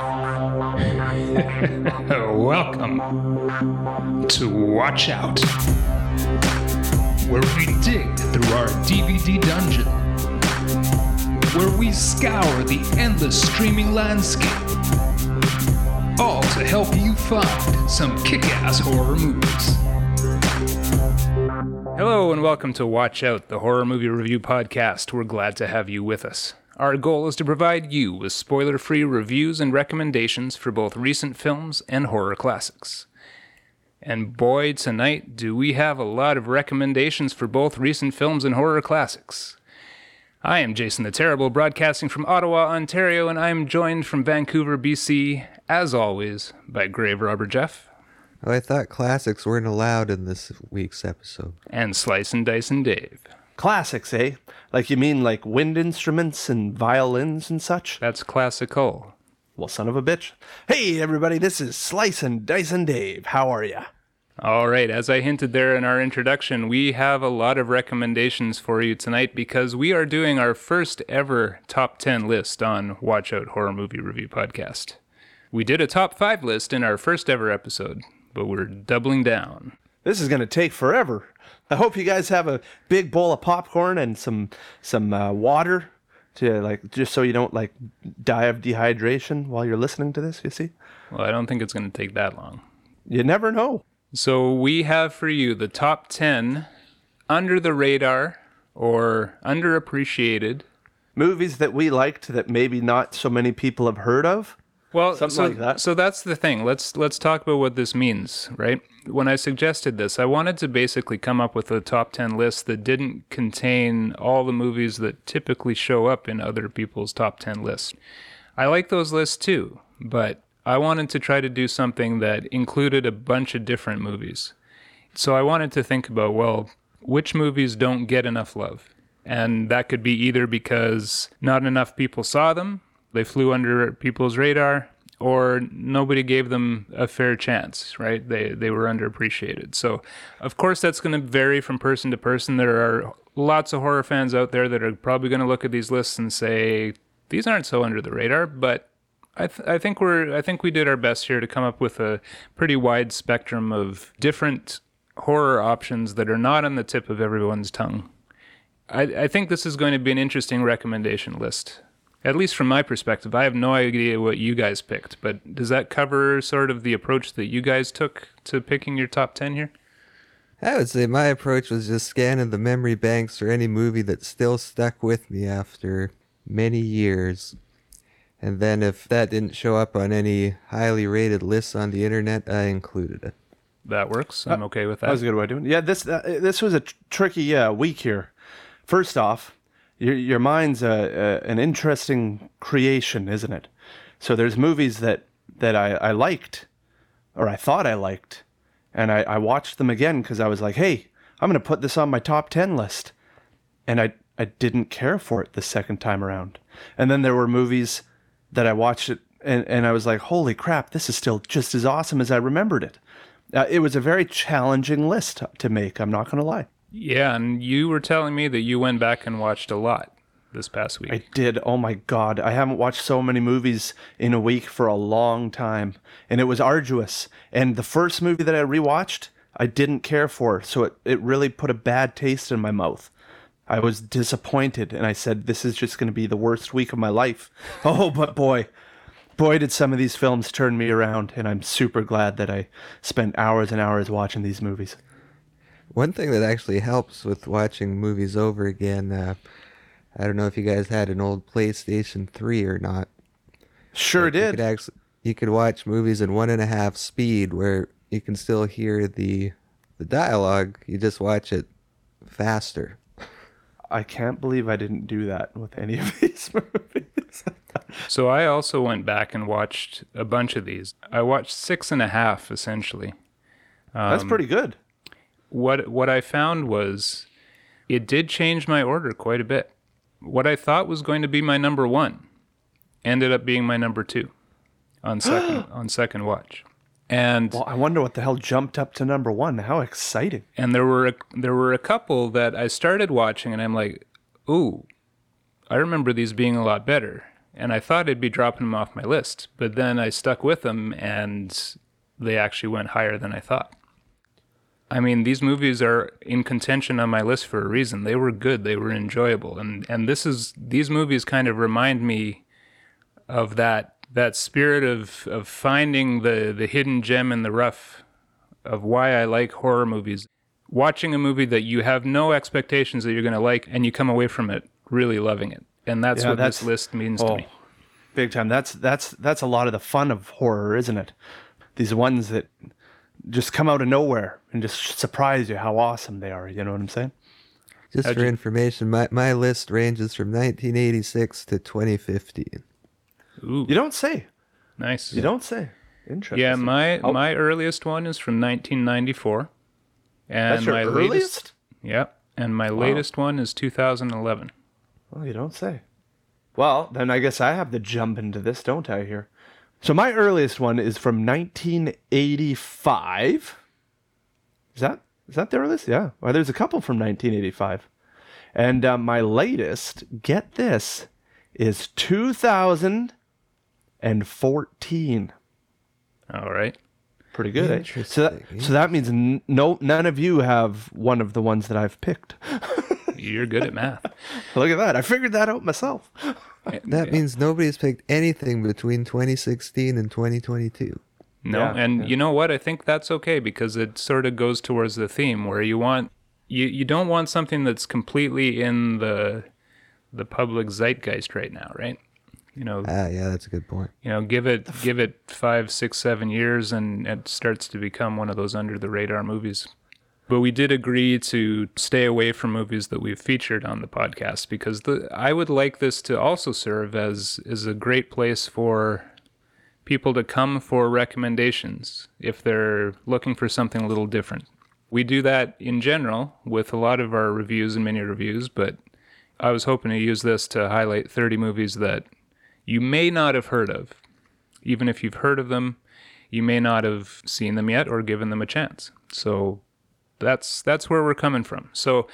Welcome to Watch Out, where we dig through our DVD dungeon, where we scour the endless streaming landscape, all to help you find some kick ass horror movies. Hello, and welcome to Watch Out, the horror movie review podcast. We're glad to have you with us. Our goal is to provide you with spoiler free reviews and recommendations for both recent films and horror classics. And boy, tonight, do we have a lot of recommendations for both recent films and horror classics. I am Jason the Terrible, broadcasting from Ottawa, Ontario, and I am joined from Vancouver, BC, as always, by Grave Robber Jeff Oh, I thought classics weren't allowed in this week's episode. and Slice and Dice and Dave. Classics, eh? Like you mean like wind instruments and violins and such? That's classical. Well, son of a bitch. Hey, everybody, this is Slice and Dice and Dave. How are ya? All right, as I hinted there in our introduction, we have a lot of recommendations for you tonight because we are doing our first ever top 10 list on Watch Out Horror Movie Review Podcast. We did a top 5 list in our first ever episode, but we're doubling down. This is gonna take forever. I hope you guys have a big bowl of popcorn and some some uh, water to like just so you don't like die of dehydration while you're listening to this. You see, Well, I don't think it's going to take that long. you never know. So we have for you the top 10 under the radar or underappreciated Movies that we liked that maybe not so many people have heard of. Well, Something so, like that. So that's the thing. Let's let's talk about what this means, right? When I suggested this, I wanted to basically come up with a top 10 list that didn't contain all the movies that typically show up in other people's top 10 lists. I like those lists too, but I wanted to try to do something that included a bunch of different movies. So I wanted to think about, well, which movies don't get enough love? And that could be either because not enough people saw them, they flew under people's radar, or nobody gave them a fair chance, right? They they were underappreciated. So, of course, that's going to vary from person to person. There are lots of horror fans out there that are probably going to look at these lists and say these aren't so under the radar, but I, th- I think we're I think we did our best here to come up with a pretty wide spectrum of different horror options that are not on the tip of everyone's tongue. I, I think this is going to be an interesting recommendation list. At least from my perspective, I have no idea what you guys picked, but does that cover sort of the approach that you guys took to picking your top 10 here? I would say my approach was just scanning the memory banks for any movie that still stuck with me after many years. And then if that didn't show up on any highly rated lists on the internet, I included it. That works. I'm okay with That That was that. a good way of doing it. Yeah, this uh, this was a tr- tricky uh, week here. First off, your your mind's a, a, an interesting creation, isn't it? So there's movies that that I, I liked, or I thought I liked, and I, I watched them again because I was like, hey, I'm gonna put this on my top ten list, and I I didn't care for it the second time around. And then there were movies that I watched it and, and I was like, holy crap, this is still just as awesome as I remembered it. Uh, it was a very challenging list to, to make. I'm not going to lie. Yeah, and you were telling me that you went back and watched a lot this past week. I did. Oh my God. I haven't watched so many movies in a week for a long time. And it was arduous. And the first movie that I rewatched, I didn't care for. So it, it really put a bad taste in my mouth. I was disappointed. And I said, this is just going to be the worst week of my life. Oh, but boy, boy, did some of these films turn me around. And I'm super glad that I spent hours and hours watching these movies. One thing that actually helps with watching movies over again, uh, I don't know if you guys had an old PlayStation 3 or not. Sure You did. could actually you could watch movies in one and a half speed where you can still hear the the dialogue. You just watch it faster. I can't believe I didn't do that with any of these movies. So I also went back and watched a bunch of these. I watched six and a half essentially. That's pretty good. What what I found was it did change my order quite a bit. What I thought was going to be my number one ended up being my number two on second on second watch. And Well, I wonder what the hell jumped up to number one. How exciting! and there were a, there were a couple that I started watching and I'm like, "Ooh, I remember these being a lot better." and I thought I'd be dropping them off my list, but then I stuck with them and they actually went higher than I thought. I mean, these movies are in contention on my list for a reason. They were good, they were enjoyable, and and this is these movies kind of remind me of that that spirit of of finding the the hidden gem in the rough of why I like horror movies. Watching a movie that you have no expectations that you're going to like and you come away from it really loving it. And that's Yeah, what that's- this list means to Oh, me. big time. That's that's that's a lot of the fun of horror, isn't it? These ones that just come out of nowhere and just surprise you how awesome they are. You know what I'm saying? Just How'd for you- information, my, my list ranges from 1986 to 2015. Ooh, You don't say. nice. You don't say. Interesting. Yeah, my Oh. my earliest one is from 1994. And That's your my earliest? latest Yeah, and my latest one is 2011. Well, you don't say. Well, then I guess I have to jump into this, don't I? Here. So my earliest one is from 1985. Is that is that the earliest? Yeah. Well, there's a couple from 1985, and uh, my latest, get this, is 2014. All right. Pretty good, eh? So that, Interesting, so that means n- no none of you have one of the ones that I've picked. You're good at math. Look at that! I figured that out myself. That means nobody's picked anything between 2016 and 2022. No, Yeah, and yeah. you know what? I think that's okay because it sort of goes towards the theme where you want you you don't want something that's completely in the the public zeitgeist right now, right? You know, Ah, yeah, that's a good point. you know, give it give it five, six, seven years, and it starts to become one of those under the radar movies. But we did agree to stay away from movies that we've featured on the podcast because the I would like this to also serve as as a great place for people to come for recommendations if they're looking for something a little different. We do that in general with a lot of our reviews and mini reviews, but I was hoping to use this to highlight 30 movies that you may not have heard of. Even if you've heard of them, you may not have seen them yet or given them a chance. So that's that's where we're coming from. So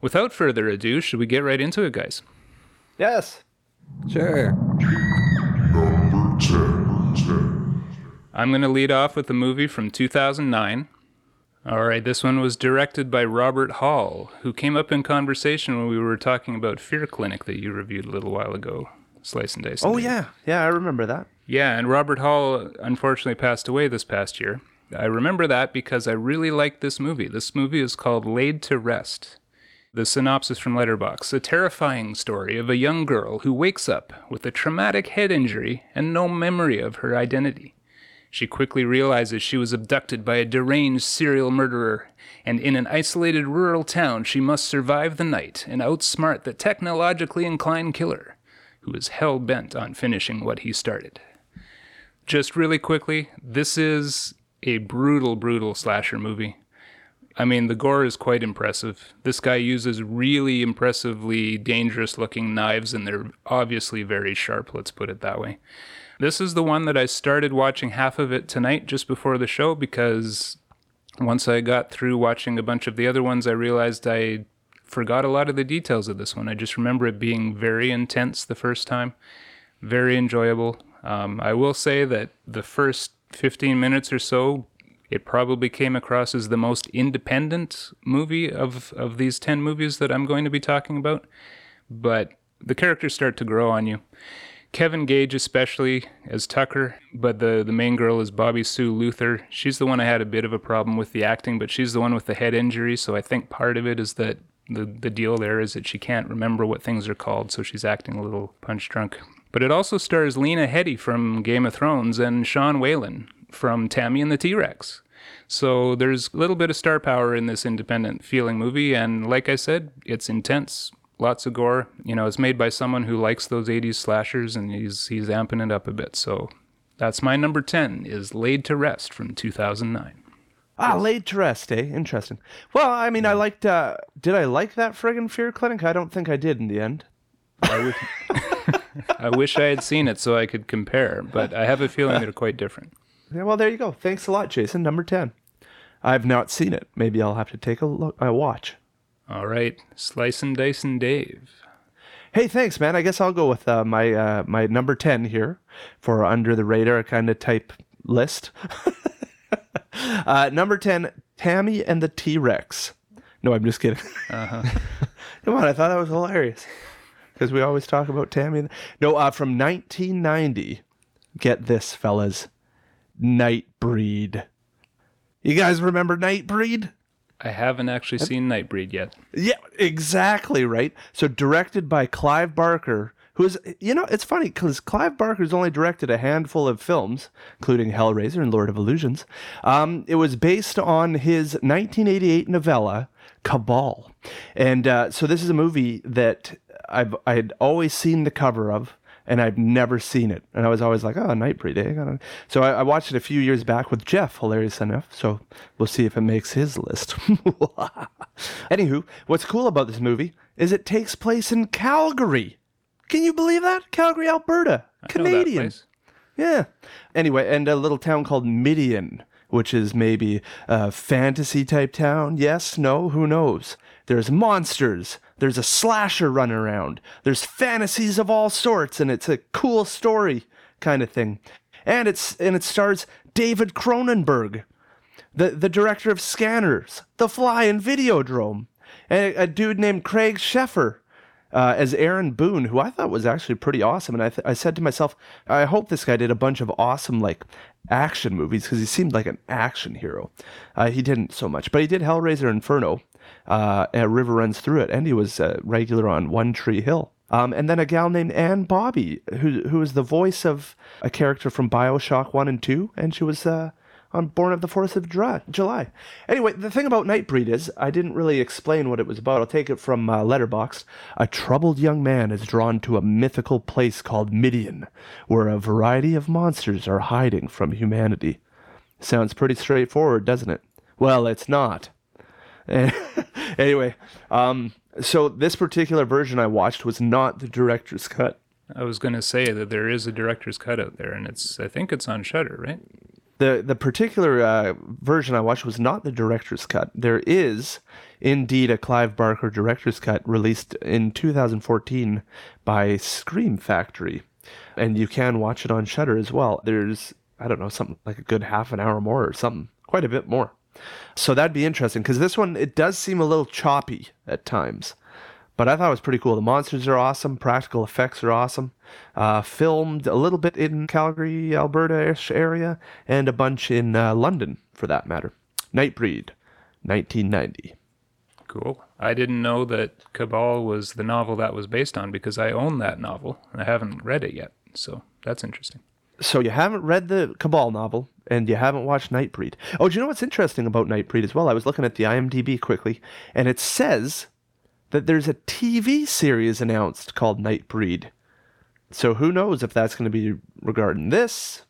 without further ado, should we get right into it, guys? Yes. Sure. Number 10. I'm going to lead off with a movie from 2009. All right, this one was directed by Robert Hall, who came up in conversation when we were talking about Fear Clinic that you reviewed a little while ago. Slice and dice. and Oh Dave. yeah, yeah, I remember that. Yeah, and Robert Hall unfortunately passed away this past year. I remember that because I really liked this movie. This movie is called Laid to Rest. The synopsis from Letterboxd a terrifying story of a young girl who wakes up with a traumatic head injury and no memory of her identity. She quickly realizes she was abducted by a deranged serial murderer, and in an isolated rural town, she must survive the night and outsmart the technologically inclined killer, who is hell bent on finishing what he started. Just really quickly, this is a brutal, brutal slasher movie. I mean, the gore is quite impressive. This guy uses really impressively dangerous looking knives, and they're obviously very sharp, let's put it that way. This is the one that I started watching half of it tonight just before the show because once I got through watching a bunch of the other ones, I realized I forgot a lot of the details of this one. I just remember it being very intense the first time, very enjoyable. Um, I will say that the first 15 minutes or so, it probably came across as the most independent movie of, of these 10 movies that I'm going to be talking about. But the characters start to grow on you. Kevin Gage, especially as Tucker, but the, the main girl is Bobbi Sue Luther. She's the one I had a bit of a problem with the acting, but she's the one with the head injury. So I think part of it is that the, the deal there is that she can't remember what things are called, so she's acting a little punch drunk. But it also stars Lena Headey from Game of Thrones and Sean Whalen from Tammy and the T Rex. So there's a little bit of star power in this independent feeling movie, and like I said, it's intense, lots of gore. You know, it's made by someone who likes those 80s slashers, and he's he's amping it up a bit. So that's my number 10 is Laid to Rest from 2009. Ah, laid to rest, eh? Interesting. Well, I mean, I liked. Uh, did I like that friggin' Fear Clinic? I don't think I did in the end. I wish, I wish I had seen it so I could compare, but I have a feeling they're quite different. Yeah, well, there you go. Thanks a lot, Jason. Number ten. I've not seen it. Maybe I'll have to take a look. A watch. All right, Slice and Dice and Dave. Hey, thanks, man. I guess I'll go with uh, my uh, my number ten here for under the radar kind of type list. uh, number ten, Tammy and the T Rex. No, I'm just kidding. Uh-huh. Come on, I thought that was hilarious because we always talk about Tammy. No, uh, from 1990. Get this, fellas, Nightbreed. You guys remember Nightbreed? I haven't actually seen Nightbreed yet. Yeah, exactly right. So directed by Clive Barker, who is you know it's funny because Clive Barker's only directed a handful of films, including Hellraiser and Lord of Illusions. Um, it was based on his 1988 novella Cabal, and uh, so this is a movie that I've I had always seen the cover of. And I've never seen it, and I was always like, "Oh, Nightbreed." Eh? So I, I watched it a few years back with Jeff, hilarious enough. So we'll see if it makes his list. Anywho, what's cool about this movie is it takes place in Calgary. Can you believe that? Calgary, Alberta. I Canadian. Yeah. Anyway, and a little town called Midian, which is maybe a fantasy type town. Yes, no, who knows? There's monsters. There's a slasher running around. There's fantasies of all sorts, and it's a cool story kind of thing. And it's and it stars David Cronenberg, the the director of Scanners, The Fly, and Videodrome, and a, a dude named Craig Sheffer uh, as Aaron Boone, who I thought was actually pretty awesome. And I, th- I said to myself, I hope this guy did a bunch of awesome like action movies because he seemed like an action hero. Uh, he didn't so much, but he did Hellraiser Inferno, uh, and River Runs Through It, and he was uh, regular on One Tree Hill. Um, and then a gal named Anne Bobby, who who was the voice of a character from Bioshock One and Two, and she was uh, on Born of the Fourth of Dra- July. Anyway, the thing about Nightbreed is I didn't really explain what it was about. I'll take it from uh, Letterboxd. A troubled young man is drawn to a mythical place called Midian, where a variety of monsters are hiding from humanity. Sounds pretty straightforward, doesn't it? Well, it's not. anyway, um, so this particular version I watched was not the director's cut. I was going to say that there is a director's cut out there, and it's I think it's on Shudder, right? the the particular uh, version I watched was not the director's cut. There is indeed a Clive Barker director's cut released in 2014 by Scream Factory, and you can watch it on Shudder as well. There's I don't know something like a good half an hour more or something, quite a bit more. So that'd be interesting because this one it does seem a little choppy at times. But I thought it was pretty cool. The monsters are awesome. Practical effects are awesome. Uh, filmed a little bit in Calgary, Alberta-ish area, and a bunch in uh, London, for that matter. Nightbreed, 1990. Cool. I didn't know that Cabal was the novel that was based on because I own that novel and I haven't read it yet. So that's interesting. So you haven't read the Cabal novel, and you haven't watched Nightbreed. Oh, do you know what's interesting about Nightbreed as well? I was looking at the IMDb quickly, and it says that there's a TV series announced called Nightbreed. So who knows if that's going to be regarding this,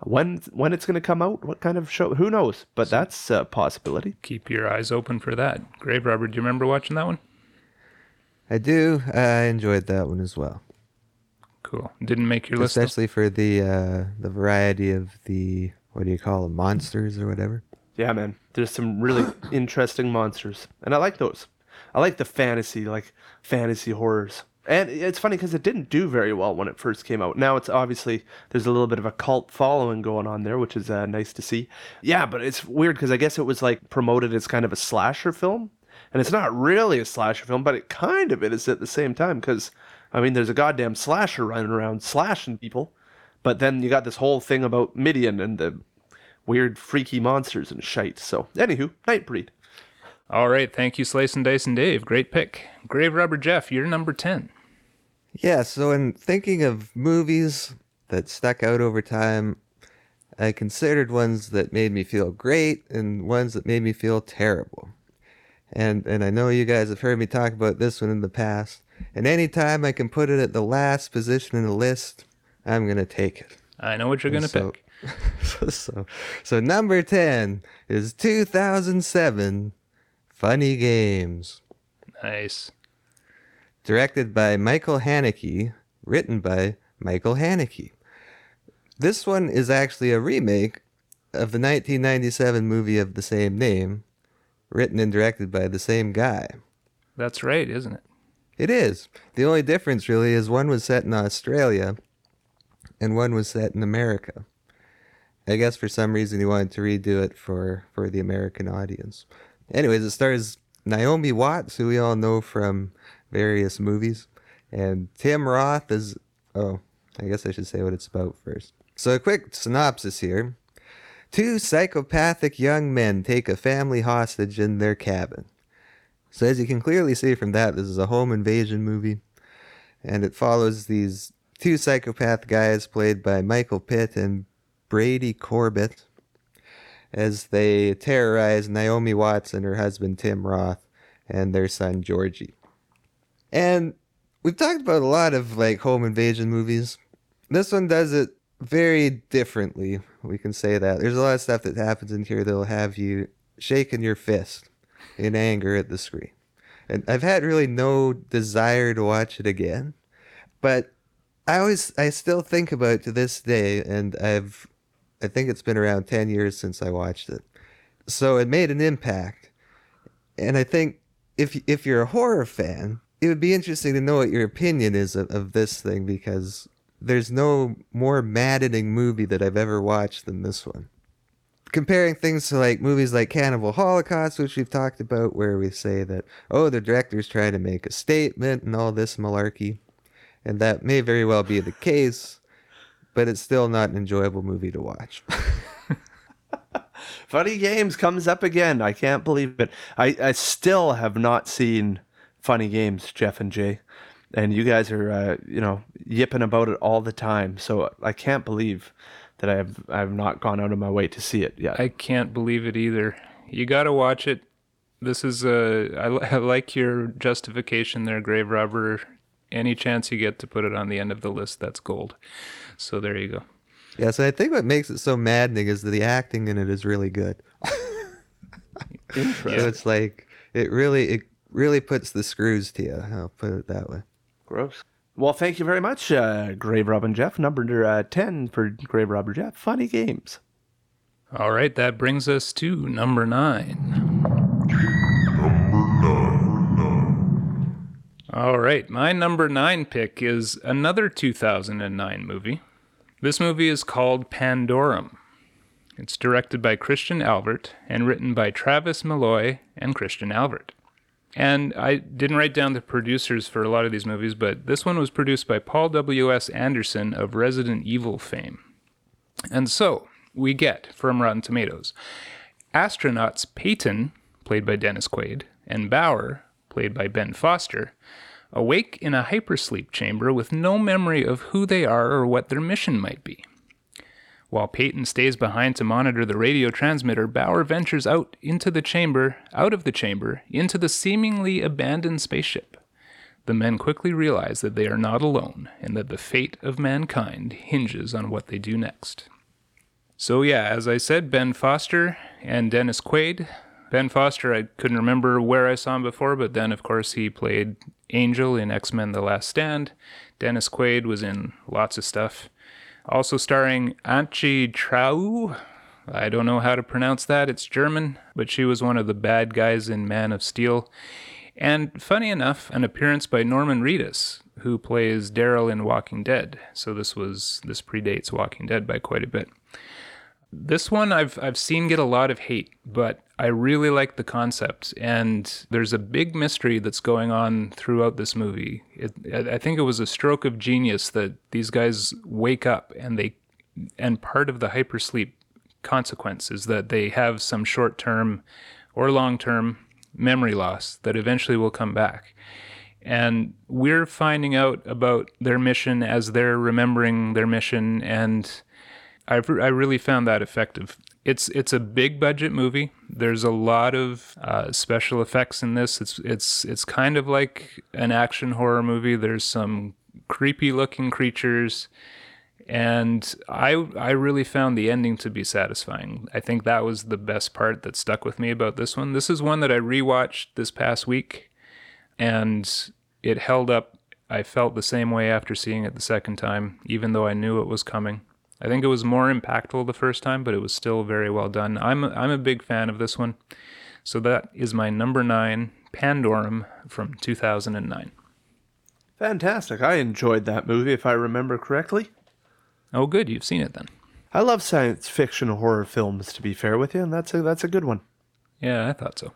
when when it's going to come out, what kind of show? Who knows? But that's a possibility. Keep your eyes open for that. Grave Robber, do you remember watching that one? I do. I enjoyed that one as well, Cool. Didn't make your list. especially for the uh, the variety of the what do you call them, monsters or whatever. Yeah, man. There's some really interesting monsters, and I like those. I like the fantasy, like fantasy horrors. And it's funny because it didn't do very well when it first came out. Now it's obviously there's a little bit of a cult following going on there, which is uh, nice to see. Yeah, but it's weird because I guess it was like promoted as kind of a slasher film, and it's not really a slasher film, but it kind of is at the same time because I mean there's a goddamn slasher running around slashing people, but then you got this whole thing about Midian and the weird freaky monsters and shite. So anywho, Nightbreed. All right. Thank you, Slice and Dice and Dave. Great pick. Grave Robber Jeff, you're number 10. Yeah, so in thinking of movies that stuck out over time, I considered ones that made me feel great and ones that made me feel terrible. And and I know you guys have heard me talk about this one in the past. And anytime I can put it at the last position in the list, I'm gonna take it. I know what you're going to So- pick. so, so so number 10 is 2007 Funny Games. Nice. directed by Michael Haneke, written by Michael Haneke. This one is actually a remake of the 1997 movie of the same name, written and directed by the same guy. That's right, isn't it? It is. The only difference really is one was set in Australia and one was set in America. I guess for some reason he wanted to redo it for, for the American audience. Anyways, it stars Naomi Watts, who we all know from various movies, and Tim Roth is. Oh, I guess I should say what it's about first. So, a quick synopsis here. Two psychopathic young men take a family hostage in their cabin. So, as you can clearly see from that, this is a home invasion movie, and it follows these two psychopath guys played by Michael Pitt and Brady Corbet as they terrorize Naomi Watts and her husband Tim Roth and their son Georgie. And we've talked about a lot of like home invasion movies. This one does it very differently. We can say that. There's a lot of stuff that happens in here that'll have you shaking your fist in anger at the screen. And I've had really no desire to watch it again. But I always I still think about to this day and I've I think it's been around 10 years since I watched it. So it made an impact. And I think if if you're a horror fan, it would be interesting to know what your opinion is of, of this thing because there's no more maddening movie that I've ever watched than this one. Comparing things to like movies like Cannibal Holocaust, which we've talked about, where we say that, oh, the director's trying to make a statement and all this malarkey. And that may very well be the case, but it's still not an enjoyable movie to watch. Funny Games comes up again. I can't believe it. I, I still have not seen Funny Games, Jeff and Jay. And you guys are, uh, you know, yipping about it all the time. So I can't believe that I have I have not gone out of my way to see it yet. I can't believe it either. You got to watch it. This is a. I, I like your justification there, Grave Robber. Any chance you get to put it on the end of the list, that's gold. So there you go. Yeah, so I think what makes it so maddening is that the acting in it is really good. So it's like it really it really puts the screws to you. I'll put it that way. Gross. Well, thank you very much, uh, Grave Robin Jeff. Number uh, 10 for Grave Robber Jeff. Funny games. All right, that brings us to number nine. All right, my number nine pick is another 2009 movie. This movie is called Pandorum. It's directed by Christian Alvart and written by Travis Milloy and Christian Alvart. And I didn't write down the producers for a lot of these movies, but this one was produced by Paul W.S. Anderson of Resident Evil fame. And so we get from Rotten Tomatoes astronauts Peyton, played by Dennis Quaid, and Bauer, played by Ben Foster, awake in a hypersleep chamber with no memory of who they are or what their mission might be. While Peyton stays behind to monitor the radio transmitter, Bauer ventures out into the chamber, out of the chamber, into the seemingly abandoned spaceship. The men quickly realize that they are not alone and that the fate of mankind hinges on what they do next. So, yeah, as I said, Ben Foster and Dennis Quaid. Ben Foster, I couldn't remember where I saw him before, but then, of course, he played Angel in X Men The Last Stand. Dennis Quaid was in lots of stuff. Also starring Antje Traue. I don't know how to pronounce that. It's German, but she was one of the bad guys in Man of Steel. And funny enough, an appearance by Norman Reedus, who plays Daryl in Walking Dead. So this was this predates Walking Dead by quite a bit. This one I've I've seen get a lot of hate, but I really like the concept, and there's a big mystery that's going on throughout this movie. It, I think it was a stroke of genius that these guys wake up and they, and part of the hypersleep consequence is that they have some short-term or long-term memory loss that eventually will come back. And we're finding out about their mission as they're remembering their mission, and I've, I really found that effective. It's it's a big budget movie. There's a lot of uh, special effects in this. It's it's it's kind of like an action horror movie. There's some creepy looking creatures, and I I really found the ending to be satisfying. I think that was the best part that stuck with me about this one. This is one that I rewatched this past week, and it held up. I felt the same way after seeing it the second time, even though I knew it was coming. I think it was more impactful the first time, but it was still very well done. I'm I'm a big fan of this one. So that is my number nine, Pandorum from 2009. Fantastic. I enjoyed that movie, if I remember correctly. Oh, good. You've seen it then. I love science fiction horror films, to be fair with you, and that's a that's a good one. Yeah, I thought so.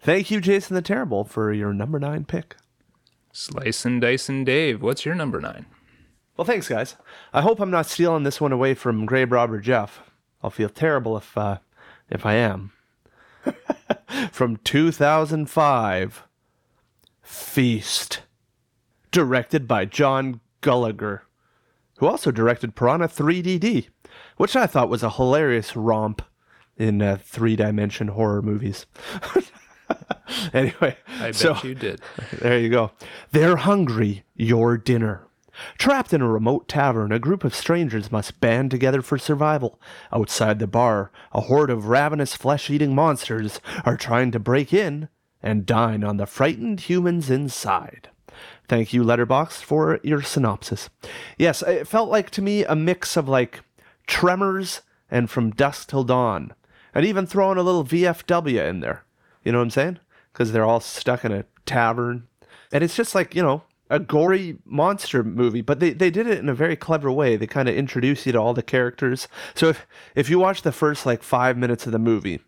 Thank you, Jason the Terrible, for your number nine pick. Slice and Dice and Dave, what's your number nine? Well, thanks, guys. I hope I'm not stealing this one away from Grave Robber Jeff. I'll feel terrible if uh, if I am. from 2005, Feast, directed by John Gulager, who also directed Piranha 3DD, which I thought was a hilarious romp in uh, three-dimension horror movies. anyway, I bet so, you did. there you go. They're hungry. Your dinner. Trapped in a remote tavern, a group of strangers must band together for survival. Outside the bar, a horde of ravenous flesh eating monsters are trying to break in and dine on the frightened humans inside. Thank you, Letterboxd, for your synopsis. Yes, it felt like to me a mix of like Tremors and From Dusk Till Dawn, and even throwing a little VFW in there. You know what I'm saying? Because they're all stuck in a tavern. And it's just like, you know, a gory monster movie, but they, they did it in a very clever way. They kind of introduce you to all the characters. So if, if you watch the first like five minutes of the movie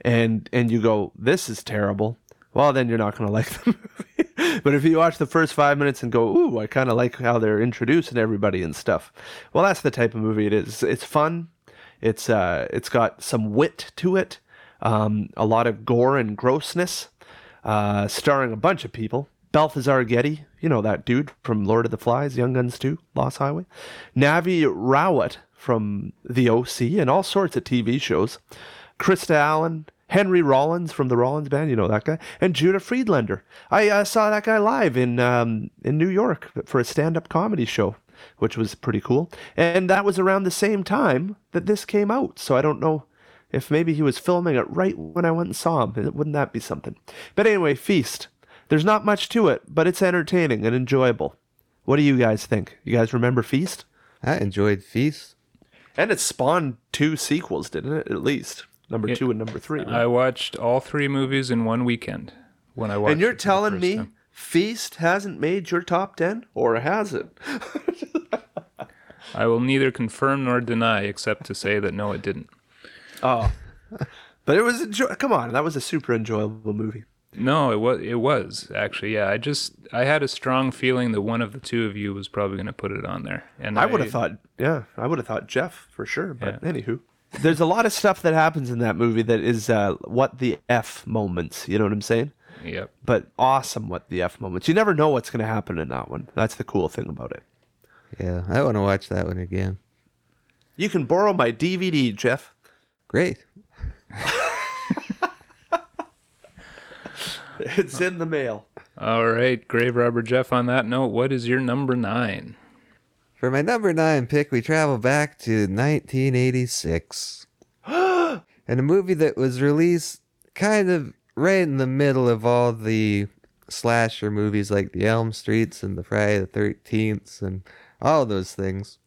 and and you go, This is terrible, well then you're not gonna like the movie. but if you watch the first five minutes and go, Ooh, I kinda like how they're introducing everybody and stuff. Well that's the type of movie it is. It's fun. It's uh it's got some wit to it, um, a lot of gore and grossness, uh, starring a bunch of people. Balthazar Getty, you know that dude from Lord of the Flies, Young Guns 2, Lost Highway. Navi Rawat from The OC and all sorts of TV shows. Krista Allen, Henry Rollins from the Rollins Band, you know that guy, and Judah Friedlander. I uh, saw that guy live in um, in New York for a stand-up comedy show, which was pretty cool. And that was around the same time that this came out, so I don't know if maybe he was filming it right when I went and saw him. Wouldn't that be something? But anyway, Feast. There's not much to it, but it's entertaining and enjoyable. What do you guys think? You guys remember Feast? I enjoyed Feast. And it spawned two sequels, didn't it? At least number It- two and number three. I watched all three movies in one weekend when I watched. and you're it for the telling me time. Feast hasn't made your top ten, or has it? I will neither confirm nor deny, except to say that no, it didn't. Oh, but it was. Enjoy- Come on, that was a super enjoyable movie. No, it was. It was actually. Yeah, I just I had a strong feeling that one of the two of you was probably going to put it on there, and I would have thought, yeah, I would have thought Jeff for sure. But Yeah. anywho, there's a lot of stuff that happens in that movie that is uh, what the f moments. You know what I'm saying? Yep. But awesome, what the f moments. You never know what's going to happen in that one. That's the cool thing about it. Yeah, I want to watch that one again. You can borrow my DVD, Jeff. Great. It's in the mail. All right, Grave Robber Jeff. On that note, what is your number nine? For my number nine pick, we travel back to 1986. and a movie that was released kind of right in the middle of all the slasher movies like the Elm Streets and the Friday the 13th and all those things.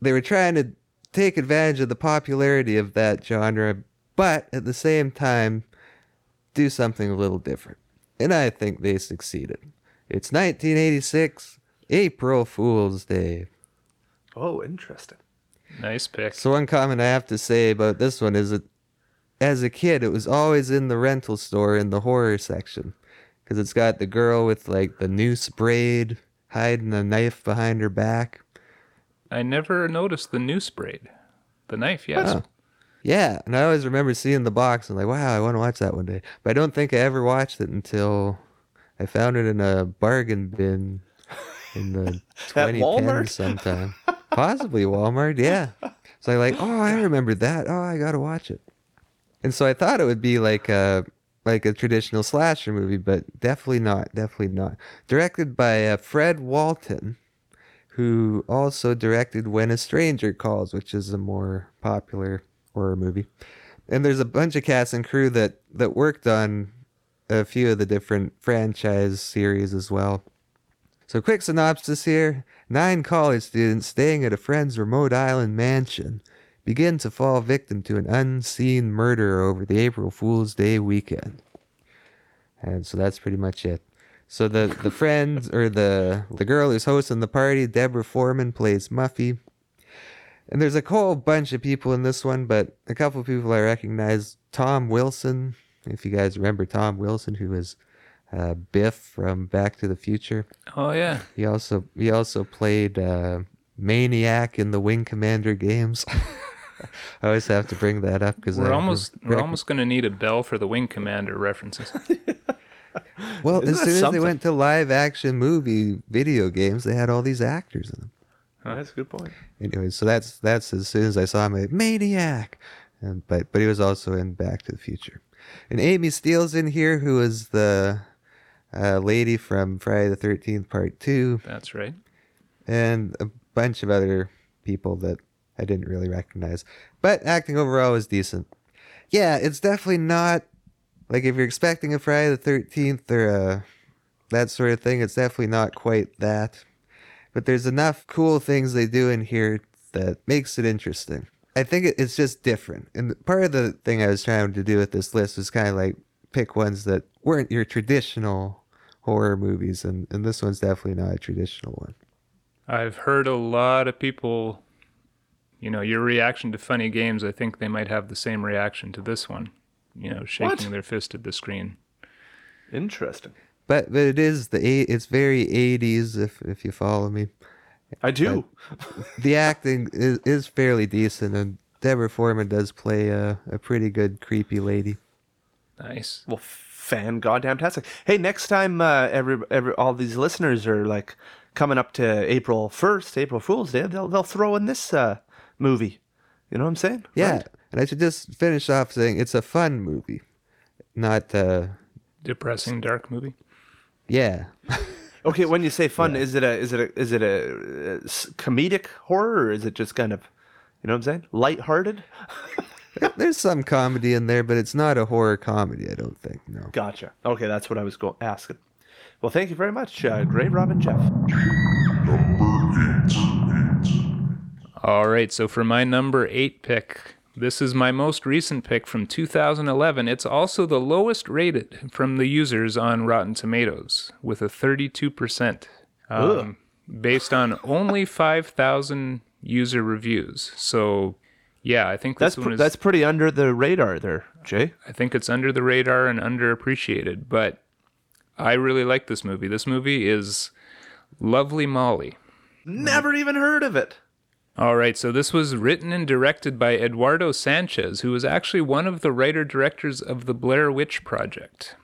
They were trying to take advantage of the popularity of that genre, but at the same time, do something a little different. And I think they succeeded. It's 1986, April Fool's Day. Oh, interesting. Nice pick. So one comment I have to say about this one is that as a kid, it was always in the rental store in the horror section because it's got the girl with like the noose braid hiding a knife behind her back. I never noticed the noose braid. The knife, yes. Oh. Yeah, and I always remember seeing the box and like, wow, I want to watch that one day. But I don't think I ever watched it until I found it in a bargain bin in the 2010 Walmart? sometime. Possibly Walmart, yeah. So I like, oh, I remember that. Oh, I gotta watch it. And so I thought it would be like a like a traditional slasher movie, but definitely not. Definitely not. Directed by uh, Fred Walton, who also directed When a Stranger Calls, which is a more popular horror movie. And there's a bunch of cast and crew that that worked on a few of the different franchise series as well. So, quick synopsis here nine college students staying at a friend's remote island mansion begin to fall victim to an unseen murder over the April Fool's Day weekend. And so that's pretty much it. So the the friend or the the girl who's hosting the party, Deborah Foreman, plays Muffy. And there's a whole bunch of people in this one, but a couple of people I recognize. Tom Wilson, if you guys remember Tom Wilson, who was uh, Biff from Back to the Future. Oh yeah. He also he also played uh, Maniac in the Wing Commander games. I always have to bring that up because We're almost we're almost going to need a bell for the Wing Commander references. well. Isn't As that soon as they went to live action movie video games, they had all these actors in them. That's a good point. Anyway, so that's that's as soon as I saw him, I Maniac, and but but he was also in Back to the Future, and Amy Steel's in here, who is the uh, lady from Friday the Thirteenth Part Two, That's right. and a bunch of other people that I didn't really recognize. But acting overall was decent. Yeah, it's definitely not like if you're expecting a Friday the Thirteenth or a that sort of thing. It's definitely not quite that. But there's enough cool things they do in here that makes it interesting. I think it's just different. And part of the thing I was trying to do with this list was kind of like pick ones that weren't your traditional horror movies, and, and this one's definitely not a traditional one. I've heard a lot of people, you know, your reaction to funny games. I think they might have the same reaction to this one. You know, shaking What? their fist at the screen. Interesting. But but it is the eight. It's very eighties if if you follow me. I do. The acting is is fairly decent, and Deborah Foreman does play a a pretty good creepy lady. Nice. Well, fan goddamn tastic. Hey, next time, uh, every every all these listeners are like coming up to April first, April Fool's Day. They'll they'll throw in this uh, movie. You know what I'm saying? Yeah, Right? and I should just finish off saying it's a fun movie, not uh Depressing dark movie. Yeah. Okay. When you say fun, is it a is it a is it a, uh, comedic horror or is it just kind of, you know what I'm saying, lighthearted? There's some comedy in there, but it's not a horror comedy. I don't think. No. Gotcha. Okay, that's what I was go- asking. Well, thank you very much, uh, Gray Robin Jeff. All right, so for my number eight pick, this is my most recent pick from 2011. It's also the lowest rated from the users on Rotten Tomatoes with a 32%, um, based on only 5,000 user reviews. So, yeah, I think this That's one pr- is. that's pretty under the radar there, Jay. I think it's under the radar and underappreciated, but I really like this movie. This movie is Lovely Molly. Never even heard of it. All right, so this was written and directed by Eduardo Sanchez, who was actually one of the writer directors of the Blair Witch Project.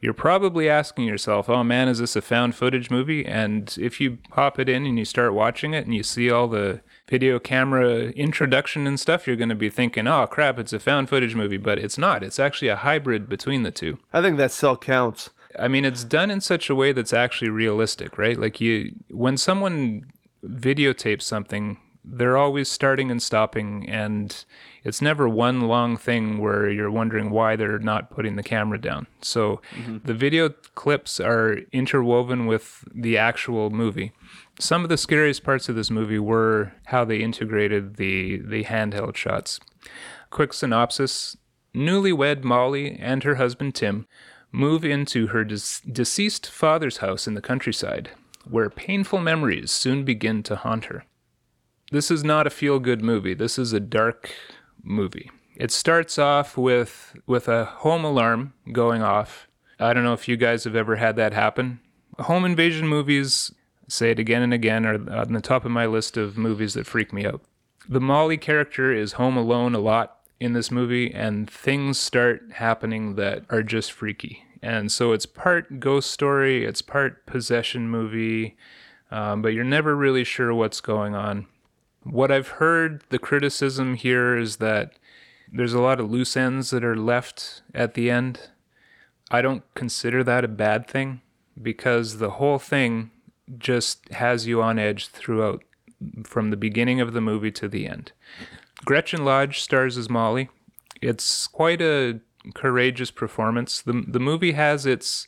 You're probably asking yourself, oh man, is this a found footage movie? And if you pop it in and you start watching it and you see all the video camera introduction and stuff, you're going to be thinking, oh crap, it's a found footage movie. But it's not. It's actually a hybrid between the two. I think that still counts. I mean, it's done in such a way that's actually realistic, right? Like you, when someone videotapes something, they're always starting and stopping, and it's never one long thing where you're wondering why they're not putting the camera down. So mm-hmm. the video clips are interwoven with the actual movie. Some of the scariest parts of this movie were how they integrated the the handheld shots. Quick synopsis Newlywed Molly and her husband Tim move into her deceased father's house in the countryside, where painful memories soon begin to haunt her. This is not a feel good movie. This is a dark movie. It starts off with with a home alarm going off. I don't know if you guys have ever had that happen. Home invasion movies, say it again and again, are on the top of my list of movies that freak me out. The Molly character is home alone a lot in this movie, and things start happening that are just freaky. And so it's part ghost story, it's part possession movie, um, but you're never really sure what's going on. What I've heard, the criticism here is that there's a lot of loose ends that are left at the end. I don't consider that a bad thing because the whole thing just has you on edge throughout from the beginning of the movie to the end. Gretchen Lodge stars as Molly. It's quite a courageous performance. The the movie has its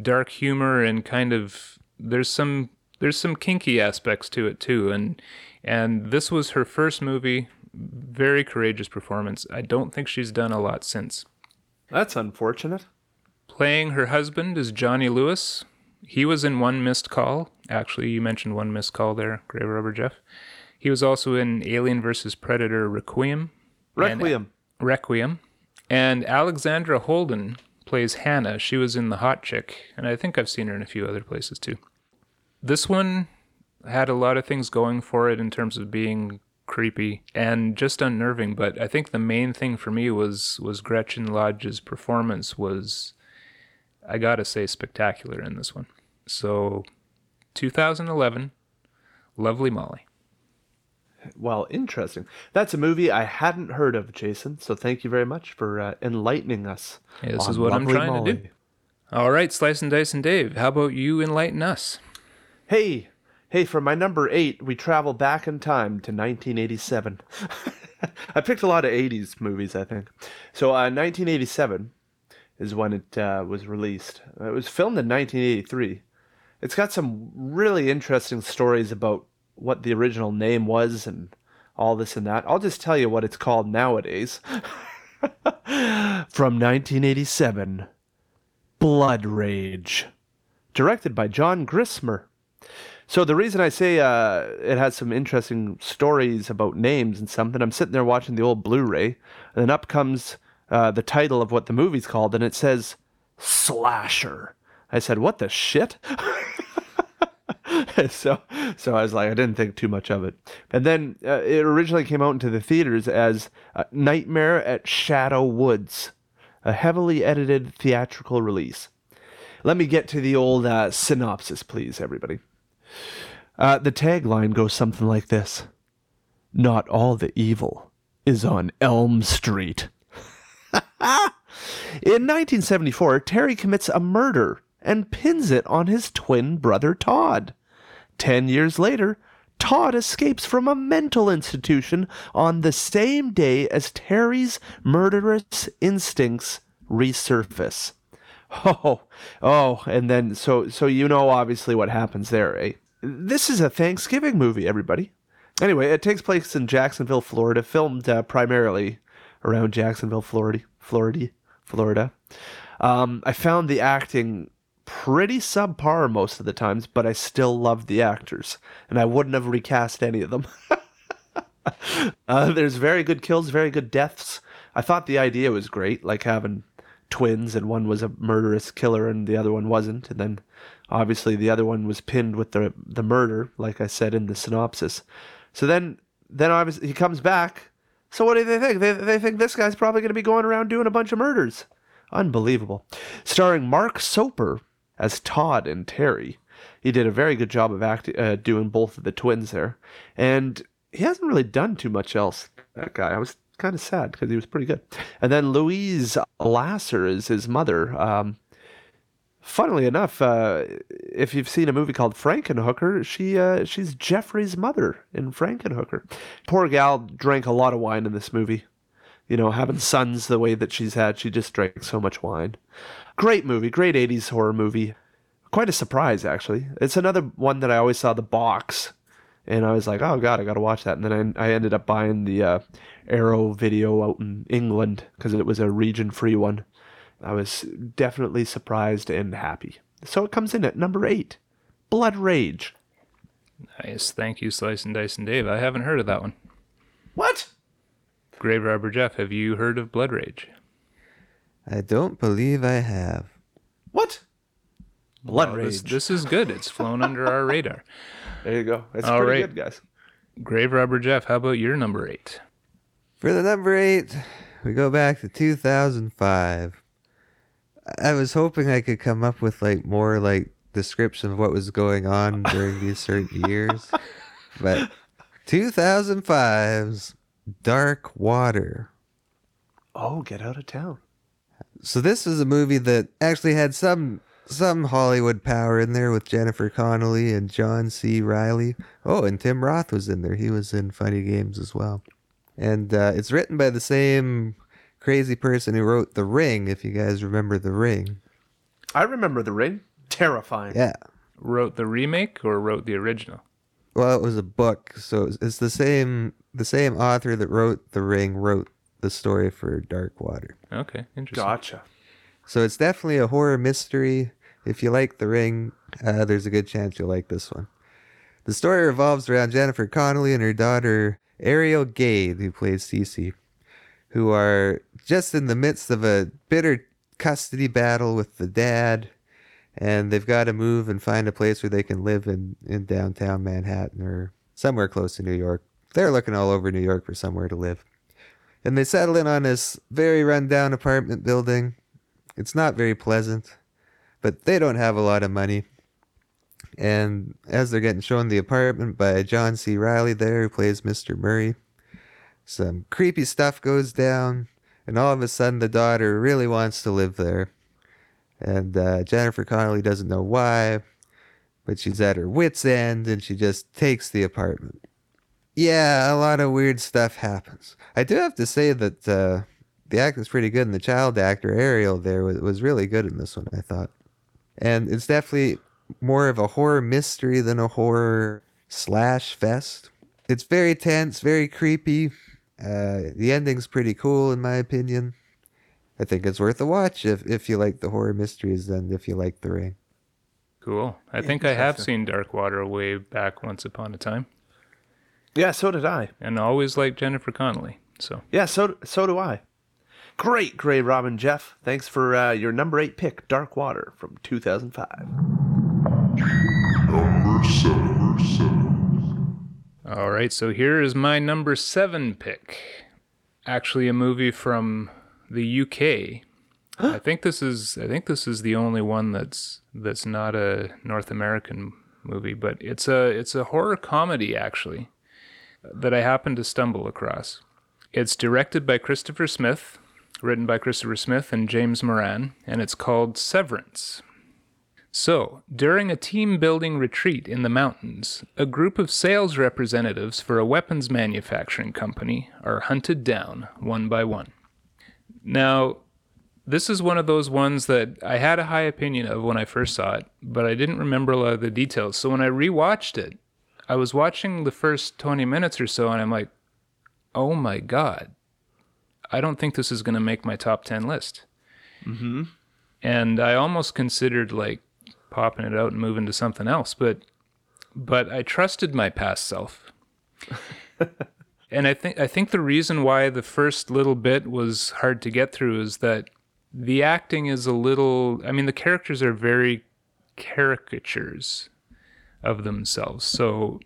dark humor and kind of there's some there's some kinky aspects to it too and and this was her first movie very courageous performance i don't think she's done a lot since That's unfortunate. playing her husband is johnny lewis He was in One Missed Call. Actually, you mentioned One Missed Call there, Grave Robber Jeff. He was also in Alien vs. Predator Requiem. and- Requiem. Requiem. And Alexandra Holden plays Hannah. She was in The Hot Chick, and I think I've seen her in a few other places too. This one had a lot of things going for it in terms of being creepy and just unnerving, but I think the main thing for me was was Gretchen Lodge's performance was I got to say spectacular in this one. So 2011 Lovely Molly. Well, interesting. That's a movie I hadn't heard of, Jason. So thank you very much for uh, enlightening us. Yeah, this is what I'm trying to do. All right, Slice and Dice and Dave, how about you enlighten us? Hey, hey, for my number eight, we travel back in time to 1987. I picked a lot of 80s movies, I think. So, uh, 1987 is when it uh, was released. It was filmed in 1983. It's got some really interesting stories about what the original name was and all this and that. I'll just tell you what it's called nowadays. From 1987 Blood Rage. Directed by John Grissmer. So the reason I say uh, it has some interesting stories about names and something, I'm sitting there watching the old Blu-ray, and then up comes uh, the title of what the movie's called, and it says Slasher. I said, "What the shit?" so, so I was like, I didn't think too much of it. And then uh, it originally came out into the theaters as uh, Nightmare at Shadow Woods, a heavily edited theatrical release. Let me get to the old uh, synopsis, please, everybody. Uh, the tagline goes something like this Not all the evil is on Elm Street. In 1974, Terry commits a murder and pins it on his twin brother Todd. Ten years later, Todd escapes from a mental institution on the same day as Terry's murderous instincts resurface. Oh, oh, and then so so you know obviously what happens there, eh? This is a Thanksgiving movie, everybody. Anyway, it takes place in Jacksonville, Florida, filmed uh, primarily around Jacksonville, Florida, Florida, Florida. Um, I found the acting pretty subpar most of the times, but I still loved the actors, and I wouldn't have recast any of them. uh, there's very good kills, very good deaths. I thought the idea was great, like having twins, and one was a murderous killer and the other one wasn't, and then obviously the other one was pinned with the the murder, like I said in the synopsis. So then, then obviously he comes back. So what do they think? They they think this guy's probably going to be going around doing a bunch of murders. Unbelievable. Starring Mark Soper as Todd and Terry. He did a very good job of acting, uh, doing both of the twins there, and he hasn't really done too much else. That guy, I was kind of sad because he was pretty good. And then Louise Lasser is his mother. Um, funnily enough, uh, if you've seen a movie called Frankenhooker, she uh, she's Jeffrey's mother in Frankenhooker. Poor gal drank a lot of wine in this movie. You know, having sons the way that she's had, she just drank so much wine. Great movie, great 80s horror movie. Quite a surprise, actually. It's another one that I always saw the box, and I was like, oh god, I gotta watch that. And then I, I ended up buying the uh, Arrow video out in England because it was a region free one. I was definitely surprised and happy. So it comes in at number eight Blood Rage. Nice. Thank you, Slice and Dice and Dave. I haven't heard of that one. What? Grave Robber Jeff, have you heard of Blood Rage? I don't believe I have. What? Blood Well, Rage. This, this is good. It's flown under our radar. There you go. It's All pretty right. good, guys. Grave Robber Jeff, how about your number eight? For the number eight, we go back to 2005. I was hoping I could come up with like more like description of what was going on during these certain years, but 2005's Dark Water. Oh, get out of town. So this is a movie that actually had some some Hollywood power in there with Jennifer Connelly and John C. Reilly. Oh, and Tim Roth was in there. He was in Funny Games as well. And uh, it's written by the same crazy person who wrote The Ring. If you guys remember The Ring, I remember the ring. Terrifying. yeah. Wrote the remake or wrote the original? Well, it was a book, so it's- it's the same the same author that wrote The Ring wrote the story for Dark Water. Okay, interesting. Gotcha. So it's definitely a horror mystery. If you like The Ring, uh, there's a good chance you'll like this one. The story revolves around Jennifer Connelly and her daughter Ariel Gade, who plays Cece, who are just in the midst of a bitter custody battle with the dad, and they've got to move and find a place where they can live in, in downtown Manhattan or somewhere close to New York. They're looking all over New York for somewhere to live. And they settle in on this very rundown apartment building. It's not very pleasant, but they don't have a lot of money. And as they're getting shown the apartment by John C. Reilly there, who plays Mr. Murray, some creepy stuff goes down, and all of a sudden the daughter really wants to live there. And uh, Jennifer Connelly doesn't know why, but she's at her wits' end and she just takes the apartment. Yeah, a lot of weird stuff happens. I do have to say that uh, the acting's pretty good, and the child actor Ariel there was, was really good in this one. I thought, and it's definitely more of a horror mystery than a horror slash fest. It's very tense, very creepy. Uh, the ending's pretty cool, in my opinion. I think it's worth a watch if, if you like the horror mysteries and if you like The Ring. Cool. I think I have seen Dark Water way back once upon a time, Yeah, so did I. and always like Jennifer Connelly. So Yeah, so so do I. Great, Grave Robber Jeff. Thanks for uh, your number eight pick, Dark Water from 2005. Number seven. All right, so here is my number seven pick. Actually, a movie from the UK. I think this is I think this is the only one that's that's not a North American movie, but it's a it's a horror comedy actually that I happened to stumble across. It's directed by Christopher Smith, written by Christopher Smith and James Moran, and it's called Severance. So, during a team building retreat in the mountains, a group of sales representatives for a weapons manufacturing company are hunted down one by one. Now, this is one of those ones that I had a high opinion of when I first saw it, but I didn't remember a lot of the details. So when I rewatched it, I was watching the first 20 minutes or so and I'm like, oh my God, I don't think this is going to make my top 10 list. Mm-hmm. And I almost considered like popping it out and moving to something else, but but I trusted my past self. and I think I think the reason why the first little bit was hard to get through is that the acting is a little I mean the characters are very caricatures of themselves. So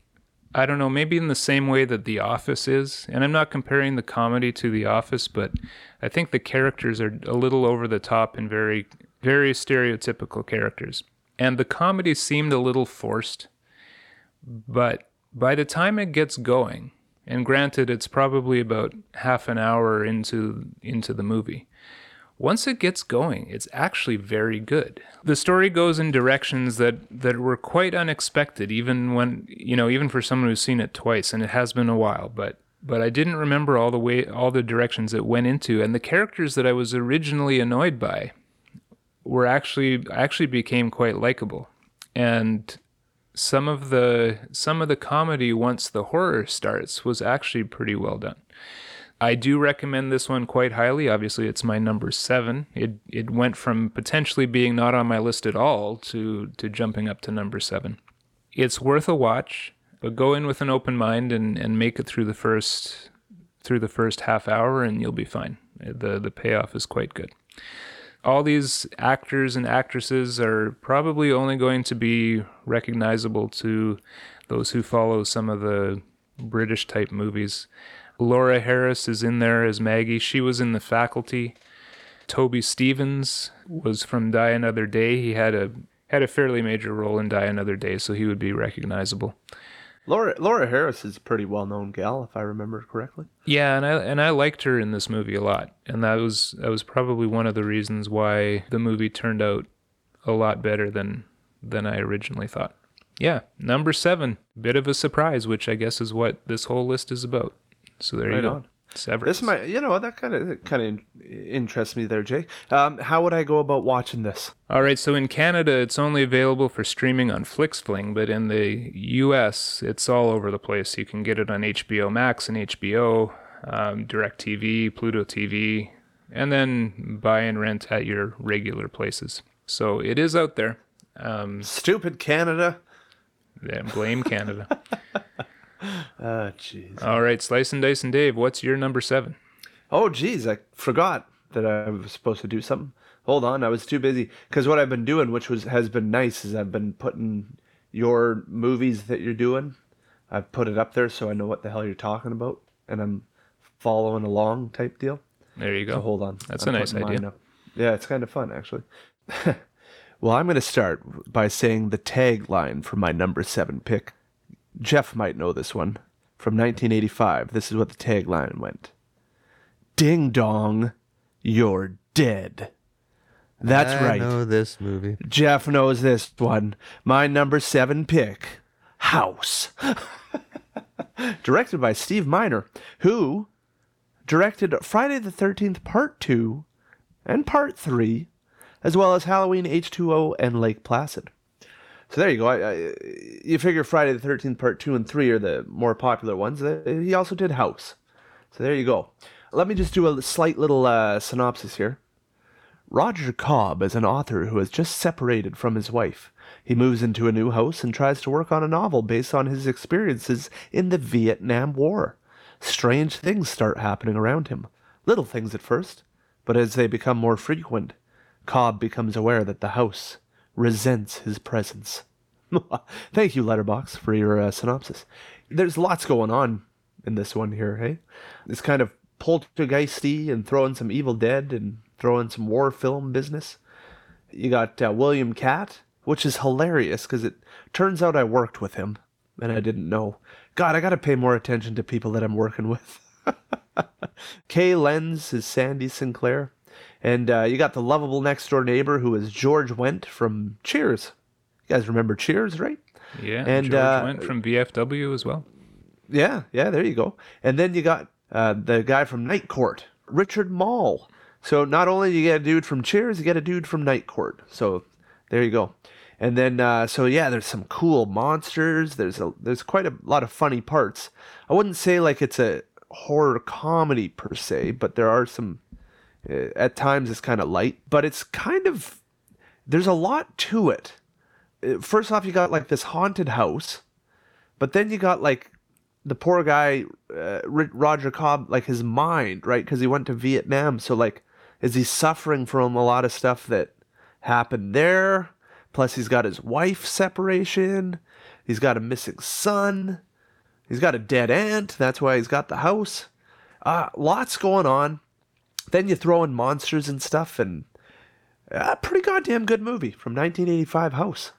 I don't know, maybe in the same way that The Office is, and I'm not comparing the comedy to The Office, but I think the characters are a little over the top and very very stereotypical characters. And the comedy seemed a little forced. But by the time it gets going, and granted it's probably about half an hour into into the movie, once it gets going, it's actually very good. The story goes in directions that that were quite unexpected, even when you know, even for someone who's seen it twice, and it has been a while. But but I didn't remember all the way all the directions it went into, and the characters that I was originally annoyed by were actually actually became quite likable, and some of the some of the comedy once the horror starts was actually pretty well done. I do recommend this one quite highly. Obviously, it's my number seven. It it went from potentially being not on my list at all to to jumping up to number seven. It's worth a watch, but go in with an open mind and, and make it through the first through the first half hour, and you'll be fine. Uh, the The payoff is quite good. All these actors and actresses are probably only going to be recognizable to those who follow some of the British type movies. Laura Harris is in there as Maggie. She was in The Faculty. Toby Stephens was from Die Another Day. He had a had a fairly major role in Die Another Day, so he would be recognizable. Laura Laura Harris is a pretty well known gal, if I remember correctly. Yeah, and I and I liked her in this movie a lot, and that was that was probably one of the reasons why the movie turned out a lot better than than I originally thought. Yeah, number seven, bit of a surprise, which I guess is what this whole list is about. So there you go. on. Severance. This might, you know, that kind of kind of interests me there, Jake. Um, how would I go about watching this? All right, so in Canada, it's only available for streaming on FlixFling, but in the U.S., it's all over the place. You can get it on HBO Max and HBO, um, DirecTV, Pluto TV, and then buy and rent at your regular places. So it is out there. Um, Stupid Canada. yeah, blame Canada. Oh, jeez. All right, Slice and Dice and Dave, what's your number seven? Oh, geez, I forgot that I was supposed to do something. Hold on, I was too busy. Because what I've been doing, which was has been nice, is I've been putting your movies that you're doing. I've put it up there so I know what the hell you're talking about, and I'm following along type deal. There you go. So hold on, That's I'm a nice idea. Yeah, it's kind of fun actually. well, I'm going to start by saying the tagline for my number seven pick. Jeff might know this one from 1985. This is what the tagline went: "Ding dong, you're dead." That's I right. I know this movie. Jeff knows this one. My number seven pick, House. directed by Steve Miner, who directed Friday the 13th Part 2 and Part 3, as well as Halloween H2O and Lake Placid. So there you go. I, I, you figure Friday the 13th Part 2 and 3 are the more popular ones. Uh, He also did House. So there you go. Let me just do a slight little uh, synopsis here. Roger Cobb is an author who has just separated from his wife. He moves into a new house and tries to work on a novel based on his experiences in the Vietnam War. Strange things start happening around him. Little things at first, but as they become more frequent, Cobb becomes aware that the house resents his presence. Thank you, Letterboxd, for your uh, synopsis. There's lots going on in this one here, hey? It's kind of poltergeisty and throwing some Evil Dead and throwing some war film business. You got uh, William Katt, which is hilarious because it turns out I worked with him and I didn't know. God, I got to pay more attention to people that I'm working with. Kay Lenz is Sandy Sinclair. And uh, you got the lovable next door neighbor who is George Wendt from Cheers. You guys remember Cheers, right? Yeah, And, George uh, Wendt from VFW as well. Yeah, yeah, there you go. And then you got uh, the guy from Night Court, Richard Moll. So not only do you get a dude from Cheers, you get a dude from Night Court. So there you go. And then uh, so yeah, there's some cool monsters. There's a there's quite a lot of funny parts. I wouldn't say like it's a horror comedy per se, but there are some. Uh, at times it's kind of light, but it's kind of there's a lot to it. Uh, First off, you got like this haunted house, but then you got like the poor guy, uh, Roger Cobb, like his mind, right? Because he went to Vietnam. So, like, is he suffering from a lot of stuff that happened there? Plus, he's got his wife separation. He's got a missing son. He's got a dead aunt. That's why he's got the house. Uh, lots going on. Then you throw in monsters and stuff, and a pretty goddamn good movie from 1985 House.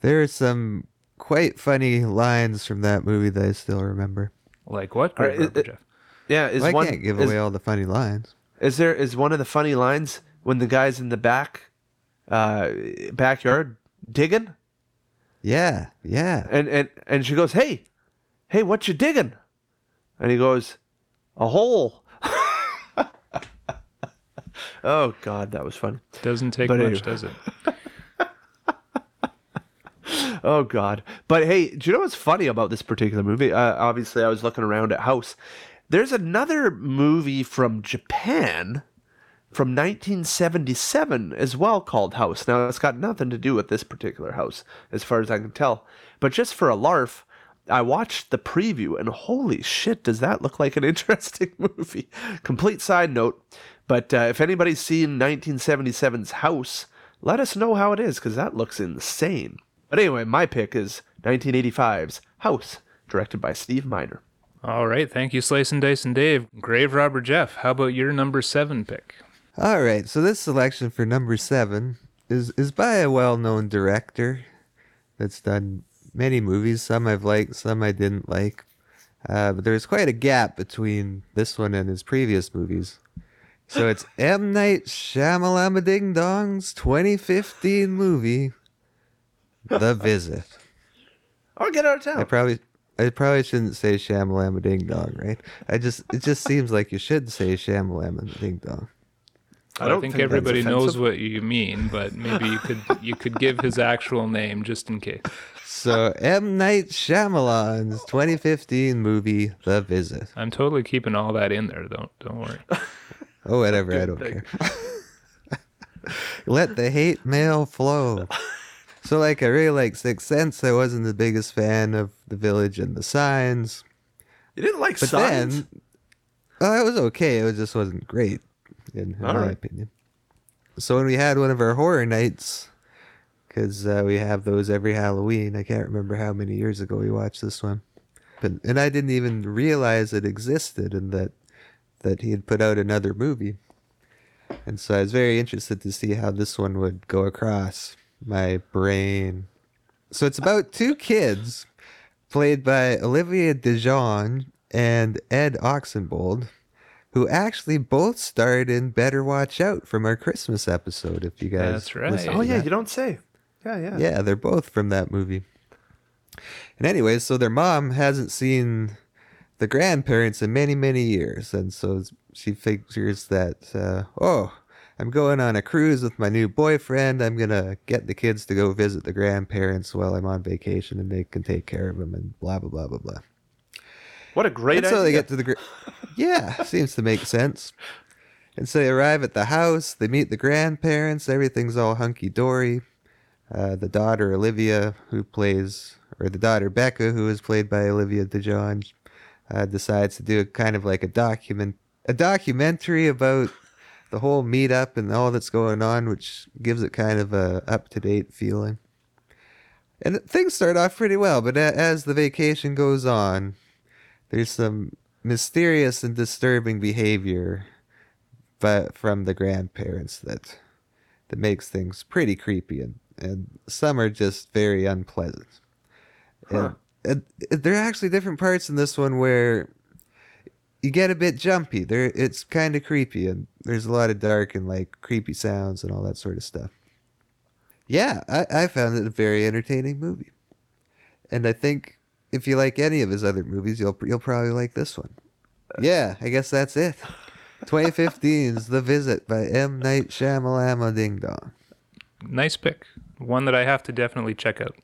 There are some quite funny lines from that movie that I still remember. Like what? Great it- Rubber it- Jeff. Yeah, is Well, I one can't give is- away all the funny lines. Is there is one of the funny lines when the guy's in the back uh backyard digging Yeah, yeah. and and and she goes, "Hey. Hey, what you digging?" And he goes, "A hole." Oh god, that was funny. Doesn't take But much, anyway. does it? Oh God! But hey, do you know what's funny about this particular movie? Uh, obviously, I was looking around at House. There's another movie from Japan from 1977 as well called House. Now, it's got nothing to do with this particular house, as far as I can tell. But just for a larf, I watched the preview, and holy shit, does that look like an interesting movie? Complete side note. But uh, if anybody's seen 1977's House, let us know how it is, because that looks insane. But anyway, my pick is 1985's House, directed by Steve Miner. All right. Thank you, Slice and Dice and Dave. Grave Robber Jeff, how about your number seven pick? All right, so this selection for number seven is is by a well-known director that's done many movies. Some I've liked, some I didn't like. Uh, but there's quite a gap between this one and his previous movies. So it's M. Night Shyamalama Ding Dong's 2015 movie, The Visit. Oh, get out of I town. probably I probably shouldn't say Shamalama Ding Dong, right? I just it just seems like you should say Shamalama Ding Dong. I I, don't think, think everybody knows what you mean, but maybe you could you could give his actual name just in case. So M Night Shyamalan's 2015 movie The Visit. I'm totally keeping all that in there. Don't don't worry. Oh, whatever. I don't care. Let the hate mail flow. So like I really like Sixth Sense. I wasn't the biggest fan of The Village and the Signs. You didn't like But Signs? then oh, it was okay. It just wasn't great in, in my right. opinion. So when we had one of our horror nights, because uh, we have those every Halloween. I can't remember how many years ago we watched this one, but and I didn't even realize it existed and that that he had put out another movie. And so I was very interested to see how this one would go across my brain. So it's about two kids played by Olivia DeJonge and Ed Oxenbould, who actually both starred in Better Watch Out from our Christmas episode. If you guys, That's right. oh yeah, that. you don't say. Yeah, yeah. Yeah, they're both from that movie. And anyways, so their mom hasn't seen the grandparents in many, many years. And so she figures that, uh, oh, I'm going on a cruise with my new boyfriend. I'm going to get the kids to go visit the grandparents while I'm on vacation and they can take care of them and blah, blah, blah, blah, blah. What a great And so they get to the. Gra- yeah, seems to make sense. And so they arrive at the house. They meet the grandparents. Everything's all hunky dory. Uh, the daughter Olivia, who plays, or the daughter Becca, who is played by Olivia DeJonge, uh, decides to do a kind of like a document, a documentary about the whole meetup and all that's going on, which gives it kind of a up to date feeling. And things start off pretty well, but a- as the vacation goes on, there's some mysterious and disturbing behavior but from the grandparents that that makes things pretty creepy and, and some are just very unpleasant Huh. and there are actually different parts in this one where you get a bit jumpy there it's kind of creepy and there's a lot of dark and like creepy sounds and all that sort of stuff yeah i, I found it a very entertaining movie and i think if you like any of his other movies, you'll you'll probably like this one. Yeah, I guess that's it. 2015's The Visit by M. Night Shyamalama Ding Dong. Nice pick. One that I have to definitely check out.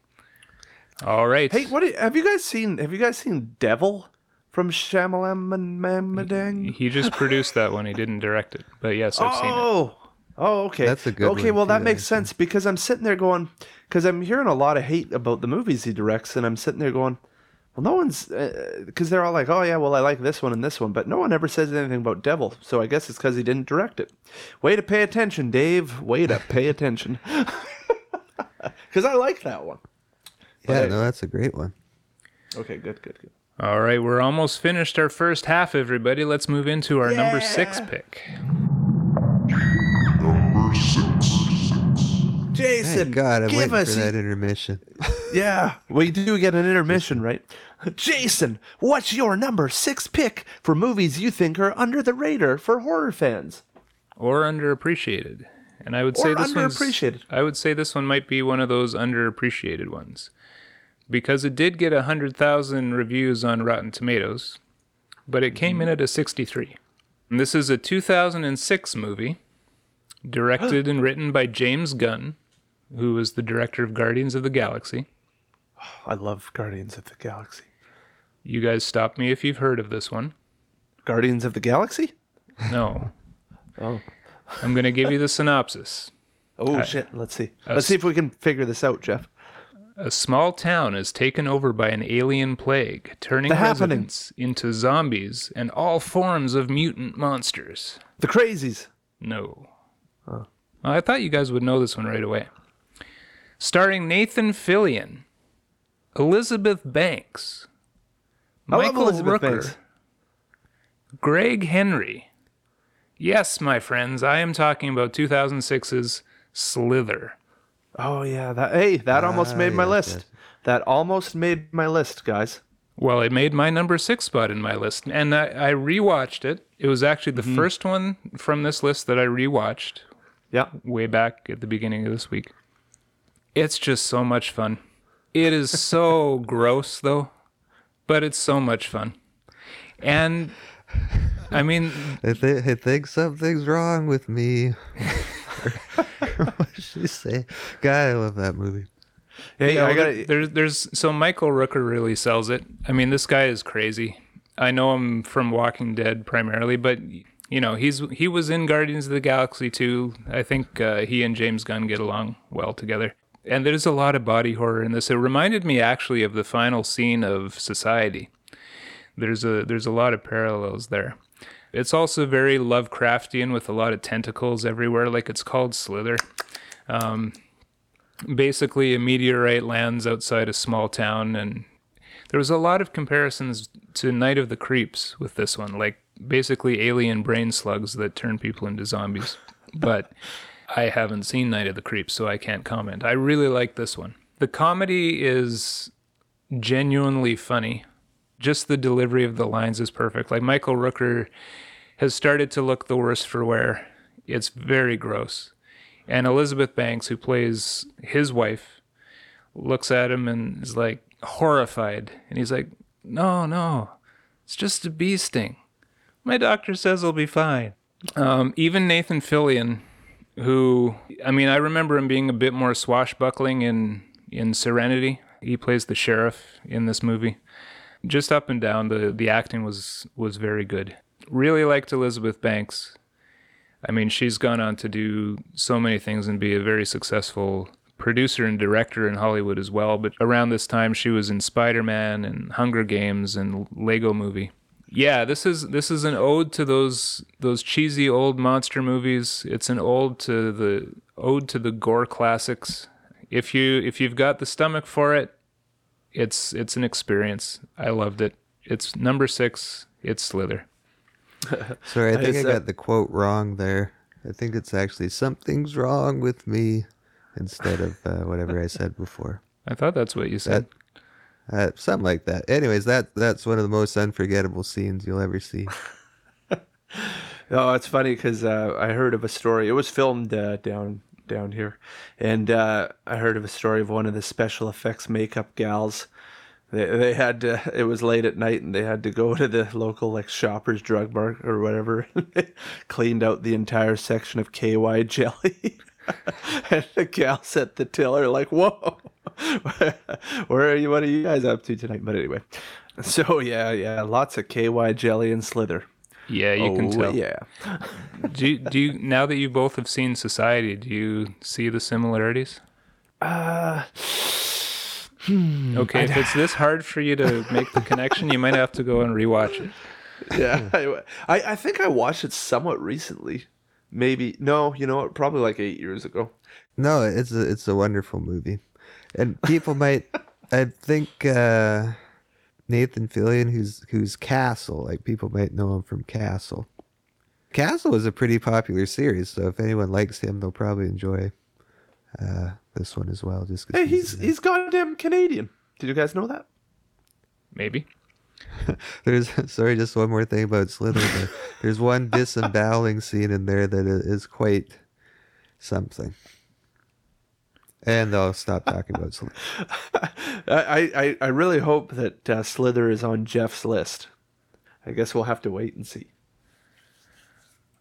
All right. Hey, what you- have you guys seen? Have you guys seen Devil from Shyamalan Mamadang? He just produced that one. He didn't direct it. But yes, I've seen it. Oh, oh, okay. That's a good Okay, well that makes actually. sense because I'm sitting there going, because I'm hearing a lot of hate about the movies he directs, and I'm sitting there going, well, no one's, uh, because they're all like, oh yeah, well I like this one and this one, but no one ever says anything about Devil, so I guess it's because he didn't direct it. Way to pay attention, Dave. Way to pay attention. Because I like that one. Yeah, Right. no, that's a great one. Okay, good, good, good. All right, we're almost finished our first half, everybody. Let's move into our number six pick. Number six. Jason, Thank God, I'm give us for that intermission. Yeah, we do get an intermission, right? Jason, what's your number six pick for movies you think are under the radar for horror fans? Or underappreciated. And I would say Or this one's underappreciated. I would say this one might be one of those underappreciated ones. Because it did get 100,000 reviews on Rotten Tomatoes, but it came in at a 63. And this is a 2006 movie directed and written by James Gunn, who was the director of Guardians of the Galaxy. I love Guardians of the Galaxy. You guys stop me if you've heard of this one. Guardians of the Galaxy? No. Oh. I'm going to give you the synopsis. Oh shit! Let's see. Uh, Let's see if we can figure this out, Jeff. A small town is taken over by an alien plague, turning The Happening. residents into zombies and all forms of mutant monsters. The Crazies. No. Well, I thought you guys would know this one right away. Starring Nathan Fillion, Elizabeth Banks, I Michael Rooker, Banks. Greg Henry. Yes, my friends, I am talking about 2006's Slither. Oh yeah, that hey, that almost Ah, made my yes, list. yes. That almost made my list, guys. Well, it made my number six spot in my list, and I, I rewatched it. It was actually the first one from this list that I rewatched Yeah. way back at the beginning of this week. It's just so much fun. It is so gross, though, but it's so much fun. And I mean, I, th- I think something's wrong with me. what did she say? God, I love that movie. Hey, Yeah, I got there- there's there's so Michael Rooker really sells it. I mean, this guy is crazy. I know him from Walking Dead primarily, but you know he's he was in Guardians of the Galaxy too. I think uh, he and James Gunn get along well together. And there's a lot of body horror in this. It reminded me actually of the final scene of Society. There's a there's a lot of parallels there. It's also very Lovecraftian with a lot of tentacles everywhere, like it's called Slither. Um, basically, a meteorite lands outside a small town, and there was a lot of comparisons to Night of the Creeps with this one, like basically alien brain slugs that turn people into zombies. but I haven't seen Night of the Creeps, so I can't comment. I really like this one. The comedy is genuinely funny. Just the delivery of the lines is perfect. Like Michael Rooker has started to look the worse for wear. It's very gross. And Elizabeth Banks, who plays his wife, looks at him and is like horrified. And he's like, No, no, it's just a bee sting. My doctor says I'll be fine. Um, even Nathan Fillion, who, I mean, I remember him being a bit more swashbuckling in, in Serenity. He plays the sheriff in this movie. Just up and down, the, the acting was, was very good. Really liked Elizabeth Banks. I mean, she's gone on to do so many things and be a very successful producer and director in Hollywood as well. But around this time, she was in Spider Man and Hunger Games and Lego Movie. Yeah, this is this is an ode to those those cheesy old monster movies. It's an ode to the ode to the gore classics. If you if you've got the stomach for it, it's it's an experience. I loved it. It's number six. It's Slither. Sorry, I think I uh, got the quote wrong there. I think it's actually something's wrong with me instead of uh, whatever I said before. I thought that's what you said. Uh, something like that. Anyways, that that's one of the most unforgettable scenes you'll ever see. Oh, it's funny because uh, I heard of a story. It was filmed uh, down down here, and uh, I heard of a story of one of the special effects makeup gals. They they had to, it was late at night, and they had to go to the local like Shoppers Drug Mart or whatever. Cleaned out the entire section of KY jelly. and the gals at the tiller like, "Whoa, where are you? What are you guys up to tonight?" But anyway, so yeah, yeah, lots of KY jelly and slither. Yeah, you can Oh, tell. Yeah. Do you, do you now that you both have seen Society, do you see the similarities? Uh, Okay, if it's this hard for you to make the connection, you might have to go and rewatch it. yeah. I, I I think I watched it somewhat recently. Maybe no, you know what? Probably like eight years ago. No, it's a it's a wonderful movie, and people might. I think uh, Nathan Fillion, who's who's Castle, like people might know him from Castle. Castle is a pretty popular series, so if anyone likes him, they'll probably enjoy uh, this one as well. Just 'cause Hey, he's he's goddamn Canadian. Did you guys know that? Maybe. There's sorry, just one more thing about Slither. There's one disemboweling scene in there that is quite something. And I'll stop talking about Slither. I, I I really hope that uh, Slither is on Jeff's list. I guess we'll have to wait and see.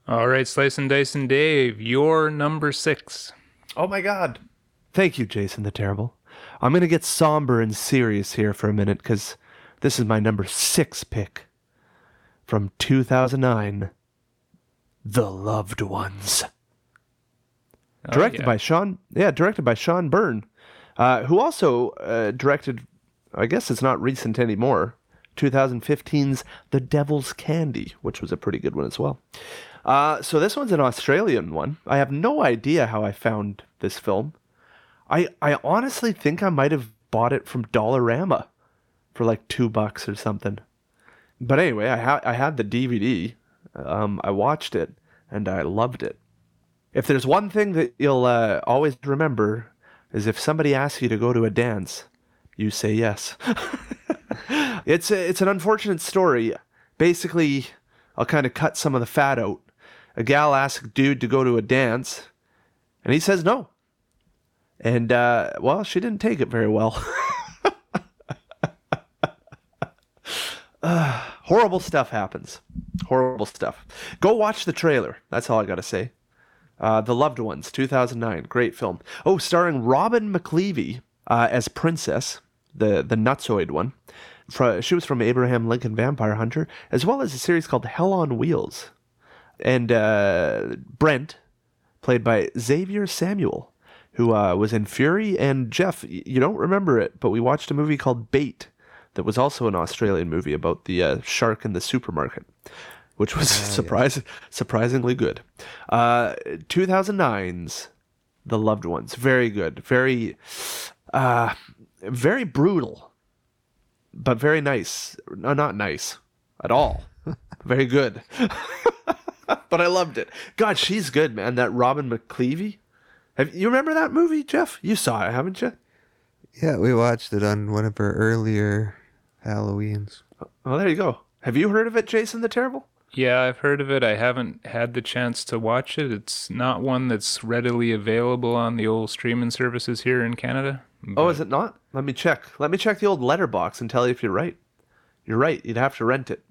All right, Slice and Dice and Dave, your number six. Oh my god. Thank you, Jason the Terrible. I'm going to get somber and serious here for a minute because this is my number six pick from 2009 The Loved Ones. Oh, directed yeah. by Sean, yeah, directed by Sean Byrne, uh, who also uh, directed, I guess it's not recent anymore, 2015's The Devil's Candy, which was a pretty good one as well. Uh, so this one's an Australian one. I have no idea how I found this film. I I honestly think I might have bought it from Dollarama for like two bucks or something. But anyway, I had I had the DVD. Um, I watched it and I loved it. If there's one thing that you'll uh, always remember is if somebody asks you to go to a dance, you say yes. it's a, it's an unfortunate story. Basically, I'll kind of cut some of the fat out. A gal asks a dude to go to a dance, and he says no. And uh, well, she didn't take it very well. Uh, horrible stuff happens. Horrible stuff. Go watch the trailer. That's all I gotta say. Uh, the Loved Ones, 2009, great film. Oh, starring Robin McLeavy uh, as Princess, the the Nutsoid one. She was from Abraham Lincoln Vampire Hunter, as well as a series called Hell on Wheels. And uh, Brent, played by Xavier Samuel, who uh, was in Fury. And Jeff, you don't remember it, but we watched a movie called Bait that was also an Australian movie about the uh, shark in the supermarket, which was surprise- surprisingly good. Uh, 2009's The Loved Ones, very good, very, uh, very brutal, but very nice. No, not nice at all. very good. but I loved it. God, she's good, man. That Robin McLeavy. Have you remember that movie, Jeff? You saw it, haven't you? Yeah, we watched it on one of our earlier Halloweens. Oh, there you go. Have you heard of it, Jason the Terrible? Yeah, I've heard of it. I haven't had the chance to watch it. It's not one that's readily available on the old streaming services here in Canada. Oh, is it not? Let me check. Let me check the old Letterboxd and tell you if you're right. You're right. You'd have to rent it.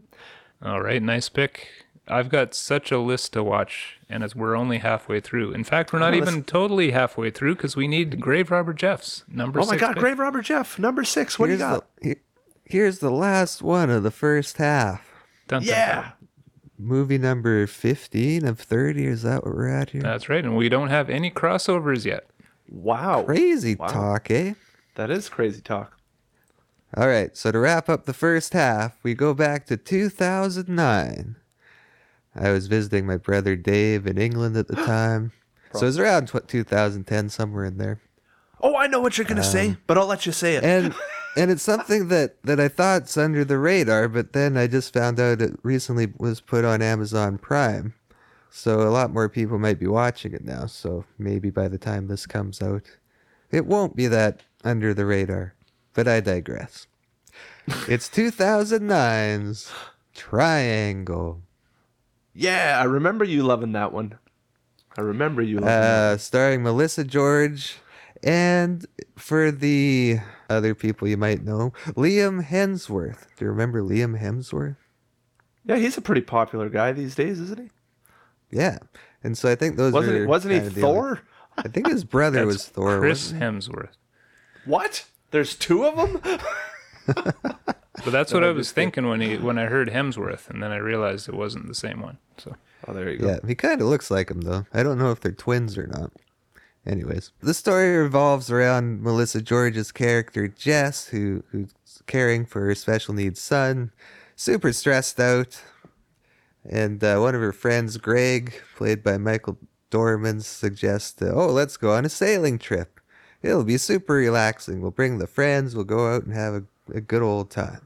All right, nice pick. I've got such a list to watch, and as we're only halfway through. In fact, we're not Oh, even totally halfway through because we need Grave Robber Jeff's number. Oh my six God, pick. Grave Robber Jeff, number six. What do you got? The, here- here's the last one of the first half. Dun, dun, Yeah. dun. Movie number 15 of 30. Is that what we're at here? That's right, and we don't have any crossovers yet. Wow. Crazy Wow. talk, eh? That is crazy talk. All right, so to wrap up the first half, we go back to 2009. I was visiting my brother Dave in England at the time. so it was around tw 2010, somewhere in there. Oh, I know what you're gonna say, um, but I'll let you say it. And and it's something that, that I thought's under the radar, but then I just found out it recently was put on Amazon Prime. So a lot more people might be watching it now. So maybe by the time this comes out, it won't be that under the radar. But I digress. It's 2009's Triangle. Yeah, I remember you loving that one. I remember you loving that. Uh, starring Melissa George and for the other people you might know, Liam Hemsworth. Do you remember Liam Hemsworth? Yeah, he's a pretty popular guy these days, isn't he? Yeah. And so I think those Wasn't he, are wasn't he kinda Thor? I think his brother was Thor. Chris wasn't Hemsworth. What? There's two of them? But that's what I was thinking when he when I heard Hemsworth, and then I realized it wasn't the same one. So Oh, there you he? go. Yeah, he kind of looks like him though. I don't know if they're twins or not. Anyways, the story revolves around Melissa George's character Jess, who who's caring for her special needs son, super stressed out, and uh, one of her friends, Greg, played by Michael Dorman, suggests, uh, "Oh, let's go on a sailing trip. It'll be super relaxing. We'll bring the friends. We'll go out and have a, a good old time."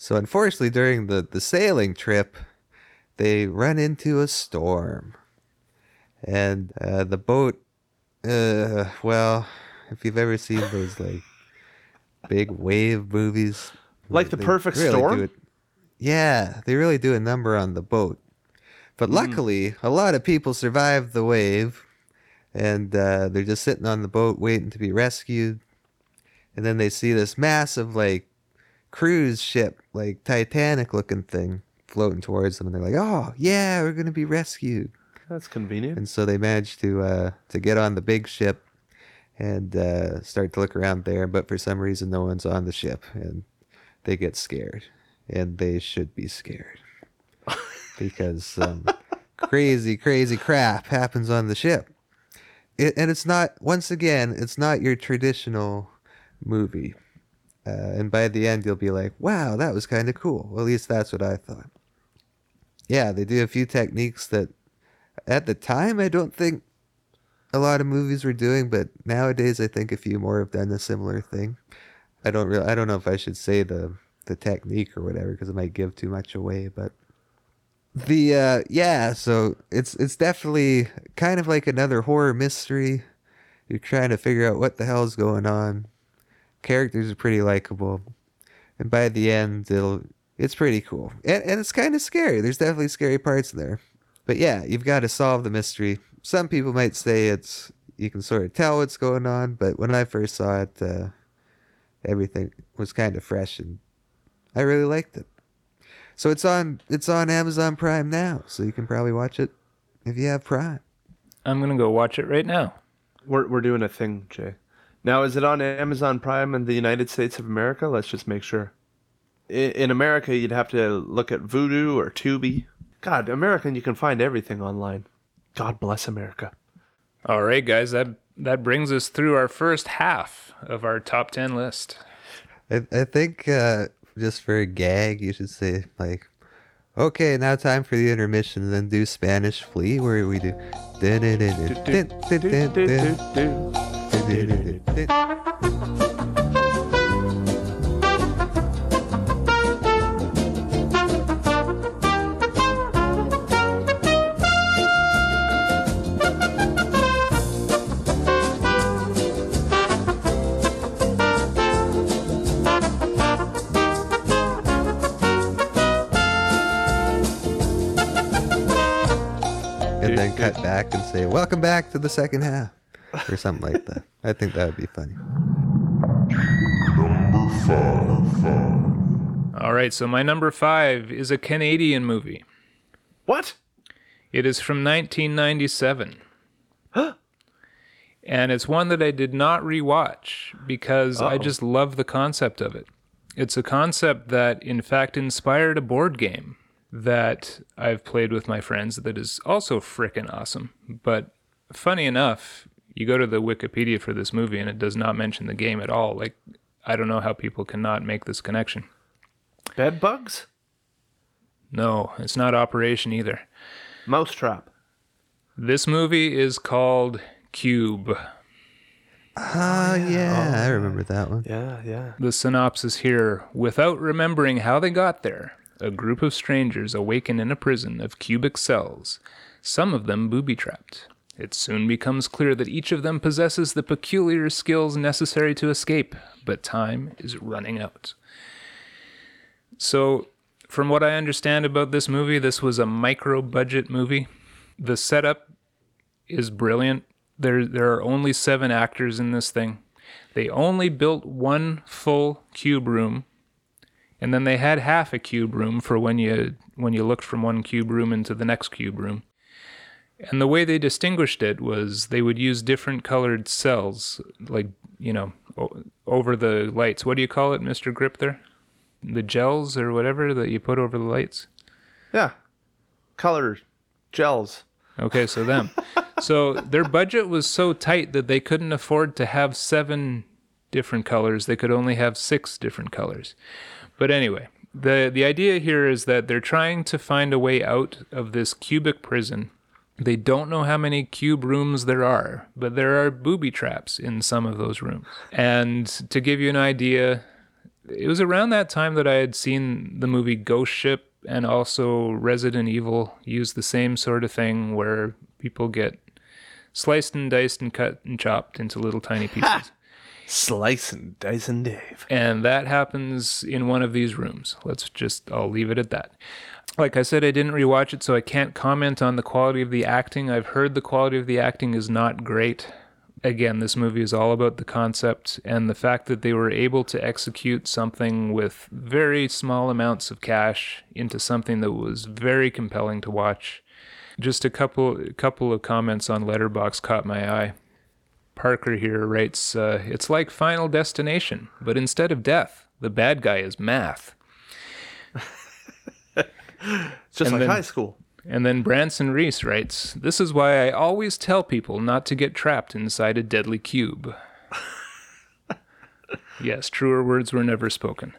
So, unfortunately, during the the sailing trip, they run into a storm, and uh, the boat. Uh, well, if you've ever seen those like big wave movies, Like The Perfect really Storm? yeah, they really do a number on the boat. But luckily, a lot of people survived the wave, and uh, they're just sitting on the boat waiting to be rescued. And then they see this massive, like, cruise ship, like Titanic looking thing floating towards them, and they're like, "Oh, yeah, we're gonna be rescued." That's convenient. And so they manage to uh, to get on the big ship and uh, start to look around there. But for some reason, no one's on the ship, and they get scared, and they should be scared because some crazy, crazy crap happens on the ship. It, and it's not once again, it's not your traditional movie. Uh, and by the end, you'll be like, "Wow, that was kind of cool." Well, at least that's what I thought. Yeah, they do a few techniques that at the time I don't think a lot of movies were doing, but nowadays I think a few more have done a similar thing. I don't really, I don't know if I should say the the technique or whatever because it might give too much away, but the uh yeah, so it's it's definitely kind of like another horror mystery. You're trying to figure out what the hell's going on. Characters are pretty likable. And by the end it'll it's pretty cool. And and it's kind of scary. There's definitely scary parts in there. But yeah, you've got to solve the mystery. Some people might say it's you can sort of tell what's going on, but when I first saw it, uh, everything was kind of fresh, and I really liked it. So it's on it's on Amazon Prime now, so you can probably watch it if you have Prime. I'm gonna go watch it right now. We're we're doing a thing, Jay. Now, is it on Amazon Prime in the United States of America? Let's just make sure. In, in America, you'd have to look at Vudu or Tubi. God, American, you can find everything online. God bless America. All right, guys, that that brings us through our first half of our top 10 list. I, I think uh, just for a gag, you should say like, okay, now time for the intermission, and then do Spanish Flea, where we do. And then cut back and say, Welcome back to the second half or something like that. I think that would be funny. Number five. five. All right, so my number five is a Canadian movie. What? It is from 1997. Huh? and it's one that I did not rewatch because I Uh-oh. just love the concept of it. It's a concept that, in fact, inspired a board game that I've played with my friends that is also frickin' awesome. But funny enough, you go to the Wikipedia for this movie and it does not mention the game at all. Like, I don't know how people cannot make this connection. Bed bugs? No, it's not Operation either. Mousetrap. This movie is called Cube. Ah, yeah, I remember that one. Yeah, yeah. The synopsis here without remembering how they got there, a group of strangers awaken in a prison of cubic cells, some of them booby trapped. It soon becomes clear that each of them possesses the peculiar skills necessary to escape, but time is running out. So, from what I understand about this movie, this was a micro budget movie. The setup is brilliant. There, there are only seven actors in this thing. They only built one full cube room, and then they had half a cube room for when you when you looked from one cube room into the next cube room. And the way they distinguished it was they would use different colored cells, like you know, o- over the lights. What do you call it, Mister Grip? There, the gels or whatever that you put over the lights. Yeah. Color gels. Okay, so them. so their budget was so tight that they couldn't afford to have seven different colors. They could only have six different colors. But anyway, the the idea here is that they're trying to find a way out of this cubic prison. They don't know how many cube rooms there are, but there are booby traps in some of those rooms. And to give you an idea, it was around that time that I had seen the movie Ghost Ship and also Resident Evil use the same sort of thing where people get sliced and diced and cut and chopped into little tiny pieces. Slice and dice and Dave. and that happens in one of these rooms. Let's just, I'll leave it at that. Like I said, I didn't rewatch it, so I can't comment on the quality of the acting. I've heard the quality of the acting is not great. Again, this movie is all about the concept and the fact that they were able to execute something with very small amounts of cash into something that was very compelling to watch. Just a couple a couple of comments on Letterboxd caught my eye. Parker here writes, uh, "It's like Final Destination, but instead of death, the bad guy is math." It's just And like then- high school. And then Branson Reese writes, This is why I always tell people not to get trapped inside a deadly cube. yes, truer words were never spoken.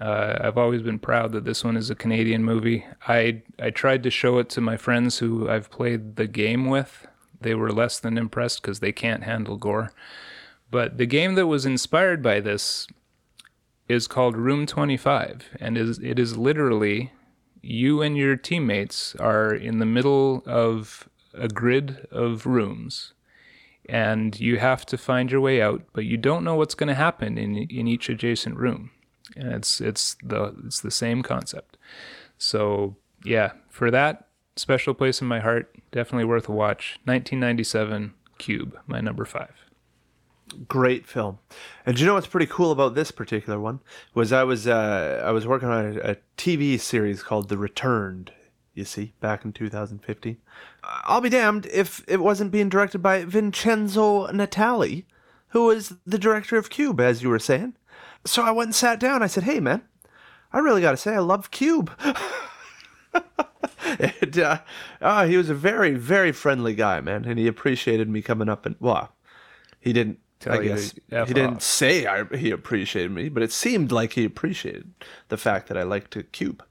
Uh, I've always been proud that this one is a Canadian movie. I, I tried to show it to my friends who I've played the game with. They were less than impressed because they can't handle gore. But the game that was inspired by this is called Room 25, and is it is literally you and your teammates are in the middle of a grid of rooms and you have to find your way out but you don't know what's going to happen in in each adjacent room. And it's it's the it's the same concept. So yeah for that special place in my heart definitely worth a watch. 1997 cube my number 5 Great film. And you know what's pretty cool about this particular one? Was I was uh, I was working on a, a TV series called The Returned. You see, back in 2015. I'll be damned if it wasn't being directed by Vincenzo Natali, who was the director of Cube, as you were saying. So I went and sat down. I said, "Hey, man, I really got to say, I love Cube." and, uh, ah, he was a very, very friendly guy, man, and he appreciated me coming up and well, He didn't. Tell I you guess to he F didn't say I, he appreciated me, but it seemed like he appreciated the fact that I liked to cube.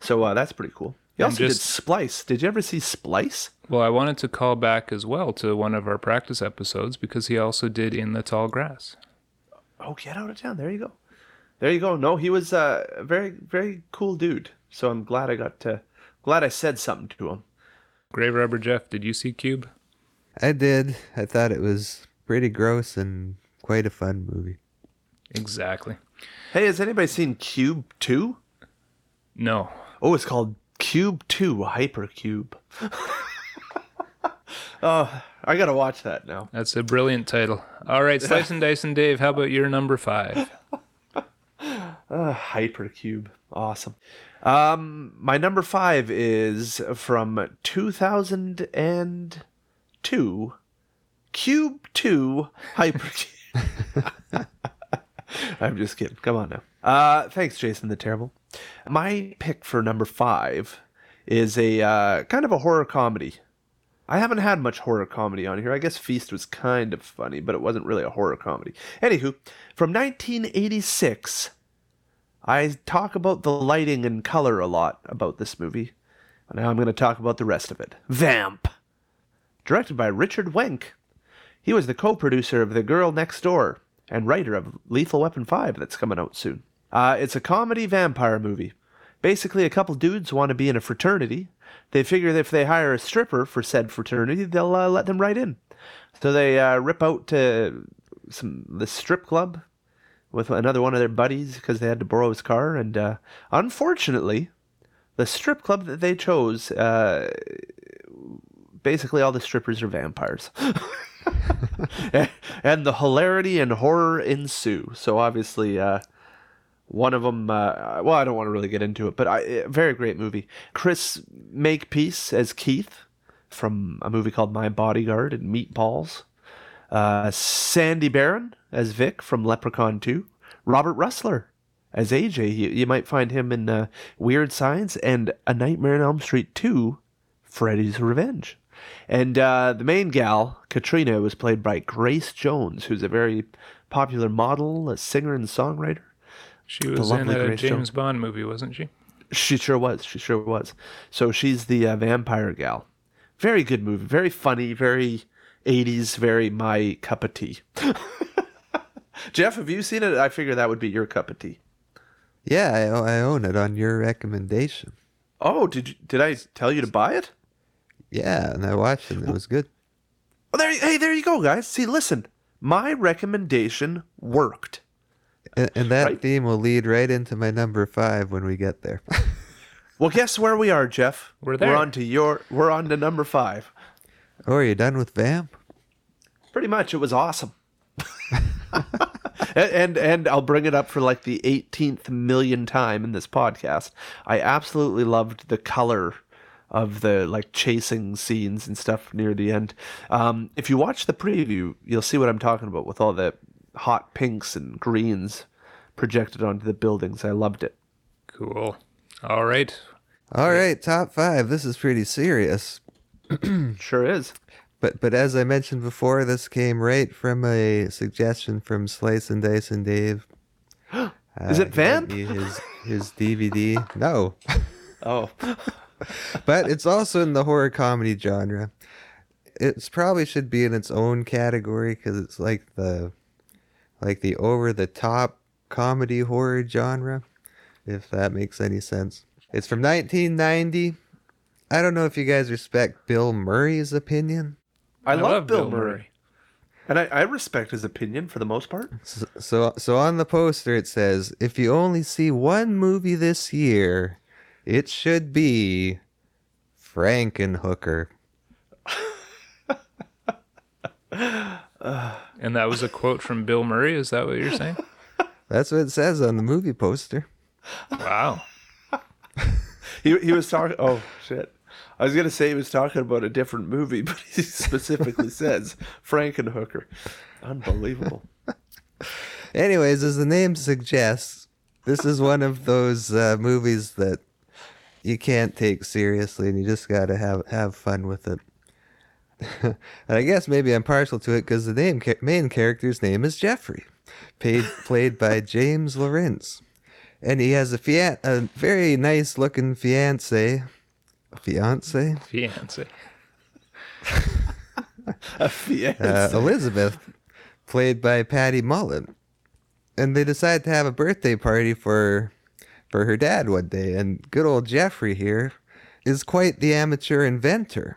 So uh, that's pretty cool. He also just- did Splice. Did you ever see Splice? Well, I wanted to call back as well to one of our practice episodes because he also did In the Tall Grass. Oh, get out of town. There you go. There you go. No, he was uh, a very, very cool dude. So I'm glad I got to, glad I said something to him. Grave Robber Jeff, did you see Cube? I did. I thought it was pretty gross and quite a fun movie. Exactly. Hey, has anybody seen Cube 2? No. Oh, it's called Cube 2 Hypercube. oh, I got to watch that now. That's a brilliant title. All right, Slice and Dice and Dave, how about your number five? Uh, Hypercube. Awesome. Um, my number five is from 2002 Cube 2 Hypercube. I'm just kidding. Come on now. Uh, thanks, Jason the Terrible. My pick for number five is a uh, kind of a horror comedy. I haven't had much horror comedy on here. I guess Feast was kind of funny, but it wasn't really a horror comedy. Anywho, from 1986, I talk about the lighting and color a lot about this movie. Now I'm going to talk about the rest of it. Vamp. Directed by Richard Wenk. He was the co producer of The Girl Next Door and writer of Lethal Weapon 5 that's coming out soon. Uh, it's a comedy vampire movie. Basically, a couple dudes want to be in a fraternity. They figure that if they hire a stripper for said fraternity, they'll uh, let them right in. So they uh, rip out to some the strip club with another one of their buddies because they had to borrow his car. And uh, unfortunately, the strip club that they chose, uh, basically all the strippers are vampires. and the hilarity and horror ensue. So obviously, uh, one of them, uh, well, I don't want to really get into it, but I, a very great movie. Chris Makepeace as Keith from a movie called My Bodyguard and Meatballs. Uh, Sandy Baron as Vic from Leprechaun 2. Robert Rusler as AJ. You, you might find him in uh, Weird Science and A Nightmare on Elm Street 2, Freddy's Revenge. And uh, the main gal, Katrina, was played by Grace Jones, who's a very popular model, a singer, and songwriter. She was in lovely a Grace James Jones. Bond movie, wasn't she? She sure was. She sure was. So she's the uh, vampire gal. Very good movie. Very funny. Very 80s. Very my cup of tea. Jeff, have you seen it? I figure that would be your cup of tea. Yeah, I own it on your recommendation. Oh, did you, did I tell you to buy it? Yeah, and I watched it and it was good. Oh, there. Hey, there you go, guys. See, listen. My recommendation worked. And, and that Right. theme will lead right into my number five when we get there. Well, guess where we are, Jeff? We're there. We're on to your. We're on to number five. oh, are you done with Vamp? Pretty much, it was awesome. and, and and I'll bring it up for like the 18th million time in this podcast. I absolutely loved the color of the like chasing scenes and stuff near the end. Um, if you watch the preview, you'll see what I'm talking about with all the hot pinks and greens projected onto the buildings. I loved it. Cool. All right. All right, top five. This is pretty serious. Sure is. But but as I mentioned before, this came right from a suggestion from Slice and Dice and Dave. Uh, Is it he Vamp? His his DVD. No, Oh, but it's also in the horror comedy genre. It's probably should be in its own category because it's like the like the over the top comedy horror genre, if that makes any sense. It's from 1990. I don't know if you guys respect Bill Murray's opinion. I, love, Bill, Murray. And I, I respect his opinion for the most part. So, so so on the poster it says, if you only see one movie this year, it should be Frankenhooker. And that was a quote from Bill Murray. Is that what you're saying? That's what it says on the movie poster. Wow. He he was talking. Oh shit! I was gonna say he was talking about a different movie, but he specifically says Frankenhooker. Unbelievable. Anyways, as the name suggests, this is one of those uh, movies that you can't take seriously and you just got to have have fun with it. and I guess maybe I'm partial to it because the name main character's name is Jeffrey, paid, played by James Lorinz, and he has a fian- a very nice looking fiance, fiance, Fiance. A fiance. uh, Elizabeth, played by Patty Mullen, and they decide to have a birthday party for for her dad one day, and good old Jeffrey here is quite the amateur inventor,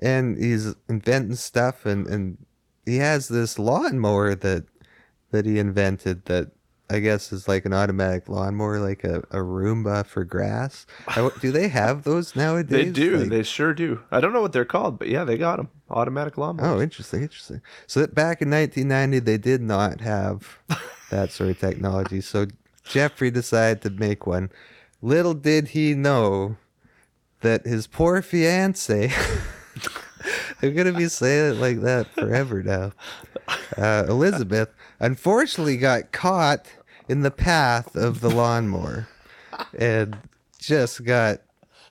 and he's inventing stuff, and and he has this lawnmower that that he invented that. I guess is like an automatic lawnmower, like a, a Roomba for grass. I- Do they have those nowadays? they do. Like- they sure do. I don't know what they're called, but yeah, they got them. Automatic lawnmowers. Oh, interesting, interesting. So that back in 1990, they did not have that sort of technology. So Jeffrey decided to make one. Little did he know that his poor fiance. I'm gonna be saying it like that forever now. Uh, Elizabeth unfortunately got caught in the path of the lawnmower and just got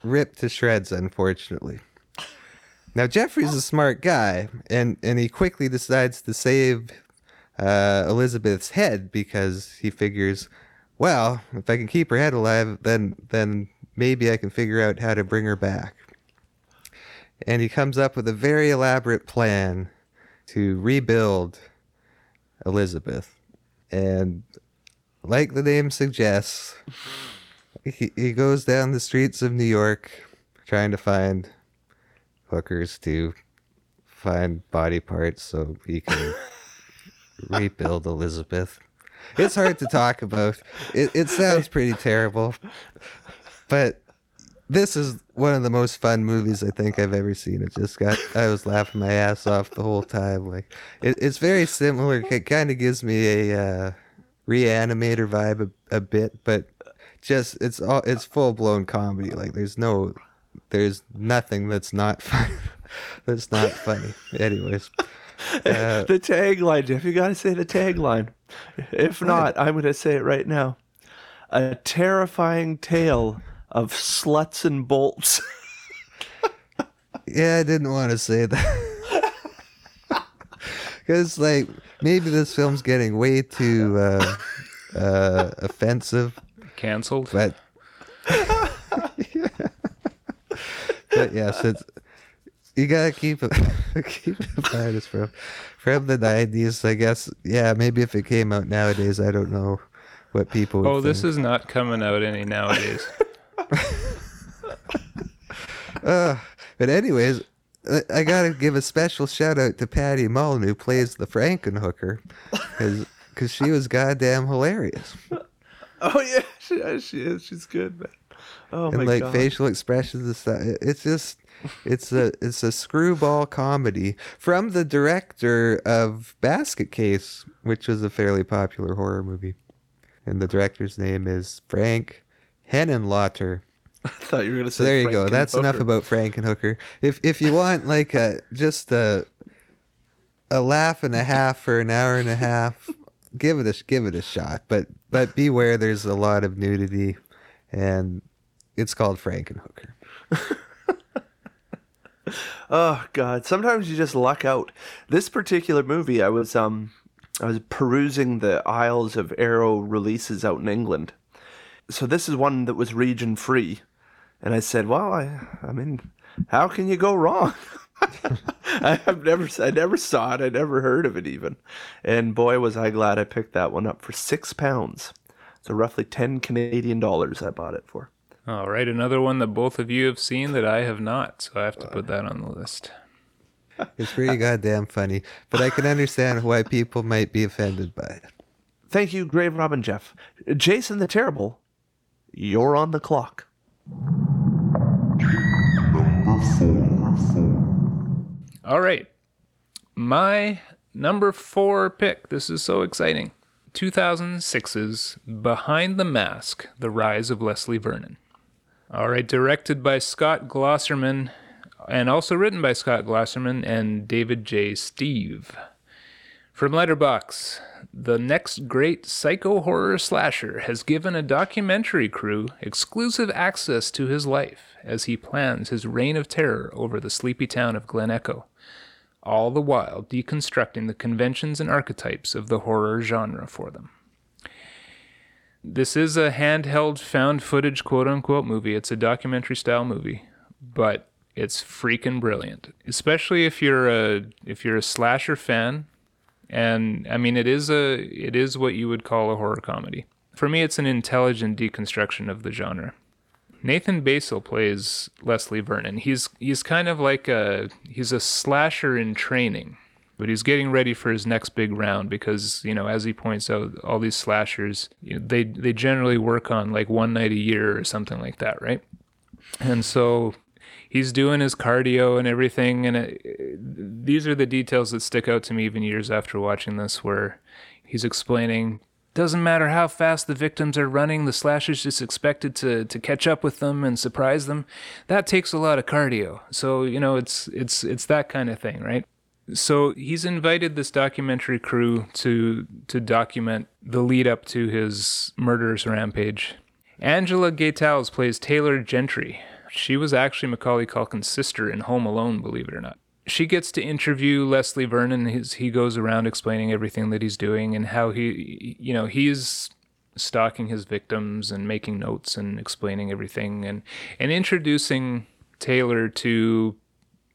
ripped to shreds. Unfortunately. Now Jeffrey's a smart guy, and and he quickly decides to save uh, Elizabeth's head because he figures, well, if I can keep her head alive, then then maybe I can figure out how to bring her back. And he comes up with a very elaborate plan to rebuild Elizabeth, and like the name suggests, he he goes down the streets of New York trying to find hookers to find body parts so he can rebuild Elizabeth. It's hard to talk about. It, it sounds pretty terrible, but this is one of the most fun movies I think I've ever seen. It just got I was laughing my ass off the whole time. Like it, it's very similar. It kind of gives me a uh, Re-Animator vibe a, a bit, but just it's all it's full blown comedy. Like there's no there's nothing that's not fun. that's not funny. Anyways, uh, the tagline, Jeff. You got to say the tagline. If not, I'm going to say it right now. A terrifying tale of sluts and bolts. yeah, I didn't want to say that because like maybe this film's getting way too uh, uh, offensive, Cancelled. but but yes, it's you gotta keep it keep it in mind it's from from the nineties. I guess yeah, maybe if it came out nowadays, I don't know what people. Would Oh, this think. is not coming out any nowadays. Uh, but anyways, I- I gotta give a special shout out to Patty Mullen who plays the Frankenhooker, because she was goddamn hilarious. oh yeah, she, she is. She's good, man. Oh and like god. facial expressions and stuff. It's just it's a it's a screwball comedy from the director of Basket Case, which was a fairly popular horror movie. And the director's name is Frank Henenlotter. I thought you were going to say. So there you go. Frankenhooker. That's enough about Frankenhooker. If if you want like a just a a laugh and a half for an hour and a half, give it a give it a shot. But but beware, there's a lot of nudity, and it's called Frankenhooker. Oh god, sometimes you just luck out. This particular movie, I was um I was perusing the aisles of Arrow releases out in England. So this is one that was region free. And I said, "Well, I I mean, how can you go wrong?" I, I've never I never saw it. I never heard of it even. And boy was I glad I picked that one up for 6 pounds. So roughly 10 Canadian dollars I bought it for. All right, another one that both of you have seen that I have not, so I have to put that on the list. It's pretty goddamn funny, but I can understand why people might be offended by it. Thank you, Grave Robber Jeff. Jason the Terrible, you're on the clock. All right. My number four pick. This is so exciting. 2006's Behind the Mask The Rise of Leslie Vernon. All right, directed by Scott Glosserman and also written by Scott Glosserman and David J. Stieve. From Letterboxd, The next great psycho horror slasher has given a documentary crew exclusive access to his life as he plans his reign of terror over the sleepy town of Glen Echo, all the while deconstructing the conventions and archetypes of the horror genre for them. This is a handheld found footage quote unquote movie. It's a documentary style movie, but it's freaking brilliant. Especially if you're a if you're a slasher fan and I mean it is a it is what you would call a horror comedy. For me it's an intelligent deconstruction of the genre. Nathan Baesel plays Leslie Vernon. He's he's kind of like a he's a slasher in training but he's getting ready for his next big round because you know as he points out all these slashers you know, they they generally work on like one night a year or something like that right? And so he's doing his cardio and everything and it, these are the details that stick out to me even years after watching this where he's explaining doesn't matter how fast the victims are running the slasher's just expected to to catch up with them and surprise them. That takes a lot of cardio. So you know it's it's it's that kind of thing right so he's invited this documentary crew to to document the lead up to his murderous rampage. Angela Goethals plays Taylor Gentry. She was actually Macaulay Culkin's sister in Home Alone, believe it or not. She gets to interview Leslie Vernon. He goes around explaining everything that he's doing and how he, you know, he's stalking his victims and making notes and explaining everything and and introducing Taylor to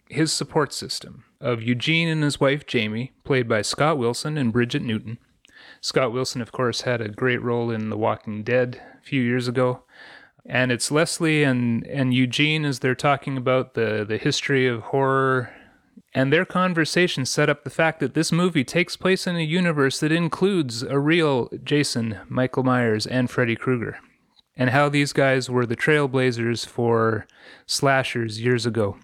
his support system of Eugene and his wife Jamie, played by Scott Wilson and Bridgett Newton. Scott Wilson, of course, had a great role in The Walking Dead a few years ago. And it's Leslie and, and Eugene as they're talking about the, the history of horror. And their conversation set up the fact that this movie takes place in a universe that includes a real Jason, Michael Myers, and Freddy Krueger. And how these guys were the trailblazers for slashers years ago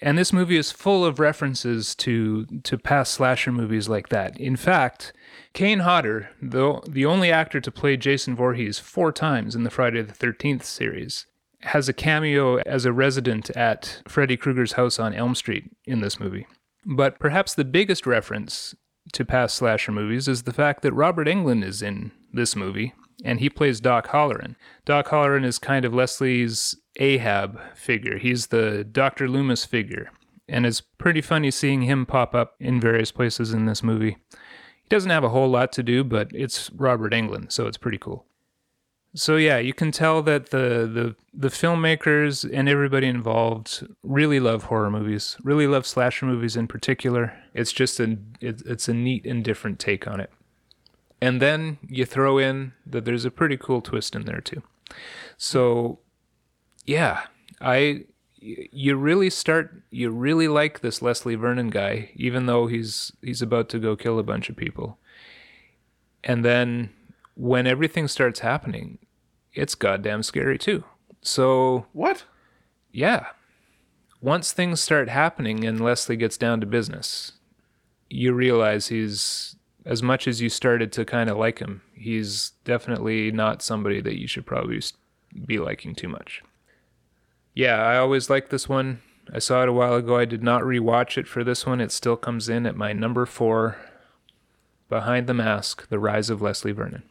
and this movie is full of references to to past slasher movies like that. In fact, Kane Hodder, the the only actor to play Jason Voorhees four times in the Friday the Thirteenth series, has a cameo as a resident at Freddy Krueger's house on Elm Street in this movie. But perhaps the biggest reference to past slasher movies is the fact that Robert Englund is in this movie, and he plays Doc Halloran. Doc Halloran is kind of Leslie's Ahab figure. He's the Dr. Loomis figure. And it's pretty funny seeing him pop up in various places in this movie. He doesn't have a whole lot to do, but it's Robert Englund, so it's pretty cool. So yeah, you can tell that the, the the filmmakers and everybody involved really love horror movies, really love slasher movies in particular. It's just a it, it's a neat and different take on it. And then you throw in that there's a pretty cool twist in there too. So yeah, I you really start you really like this Leslie Vernon guy, even though he's he's about to go kill a bunch of people. And then when everything starts happening, it's goddamn scary too. So What? yeah. Once things start happening and Leslie gets down to business, you realize he's as much as you started to kind of like him, he's definitely not somebody that you should probably be liking too much yeah, I always like this one. I saw it a while ago. I did not rewatch it for this one. It still comes in at my number four. Behind the Mask: The Rise of Leslie Vernon.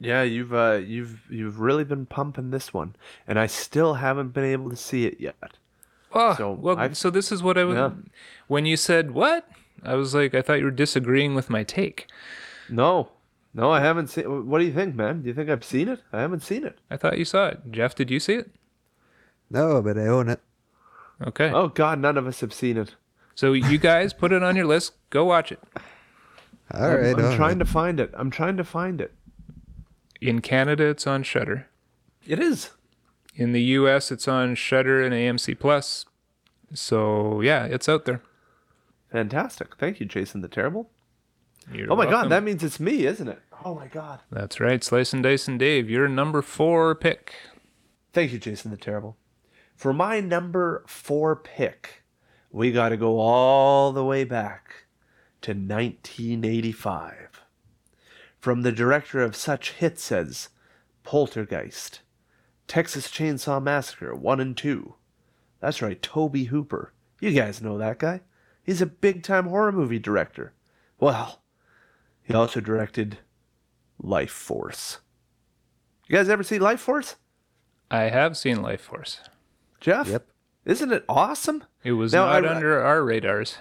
Yeah, you've uh, you've you've really been pumping this one, and I still haven't been able to see it yet. Oh, so well, I've, so this is what I was. Yeah. When you said what, I was like, I thought you were disagreeing with my take. No, no, I haven't seen. What do you think, man? Do you think I've seen it? I haven't seen it. I thought you saw it. Jeff, did you see it? No, but I own it. Okay. Oh God, none of us have seen it. So you guys put it on your list. Go watch it. All right. I'm, I'm trying to find it. I'm trying to find it. In Canada, it's on Shudder. It is. In the U.S., it's on Shudder and AMC Plus. So yeah, it's out there. Fantastic. Thank you, Jason the Terrible. You're oh my welcome. God, that means it's me, isn't it? Oh my God. That's right. Slice and Dice and Dave, your number four pick. Thank you, Jason the Terrible. For my number four pick, we got to go all the way back to 1985. From the director of such hits as Poltergeist, Texas Chainsaw Massacre 1 and 2. That's right, Tobe Hooper. You guys know that guy. He's a big time horror movie director. Well, He also directed Life Force. You guys ever see Life Force? I have seen Life Force. Jeff? Yep. Isn't it awesome? It was Now, not I- under our radars.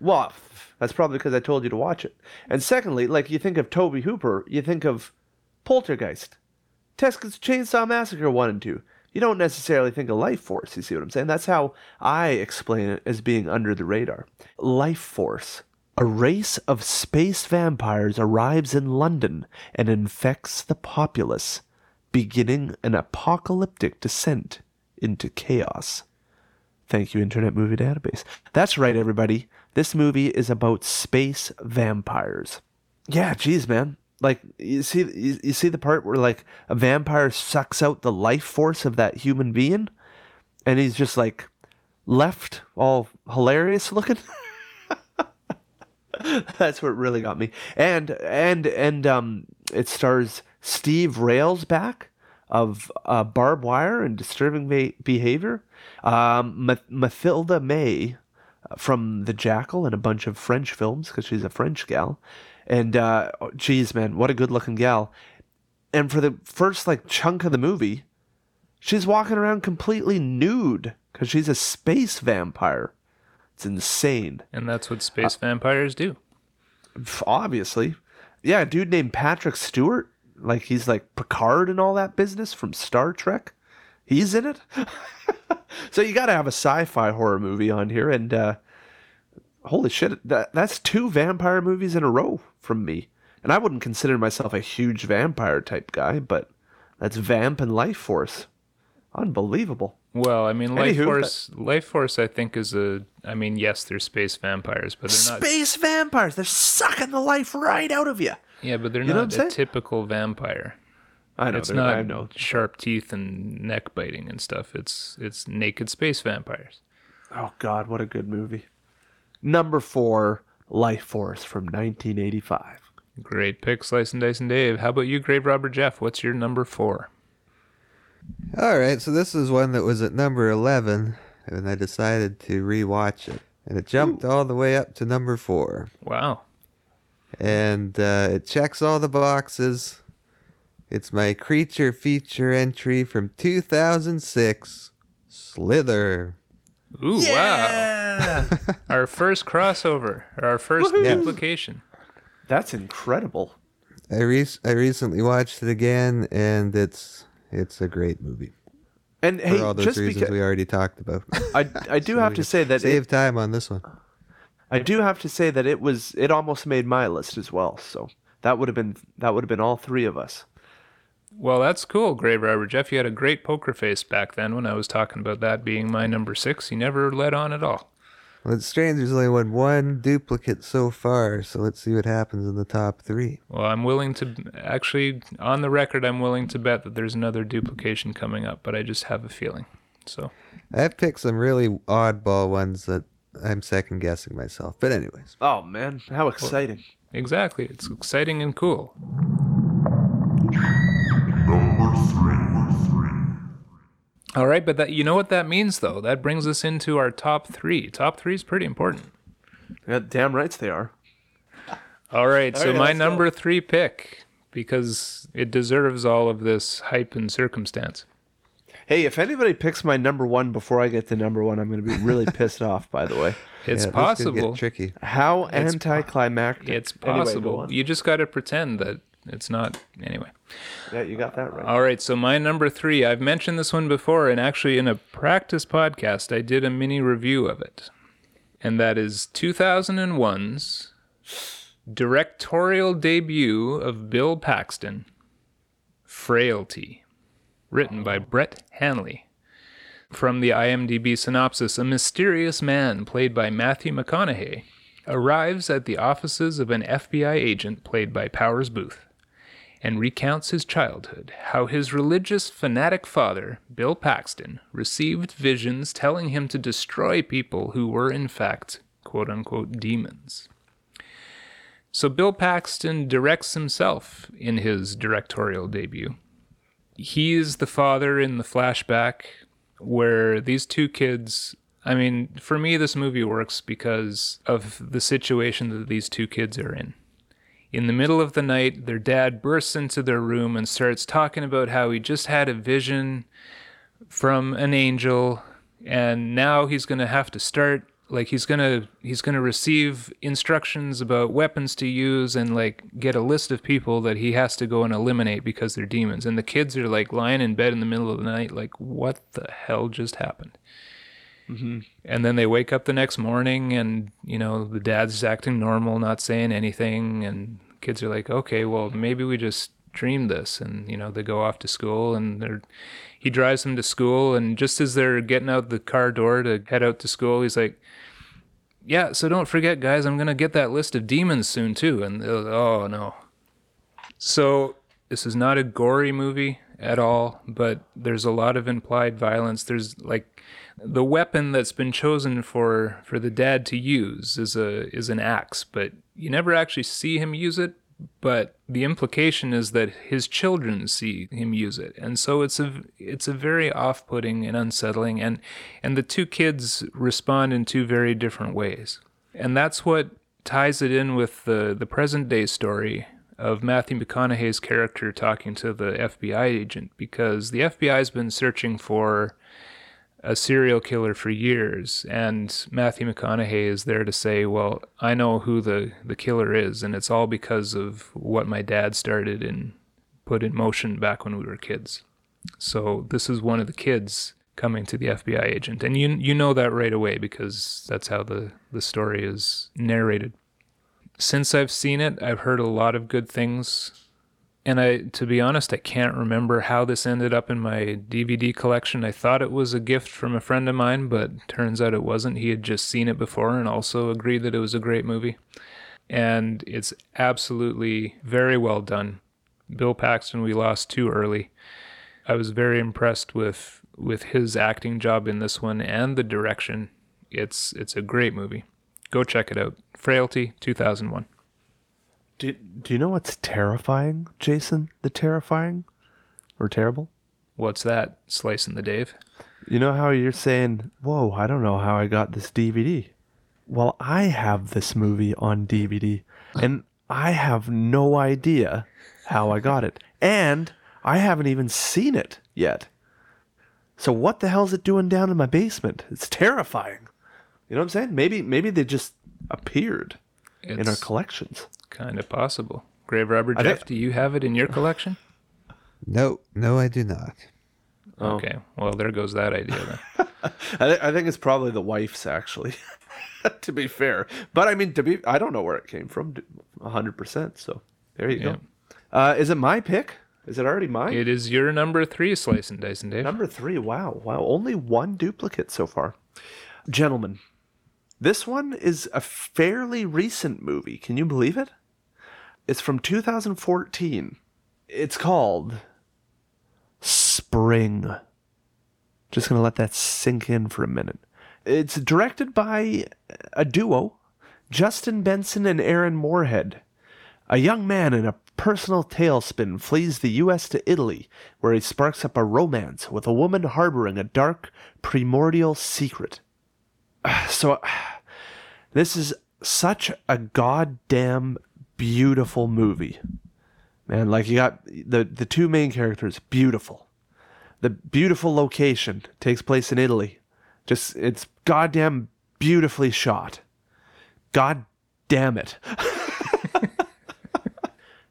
Well, that's probably because I told you to watch it. And secondly, like you think of Tobe Hooper, you think of Poltergeist, Texas Chainsaw Massacre 1 and 2. You don't necessarily think of Life Force, you see what I'm saying? That's how I explain it as being under the radar. Life Force. A race of space vampires arrives in London and infects the populace, beginning an apocalyptic descent into chaos. Thank you, Internet Movie Database. That's right, everybody. This movie is about space vampires. Yeah, geez, man. Like you see, you, see the part where like a vampire sucks out the life force of that human being, and he's just like left all hilarious looking. That's what really got me. And and and um, it stars Steve Railsback of uh, Barb Wire and Disturbing Be- Behavior, um, Ma- Mathilda May uh, from The Jackal and a bunch of French films because she's a French gal. And uh, oh, geez, man, what a good looking gal. And for the first like chunk of the movie, she's walking around completely nude because she's a space vampire. It's insane. And that's what space vampires do. Obviously. Yeah, a dude named Patrick Stewart. Like he's like Picard and all that business from Star Trek. He's in it. so you got to have a sci-fi horror movie on here, and uh, holy shit, that that's two vampire movies in a row from me. And I wouldn't consider myself a huge vampire type guy, but that's Vamp and Life Force. Unbelievable. Well, I mean, Life Anywho, Force. Life Force, I think, is a. I mean, yes, they're space vampires, but they're not. Space vampires, they're sucking the life right out of you. Yeah, but they're know not a saying? typical vampire. I know. it's not I know. sharp teeth and neck biting and stuff. It's it's naked space vampires. Oh God, what a good movie. Number four, Life Force from 1985. Great pick, Slice and Dice and Dave. How about you, Grave Robber Jeff? What's your number four? All right, so this is one that was at number 11, and I decided to rewatch it. And it jumped all the way up to number 4. Wow. And uh, it checks all the boxes. It's my creature feature entry from 2006 Slither. Ooh, wow. Our first crossover, our first Yes. duplication. That's incredible. I, re- I recently watched it again, and it's it's a great movie. And For hey, all those just reasons because we already talked about. I, I do have to say that Save it, time on this one. I do have to say that it was it almost made my list as well. So that would have been that would have been all three of us. Well, that's cool, Grave Robber Jeff. You had a great poker face back then when I was talking about that being my number six. You never let on at all. Well, it's strange. There's only one one duplicate so far, so let's see what happens in the top three. Well, I'm willing to actually, on the record, I'm willing to bet that there's another duplication coming up, but I just have a feeling. So, I've picked some really oddball ones that I'm second guessing myself. But anyways, Oh man, how exciting! exactly. It's exciting and cool. Number three. All right, but that you know what that means though. That brings us into our top 3. Top 3 is pretty important. Yeah, damn rights they are. All right, so Okay, my let's go. number 3 pick because it deserves all of this hype and circumstance. Hey, if anybody picks my number one before I get to number one, I'm going to be really pissed off. By the way, It's yeah, possible. get tricky. how anticlimactic. It's possible. on. you just got to pretend that it's not anyway. yeah, you got that right. All right, so my number three, I've mentioned this one before, and actually in a practice podcast, I did a mini review of it. And that is 2001's directorial debut of Bill Paxton, Frailty, written by Brent Hanley. From the IMDb synopsis, a mysterious man played by Matthew McConaughey arrives at the offices of an FBI agent played by Powers Boothe and recounts his childhood, how his religious fanatic father, Bill Paxton, received visions telling him to destroy people who were, in fact, quote unquote, demons. So Bill Paxton directs himself in his directorial debut. He is the father in the flashback where these two kids. I mean, for me, this movie works because of the situation that these two kids are in In the middle of the night, their dad bursts into their room and starts talking about how he just had a vision from an angel and now he's going to have to start like he's going to he's going to receive instructions about weapons to use and like get a list of people that he has to go and eliminate because they're demons. And the kids are like lying in bed in the middle of the night like what the hell just happened? Mm-hmm. And then they wake up the next morning and you know the dad's acting normal not saying anything. And kids are like okay well maybe we just dreamed this. And you know they go off to school and they're he drives them to school and just as they're getting out the car door to head out to school he's like yeah so don't forget guys i'm gonna get that list of demons soon too and they're, oh no so this is not a gory movie at all, but there's a lot of implied violence. There's like the weapon that's been chosen for for the dad to use is a is an axe, but you never actually see him use it. But the implication is that his children see him use it, and so it's a it's a very off-putting and unsettling, and and the two kids respond in two very different ways, and that's what ties it in with the the present day story of Matthew McConaughey's character talking to the FBI agent because the FBI's been searching for a serial killer for years and Matthew McConaughey is there to say, "Well, I know who the the killer is and it's all because of what my dad started and put in motion back when we were kids." So this is one of the kids coming to the FBI agent and you you know that right away because that's how the the story is narrated since I've seen it, I've heard a lot of good things. And I to be honest, I can't remember how this ended up in my DVD collection. I thought it was a gift from a friend of mine, but turns out it wasn't. He had just seen it before and also agreed that it was a great movie. And it's absolutely very well done. Bill Paxton we lost too early. I was very impressed with with his acting job in this one and the direction. It's it's a great movie. Go check it out. Frailty 2001. Do, do you know what's terrifying, Jason? The terrifying or terrible? What's that? Slicing the Dave? You know how you're saying, Whoa, I don't know how I got this DVD. Well, I have this movie on DVD, and I have no idea how I got it. And I haven't even seen it yet. So what the hell's it doing down in my basement? It's terrifying. You know what I'm saying? Maybe maybe they just appeared in our collections. kind of possible. Grave Robber I Jeff, think- do you have it in your collection? No, no, I do not. Oh. Okay, well there goes that idea then. I, th- I think it's probably the wife's actually. to be fair, but I mean to be, I don't know where it came from, hundred percent. So there you Yeah. go. Uh, is it my pick? Is it already mine? It is your number three slice and dice and Dave. Number three. Wow, wow. Only one duplicate so far, gentlemen. This one is a fairly recent movie. Can you believe it? It's from 2014. It's called Spring. Just gonna let that sink in for a minute. It's directed by a duo, Justin Benson and Aaron Moorhead. A young man in a personal tailspin flees the U.S. to Italy, where he sparks up a romance with a woman harboring a dark, primordial secret. So, this is such a goddamn beautiful movie. Man, like you got the the two main characters, beautiful. The beautiful location takes place in Italy. Just it's goddamn beautifully shot. God damn it.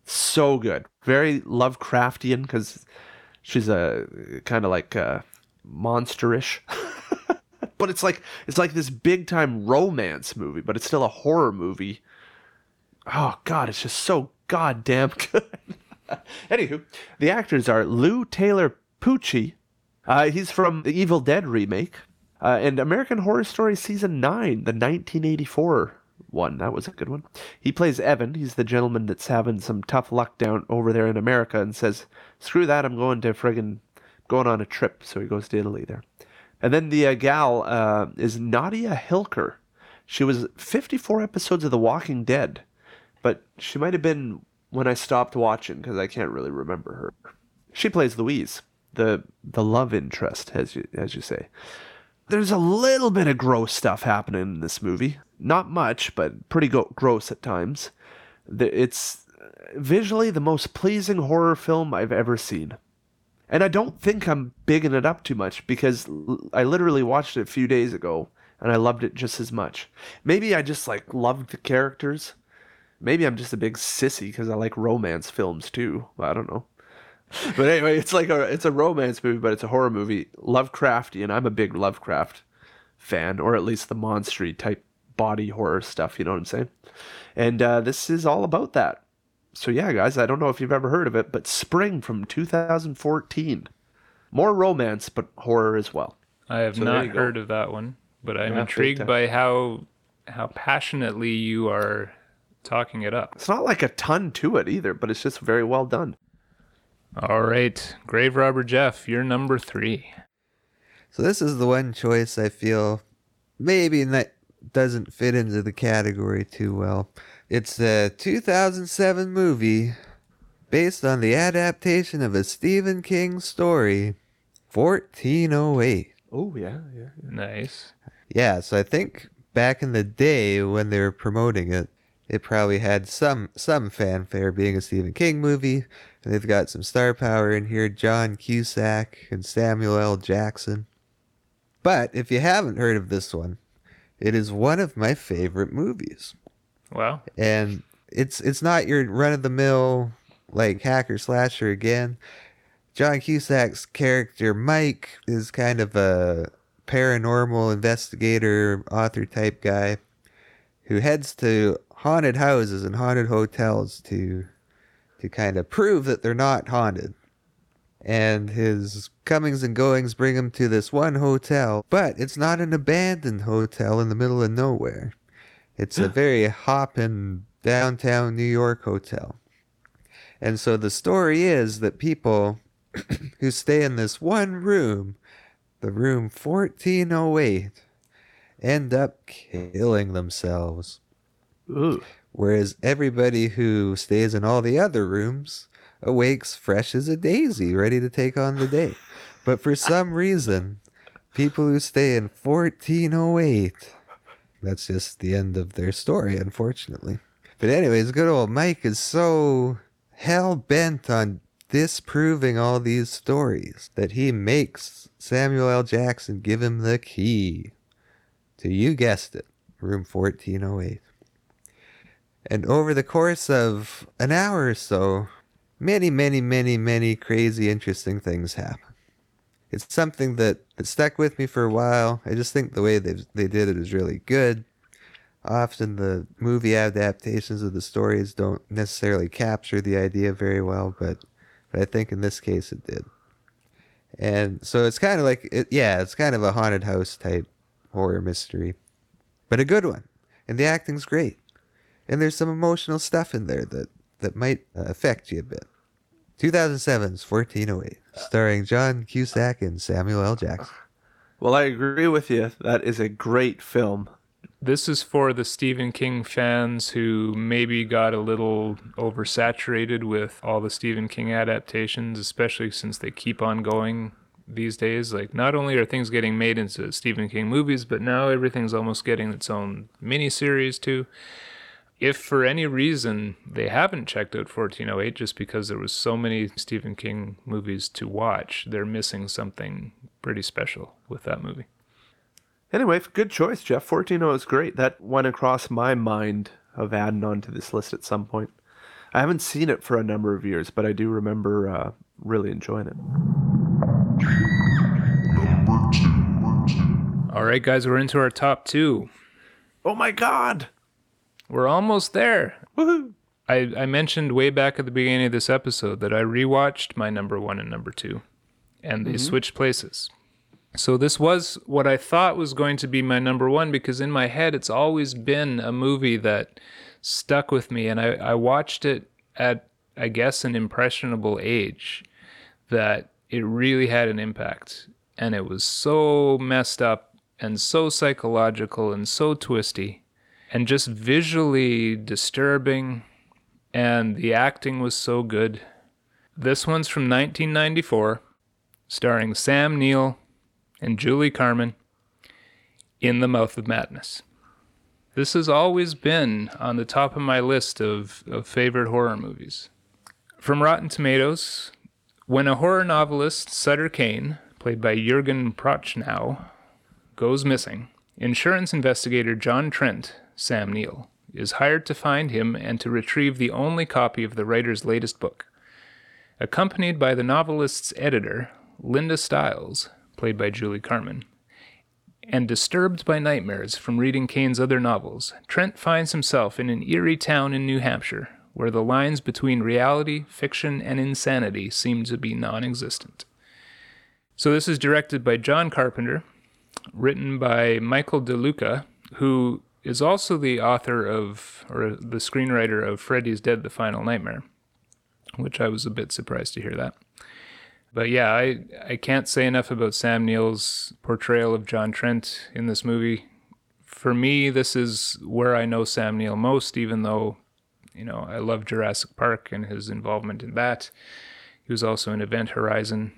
so good. Very Lovecraftian because she's a kind of like uh, monsterish. but it's like it's like this big time romance movie, but it's still a horror movie. Oh god, it's just so goddamn good. Anywho, the actors are Lou Taylor Pucci. Uh, he's from the Evil Dead remake. Uh, and American Horror Story Season 9, the 1984 one. That was a good one. He plays Evan. He's the gentleman that's having some tough luck down over there in America and says, screw that, I'm going to friggin' going on a trip. So he goes to Italy there. And then the uh, gal uh, is Nadia Hilker. She was 54 episodes of The Walking Dead, but she might have been when I stopped watching because I can't really remember her. She plays Louise, the the love interest, as you as you say. There's a little bit of gross stuff happening in this movie. Not much, but pretty go- gross at times. It's visually the most pleasing horror film I've ever seen. And I don't think I'm bigging it up too much because I literally watched it a few days ago and I loved it just as much. Maybe I just like loved the characters. Maybe I'm just a big sissy because I like romance films too. I don't know. But anyway, it's like a it's a romance movie, but it's a horror movie. Lovecraftian. I'm a big Lovecraft fan, or at least the monstery type body horror stuff. You know what I'm saying? And uh, this is all about that. So yeah, guys, I don't know if you've ever heard of it, but Spring from 2014. More romance, but horror as well. I have So not you go. heard of that one, but I'm Yeah, intrigued big by how how passionately you are talking it up. It's not like a ton to it either, but it's just very well done. All right, Grave Robber Jeff, you're number three. So this is the one choice I feel maybe that doesn't fit into the category too well. It's a 2007 movie based on the adaptation of a Stephen King story, 1408. Oh, oh yeah, yeah. Nice. Yeah, so I think back in the day when they were promoting it, it probably had some some fanfare being a Stephen King movie. And they've got some star power in here, John Cusack and Samuel L. Jackson. But if you haven't heard of this one, it is one of my favorite movies. Wow. And it's it's not your run of the mill like hacker slasher again. John Cusack's character Mike is kind of a paranormal investigator, author type guy who heads to haunted houses and haunted hotels to to kind of prove that they're not haunted. And his comings and goings bring him to this one hotel, but it's not an abandoned hotel in the middle of nowhere. It's a very hoppin' downtown New York hotel. And so the story is that people who stay in this one room, the room 1408, end up killing themselves. Ooh. Whereas everybody who stays in all the other rooms awakes fresh as a daisy, ready to take on the day. But for some reason, people who stay in 1408, that's just the end of their story, unfortunately. But, anyways, good old Mike is so hell bent on disproving all these stories that he makes Samuel L. Jackson give him the key to, you guessed it, room 1408. And over the course of an hour or so, many, many, many, many crazy, interesting things happen. It's something that, that stuck with me for a while. I just think the way they they did it is really good. Often the movie adaptations of the stories don't necessarily capture the idea very well, but but I think in this case it did. And so it's kind of like it, yeah, it's kind of a haunted house type horror mystery, but a good one. And the acting's great and there's some emotional stuff in there that that might uh, affect you a bit. 2007's 1408, starring John Cusack and Samuel L. Jackson. Well, I agree with you. That is a great film. This is for the Stephen King fans who maybe got a little oversaturated with all the Stephen King adaptations, especially since they keep on going these days. Like, not only are things getting made into Stephen King movies, but now everything's almost getting its own miniseries too. If for any reason they haven't checked out 1408 just because there was so many Stephen King movies to watch, they're missing something pretty special with that movie. Anyway, good choice, Jeff. 1408 is great. That went across my mind of adding on to this list at some point. I haven't seen it for a number of years, but I do remember uh, really enjoying it. Number two. Number two. All right, guys, we're into our top two. Oh my god! We're almost there. Woohoo! I, I mentioned way back at the beginning of this episode that I rewatched my number one and number two, and they mm-hmm. switched places. So this was what I thought was going to be my number one because in my head it's always been a movie that stuck with me, and I, I watched it at I guess an impressionable age that it really had an impact, and it was so messed up and so psychological and so twisty and just visually disturbing and the acting was so good. This one's from 1994, starring Sam Neill and Julie Carmen in The Mouth of Madness. This has always been on the top of my list of, of favorite horror movies. From Rotten Tomatoes, when a horror novelist, Sutter Kane, played by Jurgen Prochnow, goes missing, insurance investigator John Trent, Sam Neill, is hired to find him and to retrieve the only copy of the writer's latest book. Accompanied by the novelist's editor, Linda Stiles, played by Julie Carmen, and disturbed by nightmares from reading Kane's other novels, Trent finds himself in an eerie town in New Hampshire where the lines between reality, fiction, and insanity seem to be non existent. So, this is directed by John Carpenter, written by Michael DeLuca, who is also the author of, or the screenwriter of Freddy's Dead the Final Nightmare, which I was a bit surprised to hear that. But yeah, I, I can't say enough about Sam Neill's portrayal of John Trent in this movie. For me, this is where I know Sam Neill most, even though, you know, I love Jurassic Park and his involvement in that. He was also in Event Horizon.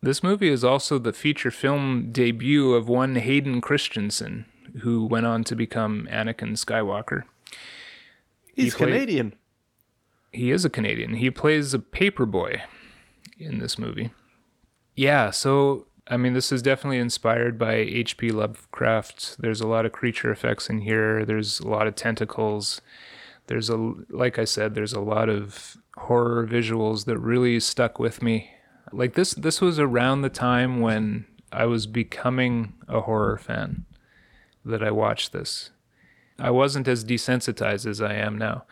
This movie is also the feature film debut of one Hayden Christensen, who went on to become Anakin Skywalker. He's played- Canadian. He is a Canadian. He plays a paperboy in this movie. Yeah, so I mean, this is definitely inspired by H.P. Lovecraft. There's a lot of creature effects in here. There's a lot of tentacles. There's a like I said, there's a lot of horror visuals that really stuck with me. Like this this was around the time when I was becoming a horror fan that I watched this. I wasn't as desensitized as I am now.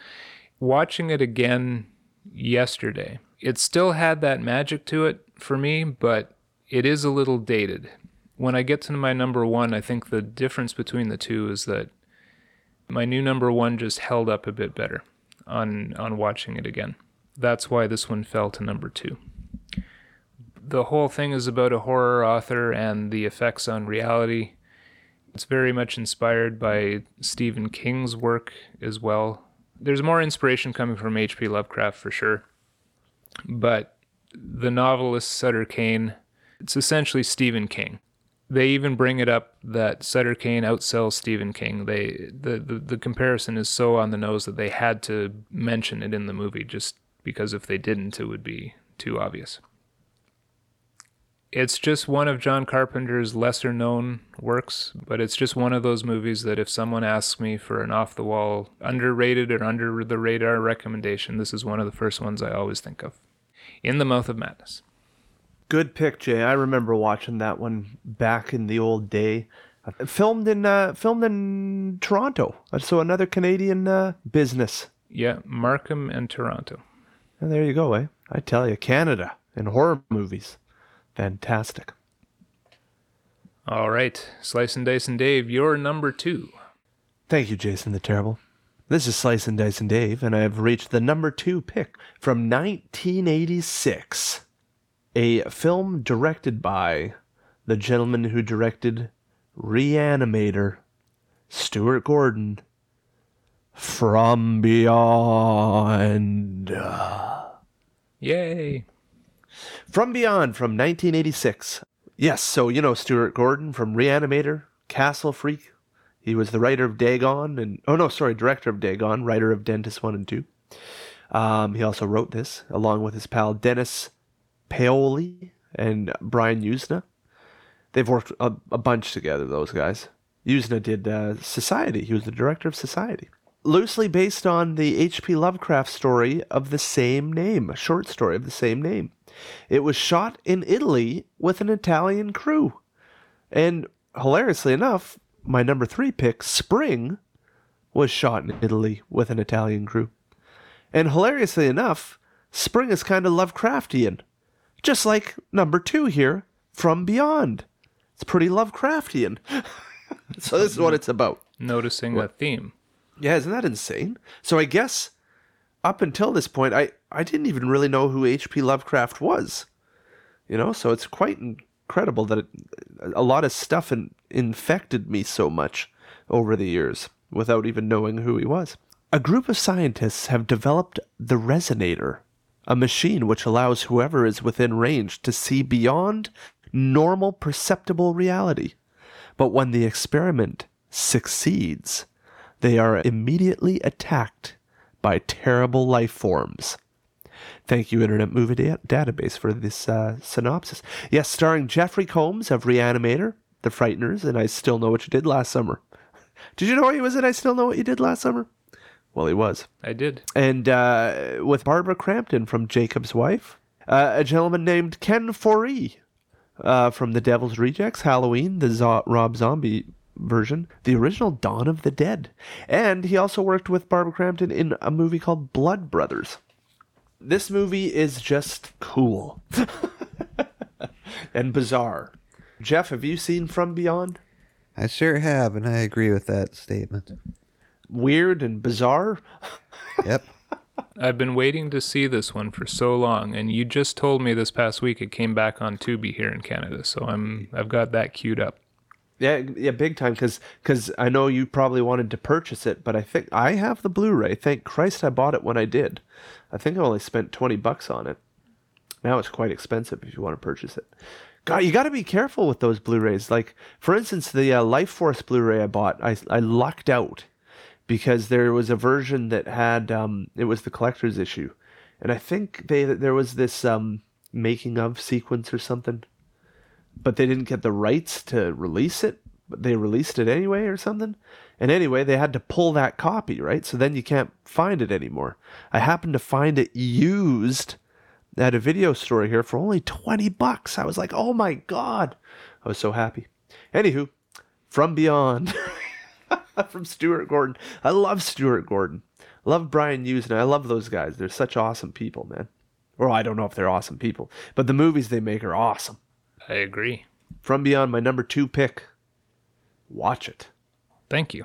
Watching it again yesterday, it still had that magic to it for me, but it is a little dated. When I get to my number one, I think the difference between the two is that my new number one just held up a bit better on on watching it again. That's why this one fell to number two. The whole thing is about a horror author and the effects on reality. It's very much inspired by Stephen King's work as well. There's more inspiration coming from H.P. Lovecraft for sure. But the novelist Sutter Kane, it's essentially Stephen King. They even bring it up that Sutter Kane outsells Stephen King. They the, the, the comparison is so on the nose that they had to mention it in the movie just because if they didn't it would be too obvious. It's just one of John Carpenter's lesser known works, but it's just one of those movies that if someone asks me for an off the wall, underrated or under the radar recommendation, this is one of the first ones I always think of. In the Mouth of Madness. Good pick, Jay. I remember watching that one back in the old day. Filmed in uh, filmed in Toronto, Uh, so another Canadian uh, business. Yeah, Markham and Toronto. And there you go, eh? I tell you, Canada and horror movies, fantastic. All right, Slice and Dice and Dave, you're number two. Thank you, Jason the Terrible. This is Slice and Dice and Dave, and I have reached the number two pick from 1986. A film directed by the gentleman who directed Re-Animator, Stuart Gordon, From Beyond. Yay! From Beyond from 1986. Yes, so you know Stuart Gordon from Re-Animator, Castle Freak. He was the writer of Dagon and oh no, sorry, director of Dagon, writer of Dentist 1 and 2. Um, he also wrote this along with his pal Dennis Paoli and Brian Yuzna. They've worked a, a bunch together, those guys. Usna did uh, Society. He was the director of Society. Loosely based on the H.P. Lovecraft story of the same name, a short story of the same name. It was shot in Italy with an Italian crew. And hilariously enough, my number three pick, Spring, was shot in Italy with an Italian crew. And hilariously enough, Spring is kind of Lovecraftian. Just like number two here, From Beyond. It's pretty Lovecraftian. so this is what it's about. Noticing a theme. Yeah, isn't that insane? So I guess up until this point, I, I didn't even really know who H.P. Lovecraft was. You know, so it's quite incredible that it, a lot of stuff in, infected me so much over the years without even knowing who he was. A group of scientists have developed the Resonator, a machine which allows whoever is within range to see beyond normal perceptible reality. But when the experiment succeeds, they are immediately attacked by terrible life forms. Thank you, Internet Movie da- Database, for this uh, synopsis. Yes, starring Jeffrey Combs of Re-Animator, The Frighteners, and I Still Know What You Did Last Summer. Did you know he was in I Still Know What You Did Last Summer? Well, he was. I did. And uh, with Barbara Crampton from Jacob's Wife, uh, a gentleman named Ken Foree uh, from The Devil's Rejects, Halloween, the Zo- Rob Zombie version, the original Dawn of the Dead. And he also worked with Barbara Crampton in a movie called Blood Brothers. This movie is just cool and bizarre. Jeff, have you seen From Beyond? I sure have, and I agree with that statement. Weird and bizarre? Yep. I've been waiting to see this one for so long, and you just told me this past week it came back on Tubi here in Canada, so I'm I've got that queued up. Yeah, yeah, big time. Because because I know you probably wanted to purchase it, but I think I have the Blu-ray. Thank Christ I bought it when I did. I think I only spent twenty bucks on it. Now it's quite expensive if you want to purchase it. God, you got to be careful with those Blu-rays. Like, for instance, the uh, Lifeforce Blu-ray I bought, I I lucked out because there was a version that had um, it was the collector's issue, and I think they there was this um, making of sequence or something but they didn't get the rights to release it but they released it anyway or something and anyway they had to pull that copy right? So then you can't find it anymore. I happened to find it used at a video store here for only 20 bucks. I was like oh my god. I was so happy. Anywho from beyond from stuart gordon. I love stuart gordon. I love brian yuzna i love those guys. They're such awesome people man. Or i don't know if they're awesome people but the movies they make are awesome. I agree. from Beyond, my number two pick. Watch it. Thank you.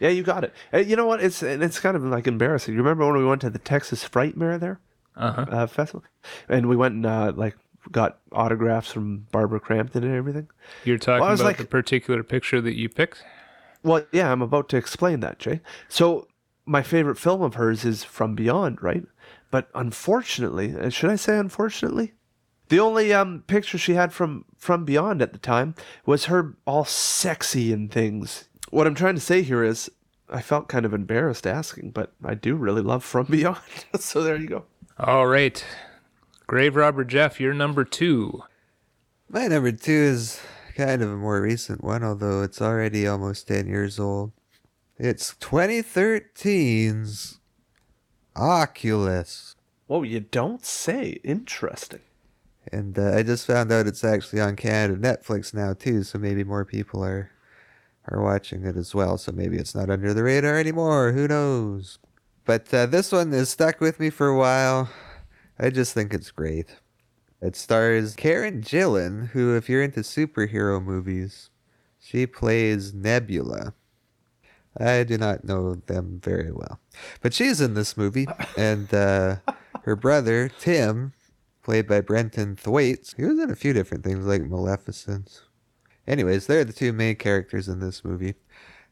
Yeah, you got it. Uh, You know what? It's it's kind of like embarrassing. You remember when we went to the Texas Frightmare there Uh-huh. uh, festival, and we went and uh, like got autographs from Barbara Crampton and everything. You're talking Well, about like- the particular picture that you picked? Well, yeah, I'm about to explain that, Jay. So my favorite film of hers is From Beyond, right? But unfortunately, uh, should I say unfortunately? The only um, picture she had from From Beyond at the time was her all sexy and things. What I'm trying to say here is, I felt kind of embarrassed asking, but I do really love From Beyond. so there you go. All right. Grave Robber Jeff, you're number two. My number two is kind of a more recent one, although it's already almost 10 years old. It's 2013's Oculus. Whoa, you don't say. Interesting. And uh, I just found out it's actually on Canada Netflix now too, so maybe more people are are watching it as well. So maybe it's not under the radar anymore. Who knows? But uh, this one has stuck with me for a while. I just think it's great. It stars Karen Gillan, who, if you're into superhero movies, she plays Nebula. I do not know them very well, but she's in this movie, and uh, her brother Tim played by Brenton Thwaites. He was in a few different things like Maleficent. Anyways, they're the two main characters in this movie.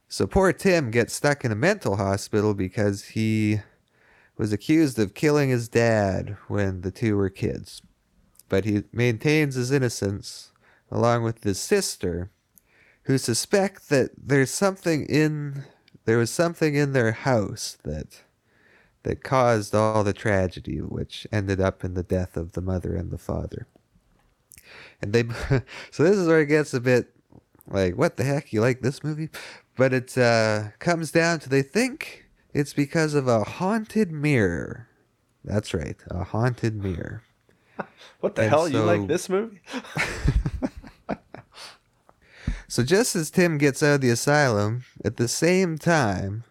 So poor Tim gets stuck in a mental hospital because he was accused of killing his dad when the two were kids. But he maintains his innocence along with his sister, who suspect that there's something in there was something in their house that that caused all the tragedy, which ended up in the death of the mother and the father. And they, so this is where it gets a bit like, what the heck? You like this movie? But it uh, comes down to they think it's because of a haunted mirror. That's right, a haunted mirror. What the And hell? You like this movie? So just as Tim gets out of the asylum, at the same time,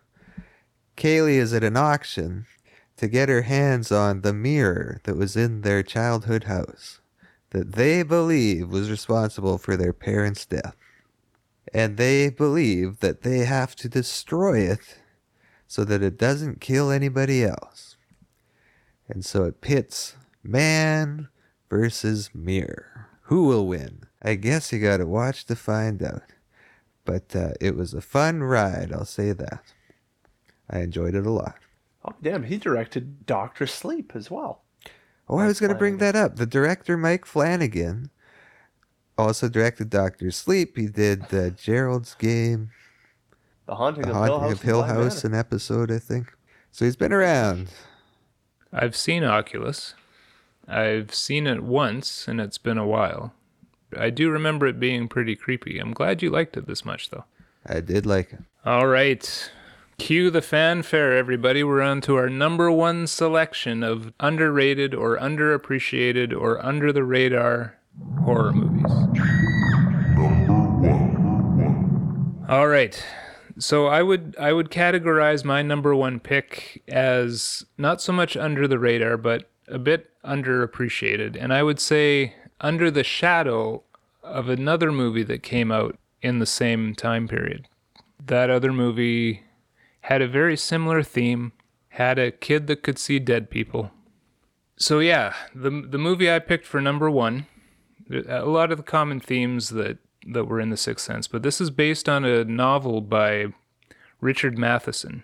Kaylee is at an auction to get her hands on the mirror that was in their childhood house that they believe was responsible for their parents' death. And they believe that they have to destroy it so that it doesn't kill anybody else. And so it pits man versus mirror. Who will win? I guess you gotta watch to find out. But uh, it was a fun ride, I'll say that. I enjoyed it a lot. Oh, damn. He directed Doctor Sleep as well. Oh, I was going to bring that up. The director, Mike Flanagan, also directed Doctor Sleep. He did uh, Gerald's Game. The Haunting The of Hill Haunting House. of Hill House, an episode, I think. So he's been around. I've seen Oculus. I've seen it once, and it's been a while. I do remember it being pretty creepy. I'm glad you liked it this much, though. I did like it. All right. Cue the fanfare, everybody. We're on to our number one selection of underrated or underappreciated or under the radar horror movies. All right. So I would I would categorize my number one pick as not so much under the radar, but a bit underappreciated. And I would say under the shadow of another movie that came out in the same time period. That other movie had a very similar theme, had a kid that could see dead people. So yeah, the the movie I picked for number 1, a lot of the common themes that that were in The Sixth Sense, but this is based on a novel by Richard Matheson,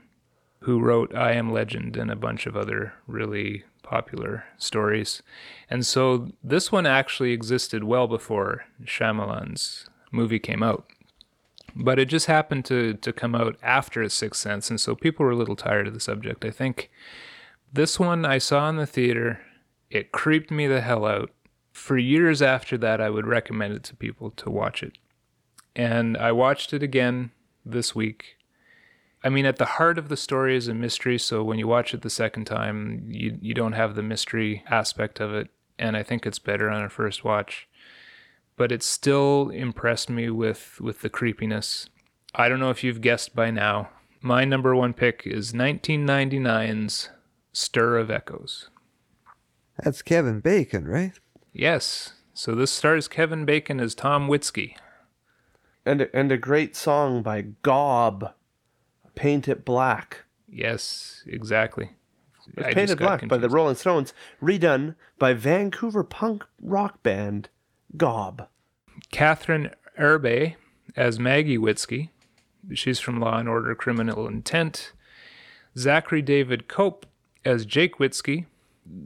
who wrote I Am Legend and a bunch of other really popular stories. And so this one actually existed well before Shyamalan's movie came out. But it just happened to, to come out after Sixth Sense, and so people were a little tired of the subject, I think. This one I saw in the theater. It creeped me the hell out. For years after that, I would recommend it to people to watch it. And I watched it again this week. I mean, at the heart of the story is a mystery, so when you watch it the second time, you, you don't have the mystery aspect of it. And I think it's better on a first watch. But it still impressed me with, with the creepiness. I don't know if you've guessed by now. My number one pick is 1999's Stir of Echoes. That's Kevin Bacon, right? Yes. So this stars Kevin Bacon as Tom Witzke. And a, and a great song by Gob, Paint It Black. Yes, exactly. It's Painted got Black by the. Rolling Stones, redone by Vancouver punk rock band Gob. Kathryn Erbe as Maggie Witzke. She's from Law and Order Criminal Intent. Zachary David Cope as Jake Witzke.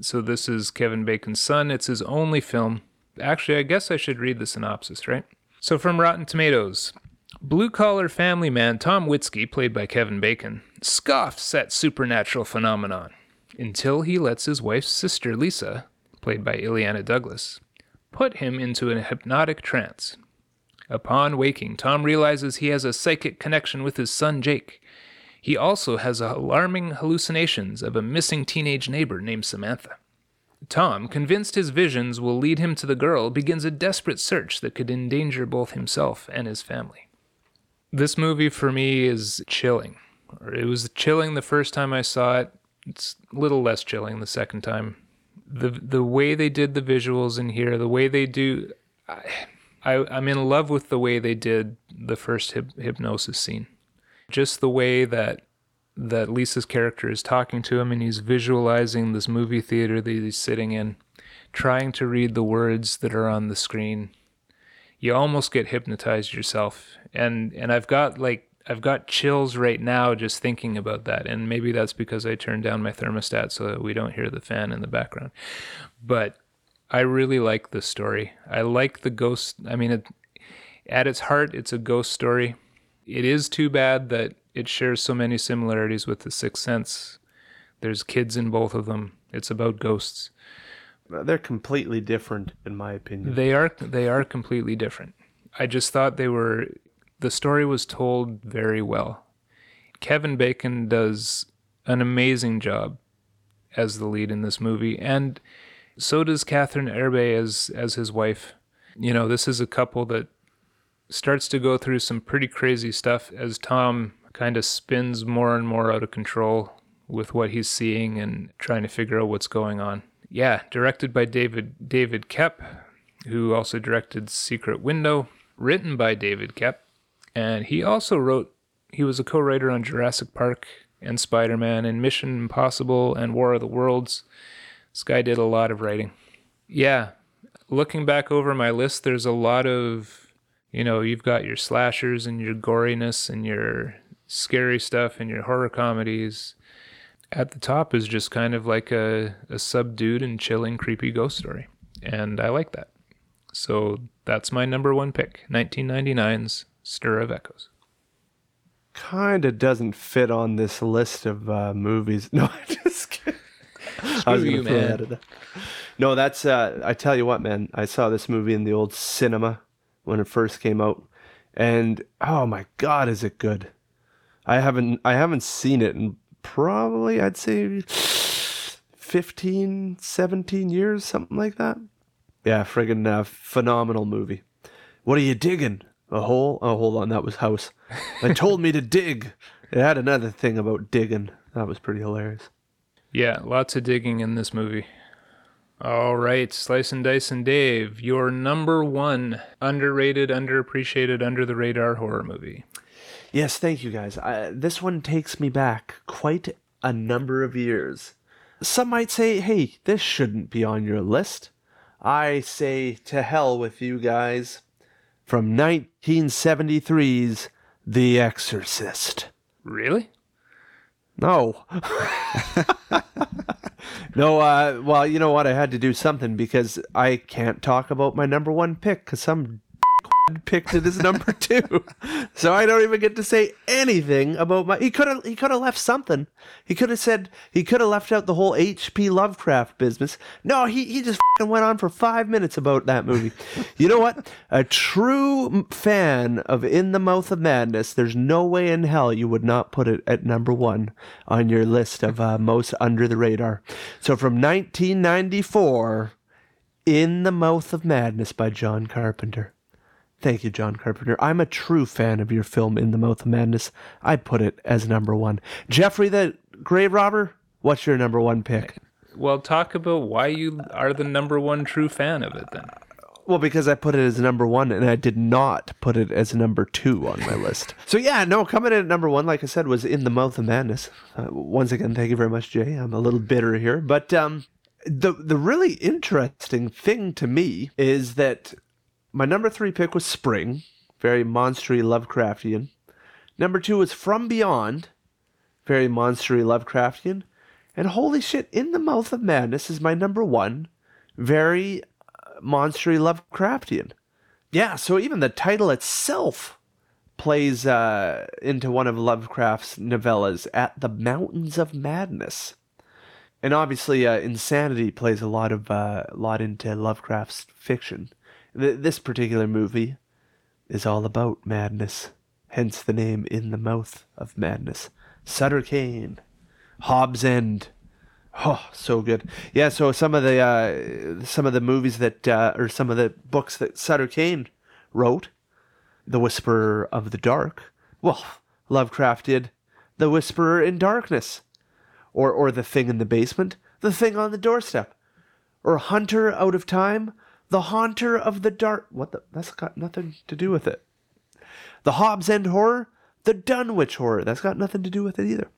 So this is Kevin Bacon's son. It's his only film. Actually, I guess I should read the synopsis, right? So from Rotten Tomatoes. Blue collar family man Tom Witzke, played by Kevin Bacon, scoffs at supernatural phenomenon until he lets his wife's sister Lisa, played by Illeana Douglas, put him into a hypnotic trance. Upon waking, Tom realizes he has a psychic connection with his son Jake. He also has alarming hallucinations of a missing teenage neighbor named Samantha. Tom, convinced his visions will lead him to the girl, begins a desperate search that could endanger both himself and his family. This movie for me is chilling. It was chilling the first time I saw it. It's a little less chilling the second time. The the way they did the visuals in here, the way they do I, I'm in love with the way they did the first hyp- hypnosis scene. Just the way that that Lisa's character is talking to him and he's visualizing this movie theater that he's sitting in, trying to read the words that are on the screen. You almost get hypnotized yourself. And and I've got like I've got chills right now just thinking about that. And maybe that's because I turned down my thermostat so that we don't hear the fan in the background. But I really like this story. I like the ghost. I mean, it, at its heart, it's a ghost story. It is too bad that it shares so many similarities with The Sixth Sense. There's kids in both of them. It's about ghosts. They're completely different, in my opinion. They are they are completely different. I just thought they were the story was told very well. Kevin Bacon does an amazing job as the lead in this movie, and so does Kathryn Erbe as as his wife. You know, this is a couple that starts to go through some pretty crazy stuff as Tom kind of spins more and more out of control with what he's seeing and trying to figure out what's going on. Yeah, directed by David David Koepp, who also directed Secret Window, written by David Koepp, and he also wrote he was a co-writer on Jurassic Park and Spider-Man and Mission Impossible and War of the Worlds. This guy did a lot of writing. Yeah, looking back over my list, there's a lot of, you know, you've got your slashers and your goriness and your scary stuff and your horror comedies. At the top is just kind of like a, a subdued and chilling, creepy ghost story. And I like that. So that's my number one pick 1999's Stir of Echoes. kind of doesn't fit on this list of uh, movies. No, I'm just kidding. I was throw man. that. No, that's. Uh, I tell you what, man. I saw this movie in the old cinema when it first came out, and oh my god, is it good? I haven't. I haven't seen it in probably I'd say 15, 17 years, something like that. Yeah, friggin' uh, phenomenal movie. What are you digging? A hole? Oh, hold on, that was House. They told me to dig. It had another thing about digging. That was pretty hilarious. Yeah, lots of digging in this movie. All right, Slice and Dice and Dave, your number one underrated, underappreciated, under the radar horror movie. Yes, thank you guys. I, this one takes me back quite a number of years. Some might say, hey, this shouldn't be on your list. I say, to hell with you guys. From 1973's The Exorcist. Really? No. no, uh, well, you know what? I had to do something because I can't talk about my number one pick because some picked it as number two. so I don't even get to say anything about my. He could have. He could have left something. He could have said. He could have left out the whole H.P. Lovecraft business. No, he he just fing went on for five minutes about that movie. you know what? A true fan of In the Mouth of Madness. There's no way in hell you would not put it at number one on your list of uh, most under the radar. So from 1994. In the Mouth of Madness by John Carpenter. Thank you, John Carpenter. I'm a true fan of your film In the Mouth of Madness. I put it as number one. Jeffrey, the grave robber, what's your number one pick? Well, talk about why you are the number one true fan of it then. Well, because I put it as number one and I did not put it as number two on my list. So, yeah, no, coming in at number one, like I said, was In the Mouth of Madness. Uh, once again, thank you very much, Jay. I'm a little bitter here. But um, the, the really interesting thing to me is that my number three pick was Spring, very monstery Lovecraftian. Number two was From Beyond, very monstery Lovecraftian. And holy shit, In the Mouth of Madness is my number one, very uh, monstery Lovecraftian. Yeah, so even the title itself plays uh, into one of Lovecraft's novellas, At the Mountains of Madness. And obviously, uh, Insanity plays a lot of uh, lot into Lovecraft's fiction. Th- this particular movie is all about madness, hence the name In the Mouth of Madness. Sutter Kane, Hobbs End. Oh, so good. Yeah, so some of the uh, some of the movies that uh, or some of the books that Sutter Kane wrote, The Whisperer of the Dark. Well, Lovecraft did The Whisperer in Darkness, or or The Thing in the Basement, The Thing on the Doorstep, or Haunter Out of Time, The Haunter of the Dark. What the? That's got nothing to do with it. The Hobbs End horror, the Dunwich horror. That's got nothing to do with it either.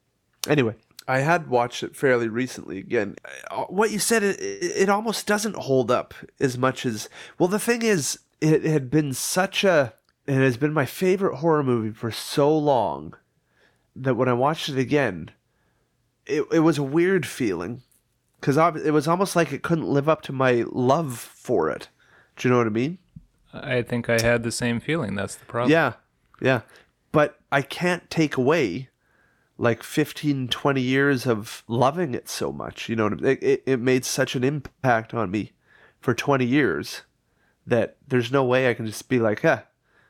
Anyway, I had watched it fairly recently again. Uh, What you said, it, it almost doesn't hold up as much as. Well, the thing is, it had been such a. It has been my favorite horror movie for so long that when I watched it again, it, it was a weird feeling. Because it was almost like it couldn't live up to my love for it. Do you know what I mean? I think I had the same feeling. That's the problem. Yeah, yeah. But I can't take away like 15, 20 years of loving it so much. You know, what I mean? it, it, it made such an impact on me for 20 years that there's no way I can just be like, huh,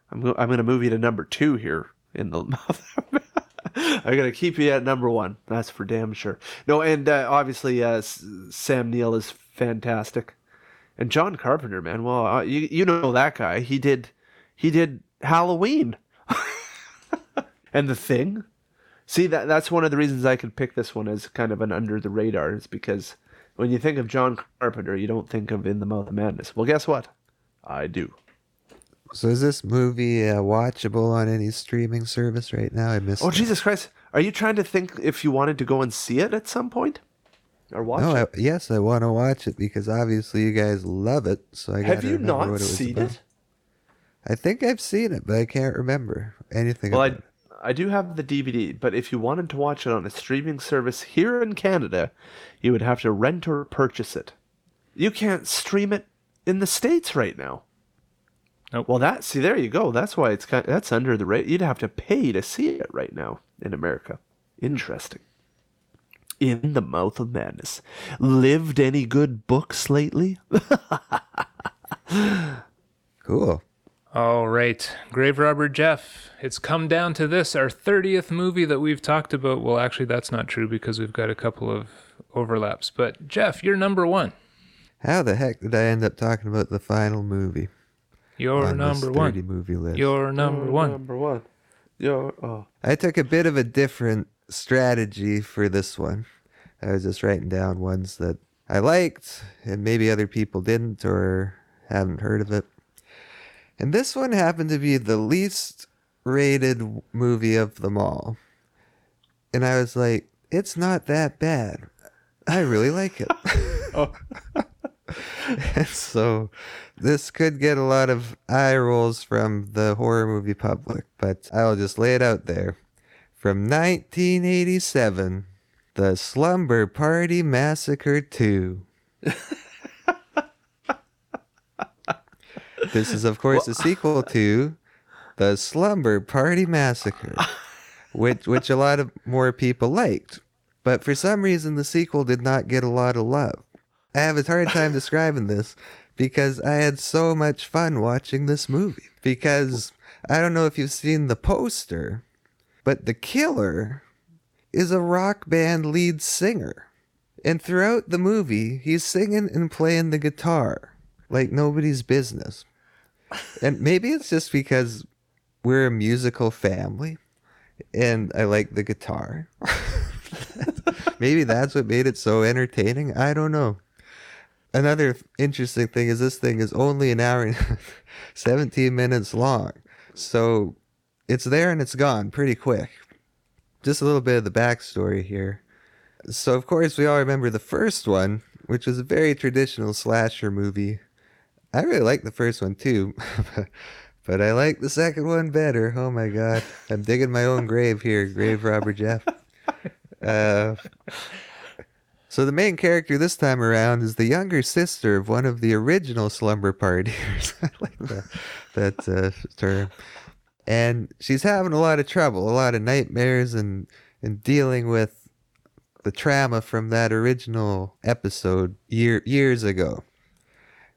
I'm, go- I'm going to move you to number two here in the mouth. I'm to keep you at number one. That's for damn sure. No, and uh, obviously uh, Sam Neill is fantastic. And John Carpenter, man, well, uh, you you know that guy. He did he did Halloween. and the thing. See that that's one of the reasons I could pick this one as kind of an under the radar is because when you think of John Carpenter, you don't think of In the Mouth of Madness. Well, guess what? I do. So is this movie uh, watchable on any streaming service right now? I missed. Oh it. Jesus Christ! Are you trying to think if you wanted to go and see it at some point, or watch No, it? I, yes, I want to watch it because obviously you guys love it. So I Have you not what it was seen about. it? I think I've seen it, but I can't remember anything. Well, I it. I do have the DVD, but if you wanted to watch it on a streaming service here in Canada, you would have to rent or purchase it. You can't stream it in the states right now. Well, that see there you go. That's why it's kind. That's under the rate. You'd have to pay to see it right now in America. Interesting. In the mouth of madness. Lived any good books lately? Cool. All right, Grave Robber Jeff. It's come down to this, our 30th movie that we've talked about. Well, actually, that's not true because we've got a couple of overlaps. But Jeff, you're number one. How the heck did I end up talking about the final movie You're on this number 30 one. movie list? You're number one. Number one. Yo. Oh. Uh, I took a bit of a different strategy for this one. I was just writing down ones that I liked and maybe other people didn't or haven't heard of it. And this one happened to be the least rated movie of them all. And I was like, it's not that bad. I really like it. Oh. and so this could get a lot of eye rolls from the horror movie public, but I'll just lay it out there. From 1987, The Slumber Party Massacre 2. this is, of course, a sequel to The Slumber Party Massacre, which, which a lot of more people liked. But for some reason, the sequel did not get a lot of love. I have a hard time describing this because I had so much fun watching this movie. Because I don't know if you've seen the poster, but the killer is a rock band lead singer. And throughout the movie, he's singing and playing the guitar like nobody's business. And maybe it's just because we're a musical family and I like the guitar. maybe that's what made it so entertaining. I don't know. Another interesting thing is this thing is only an hour and 17 minutes long. So it's there and it's gone pretty quick. Just a little bit of the backstory here. So, of course, we all remember the first one, which was a very traditional slasher movie. I really like the first one too, but I like the second one better. Oh my god. I'm digging my own grave here, Grave Robber Jeff. Uh, so the main character this time around is the younger sister of one of the original slumber partiers. I like that, that uh, term. And she's having a lot of trouble, a lot of nightmares, and and dealing with the trauma from that original episode year years ago.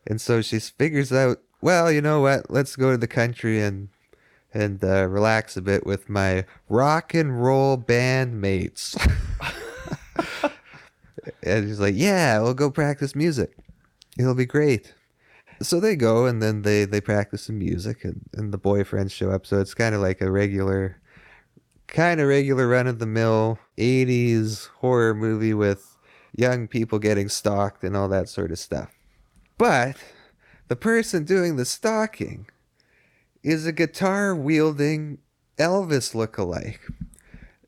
And so she figures out, well, you know what? Let's go to the country and and uh, relax a bit with my rock and roll band mates. and he's like, "Yeah, we'll go practice music. It'll be great." So they go and then they they practice some music and, and the boyfriends show up. So it's kind of like a regular kind of regular run of the mill 80s horror movie with young people getting stalked and all that sort of stuff. But the person doing the stalking is a guitar wielding Elvis look-alike.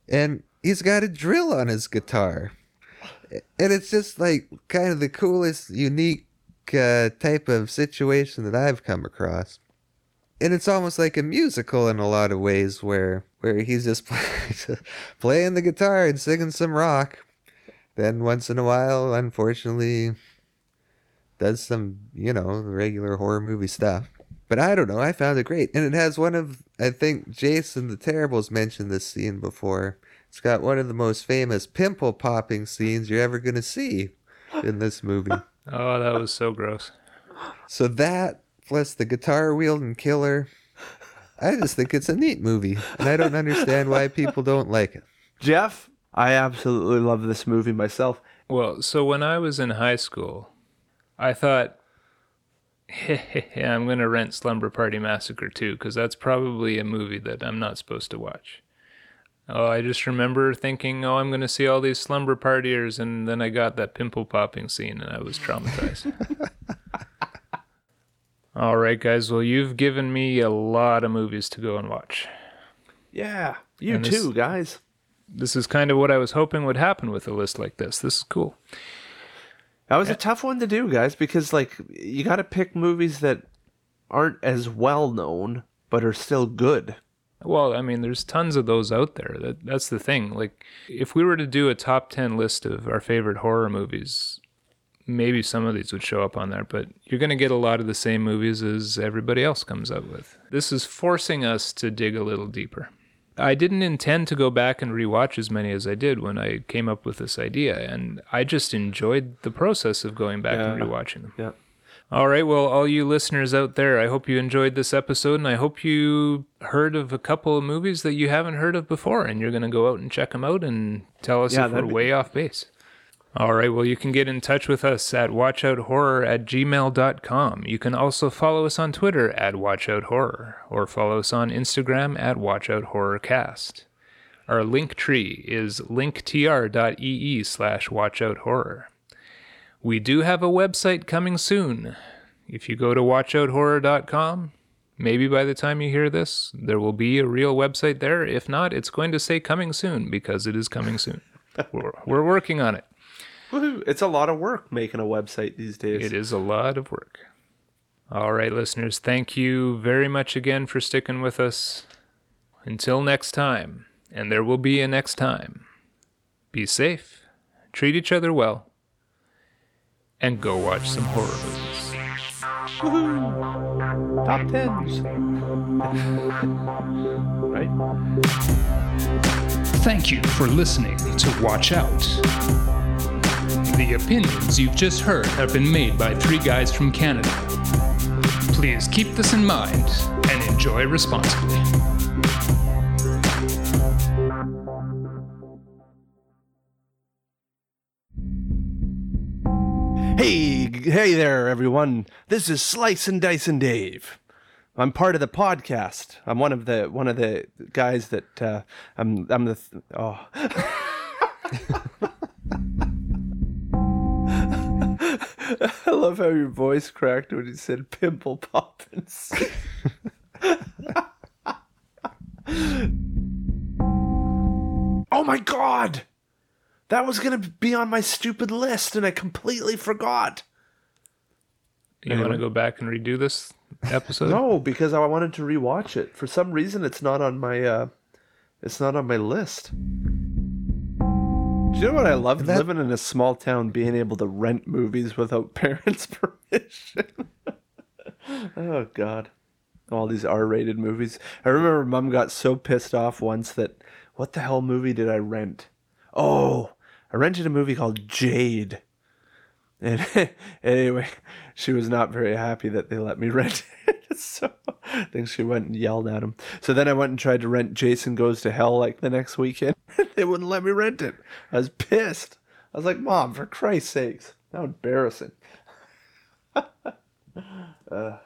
And he's got a drill on his guitar. And it's just like kind of the coolest, unique uh, type of situation that I've come across. And it's almost like a musical in a lot of ways where where he's just playing the guitar and singing some rock. Then once in a while, unfortunately, does some, you know, regular horror movie stuff. But I don't know, I found it great. And it has one of I think Jason the Terrible's mentioned this scene before. It's got one of the most famous pimple popping scenes you're ever gonna see in this movie. Oh, that was so gross. So that plus the guitar wielding killer, I just think it's a neat movie, and I don't understand why people don't like it. Jeff, I absolutely love this movie myself. Well, so when I was in high school, I thought, I'm going to rent Slumber Party Massacre 2 because that's probably a movie that I'm not supposed to watch. Oh, I just remember thinking, oh, I'm going to see all these slumber partiers, and then I got that pimple popping scene, and I was traumatized. all right, guys. Well, you've given me a lot of movies to go and watch. Yeah, you And this- too, guys. This is kind of what I was hoping would happen with a list like this. This is cool. That was a eh. tough one to do, guys, because like you got to pick movies that aren't as well known but are still good. Well, I mean, there's tons of those out there. That that's the thing. Like, if we were to do a top ten list of our favorite horror movies, maybe some of these would show up on there, but you're going to get a lot of the same movies as everybody else comes up with. This is forcing us to dig a little deeper. I didn't intend to go back and rewatch as many as I did when I came up with this idea, and I just enjoyed the process of going back and rewatching them. Yeah. All right, well, all you listeners out there, I hope you enjoyed this episode, and I hope you heard of a couple of movies that you haven't heard of before, and you're going to go out and check them out and tell us Yeah, if we're be- way off base. All right, well, you can get in touch with us at watchouthorror at gmail.com. You can also follow us on Twitter at watchouthorror, or follow us on Instagram at watchouthorrorcast. Our link tree is linktr.ee slash watchouthorror. We do have a website coming soon. If you go to watchouthorror.com, maybe by the time you hear this, there will be a real website there. If not, it's going to say coming soon because it is coming soon. we're, we're working on it. Woohoo. It's a lot of work making a website these days. It is a lot of work. All right, listeners, thank you very much again for sticking with us. Until next time, and there will be a next time, be safe, treat each other well, and go watch some horror movies. Woohoo! Top tens. right? Thank you for listening to Watch Out. The opinions you've just heard have been made by three guys from Canada. Please keep this in mind and enjoy responsibly. Hey, hey there, everyone. This is Slice and Dice and Dave. I'm part of the podcast. I'm one of the one of the guys that uh, I'm. I'm the. Th- oh. I love how your voice cracked when you said pimple poppins. oh my god! That was gonna be on my stupid list, and I completely forgot. You want to go back and redo this episode? No, because I wanted to rewatch it. For some reason, it's not on my. uh It's not on my list. Do you know what I love? That- Living in a small town, being able to rent movies without parents' permission. oh God, all these R-rated movies. I remember Mom got so pissed off once that what the hell movie did I rent? Oh, I rented a movie called Jade. And anyway, she was not very happy that they let me rent it. so I think she went and yelled at him. So then I went and tried to rent Jason Goes to Hell like the next weekend. they wouldn't let me rent it. I was pissed. I was like, Mom, for Christ's sakes. How embarrassing. uh.